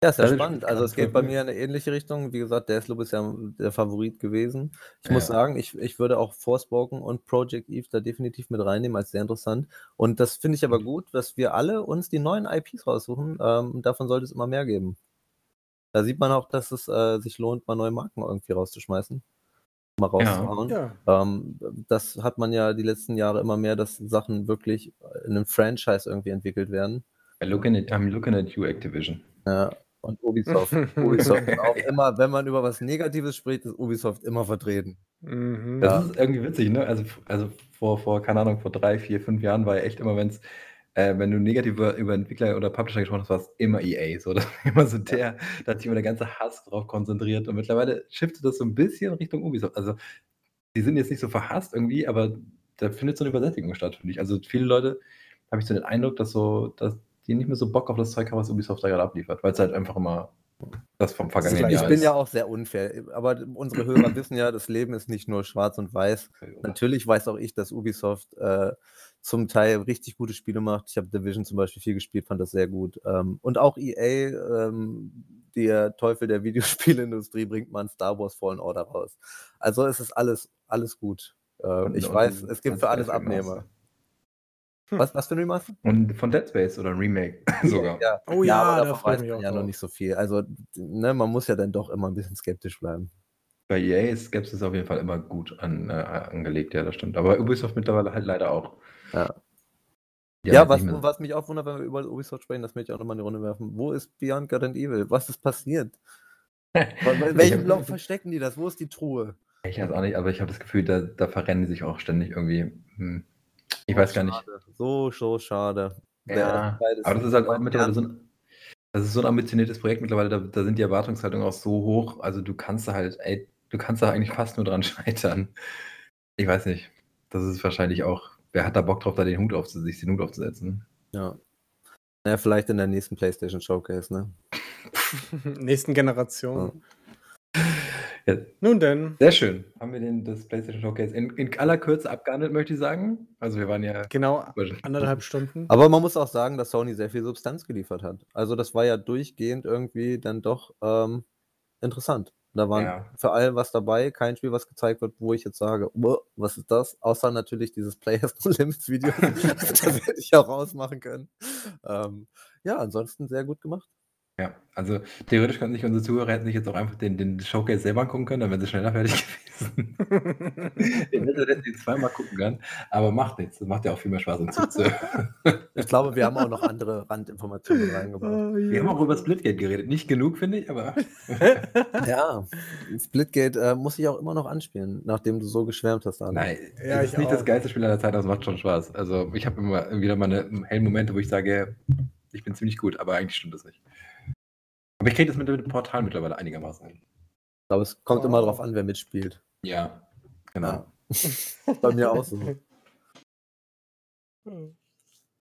Ja, ist ja Das spannend. Also es geht bei mir in eine ähnliche Richtung. Wie gesagt, Deathloop ist ja der Favorit gewesen. Ich muss Ja. sagen, ich, ich würde auch Forspoken und Project Eve da definitiv mit reinnehmen als sehr interessant. Und das finde ich aber gut, dass wir alle uns die neuen IPs raussuchen. Ähm, davon sollte es immer mehr geben. Da sieht man auch, dass es äh, sich lohnt, mal neue Marken irgendwie rauszuschmeißen. Mal rauszuhauen. ja. Ähm, das hat man ja die letzten Jahre immer mehr, dass Sachen wirklich in einem Franchise irgendwie entwickelt werden. I'm looking at, I'm looking at you, Activision. Ja, und Ubisoft. Ubisoft ist auch immer, wenn man über was Negatives spricht, ist Ubisoft immer vertreten. Mhm. Das Ja. ist irgendwie witzig, ne? Also, also vor, vor, keine Ahnung, vor drei, vier, fünf Jahren war ja echt immer, wenn's, äh, wenn du negativ über, über Entwickler oder Publisher gesprochen hast, war es immer EA. So, das war immer so der, da hat sich immer der ganze Hass drauf konzentriert. Und mittlerweile shiftet das so ein bisschen Richtung Ubisoft. Also, die sind jetzt nicht so verhasst irgendwie, aber da findet so eine Übersättigung statt, finde ich. Also viele Leute habe ich so den Eindruck, dass so, dass die nicht mehr so Bock auf das Zeug haben, was Ubisoft da gerade abliefert, weil es halt einfach immer das vom vergangenen Ich Jahr bin ist. ja auch sehr unfair, aber unsere Hörer wissen ja, das Leben ist nicht nur schwarz und weiß. Natürlich weiß auch ich, dass Ubisoft äh, zum Teil richtig gute Spiele macht. Ich habe Division zum Beispiel viel gespielt, fand das sehr gut. Ähm, und auch EA, ähm, der Teufel der Videospielindustrie, bringt mal ein Star Wars Fallen Order raus. Also es ist alles, alles gut. Äh, Und- ich weiß, es gibt für alles. Abnehmer. Hm. Was, was für ein Remaster? Und von Dead Space oder ein Remake sogar. Ja. Oh ja, da davon weiß mich man auch ja noch nicht so viel. Also, ne, man muss ja dann doch immer ein bisschen skeptisch bleiben. Bei EA ist Skepsis auf jeden Fall immer gut an, äh, angelegt, ja, das stimmt. Aber Ubisoft mittlerweile halt leider auch. Ja. Haben Ja, jetzt was, was mich auch wundert, wenn wir über Ubisoft sprechen, das möchte ich auch nochmal in die Runde werfen. Wo ist Beyond Good and Evil? Was ist passiert? Ich welchem Loch verstecken die das? Wo ist die Truhe? Ich weiß auch nicht, aber ich habe das Gefühl, da, da verrennen die sich auch ständig irgendwie. Hm. Ich weiß gar nicht. Schade. So, so schade. Ja, ist aber das ist halt auch mittlerweile so ein, das ist so ein ambitioniertes Projekt mittlerweile, da, da sind die Erwartungshaltungen auch so hoch, also du kannst da halt, ey, du kannst da eigentlich fast nur dran scheitern. Ich weiß nicht. Das ist wahrscheinlich auch, wer hat da Bock drauf, da den Hut aufzusetzen, sich den Hut aufzusetzen? Ja. Ja, vielleicht in der nächsten PlayStation Showcase, ne? Nächsten Generation. Ja, Nun denn, sehr schön. Haben wir den, das PlayStation Showcase in, in aller Kürze abgehandelt, möchte ich sagen. Also wir waren ja genau anderthalb Stunden. Aber man muss auch sagen, dass Sony sehr viel Substanz geliefert hat. Also das war ja durchgehend irgendwie dann doch ähm, interessant. Da waren Ja. für allem was dabei, kein Spiel, was gezeigt wird, wo ich jetzt sage, "Uah, was ist das? Außer natürlich dieses Players No Limits Video. das hätte ich auch rausmachen können. Ähm, ja, ansonsten sehr gut gemacht. Ja, also theoretisch könnten sich unsere Zuhörer hätten sich jetzt auch einfach den, den Showcase selber angucken können, dann wären sie schneller fertig gewesen. Den hätte hätten sie zweimal gucken können, aber macht nichts. Das macht ja auch viel mehr Spaß, uns zuzuhören. Ich glaube, wir haben auch noch andere Randinformationen reingebracht. Oh, Wir haben auch über Splitgate geredet. Nicht genug, finde ich, aber Ja, Splitgate äh, muss ich auch immer noch anspielen, nachdem du so geschwärmt hast. Alex. nein, Ja, es ist nicht das auch. geilste Spiel aller Zeiten, aber es macht schon Spaß. Also ich habe immer wieder meine hellen Momente, wo ich sage, ich bin ziemlich gut, aber eigentlich stimmt das nicht. Aber ich kriege das mit dem Portal mittlerweile einigermaßen hin. Ich glaube, es kommt immer Oh. darauf an, wer mitspielt. Ja, genau. Ja. Bei mir auch so.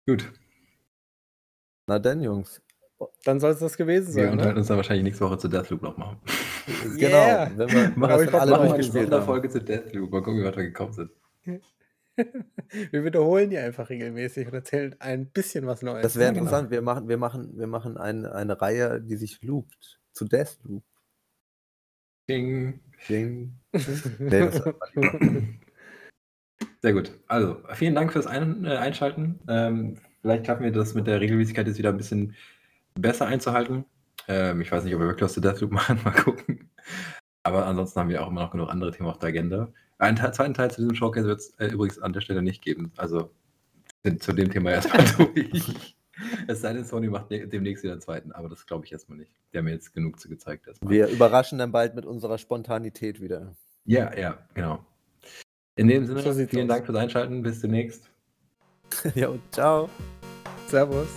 Gut, Na denn, Jungs. Dann soll es das gewesen wir sein. unterhalten Ne? uns dann wahrscheinlich nächste Woche zu Deathloop noch mal. Yeah. Genau. Wenn wir Machen Aber das ich alle mach mal eine. Sonderfolge zu Deathloop. Mal gucken, wie weit wir gekommen sind. Wir wiederholen die einfach regelmäßig und erzählen ein bisschen was Neues. Das wäre genau. interessant. Wir machen, wir machen, wir machen eine, eine Reihe, die sich loopt. Zu Deathloop. Ding. Ding. Nee, das. Sehr gut. Also, vielen Dank fürs Ein äh, Einschalten. Ähm, vielleicht schaffen wir das mit der Regelmäßigkeit jetzt wieder ein bisschen besser einzuhalten. Ähm, ich weiß nicht, ob wir wirklich was zu Deathloop machen. Mal gucken. Aber ansonsten haben wir auch immer noch genug andere Themen auf der Agenda. Einen Teil, zweiten Teil zu diesem Showcase wird es äh, übrigens an der Stelle nicht geben. Also sind zu dem Thema erstmal durch. Es sei denn, Sony macht ne demnächst wieder einen zweiten, aber das glaube ich erstmal nicht. Die haben mir jetzt genug zu gezeigt erstmal. Wir überraschen dann bald mit unserer Spontanität wieder. Ja, ja, genau. In dem Sinne, So vielen aus. Dank fürs Einschalten. Bis demnächst. ja, und ciao. Servus.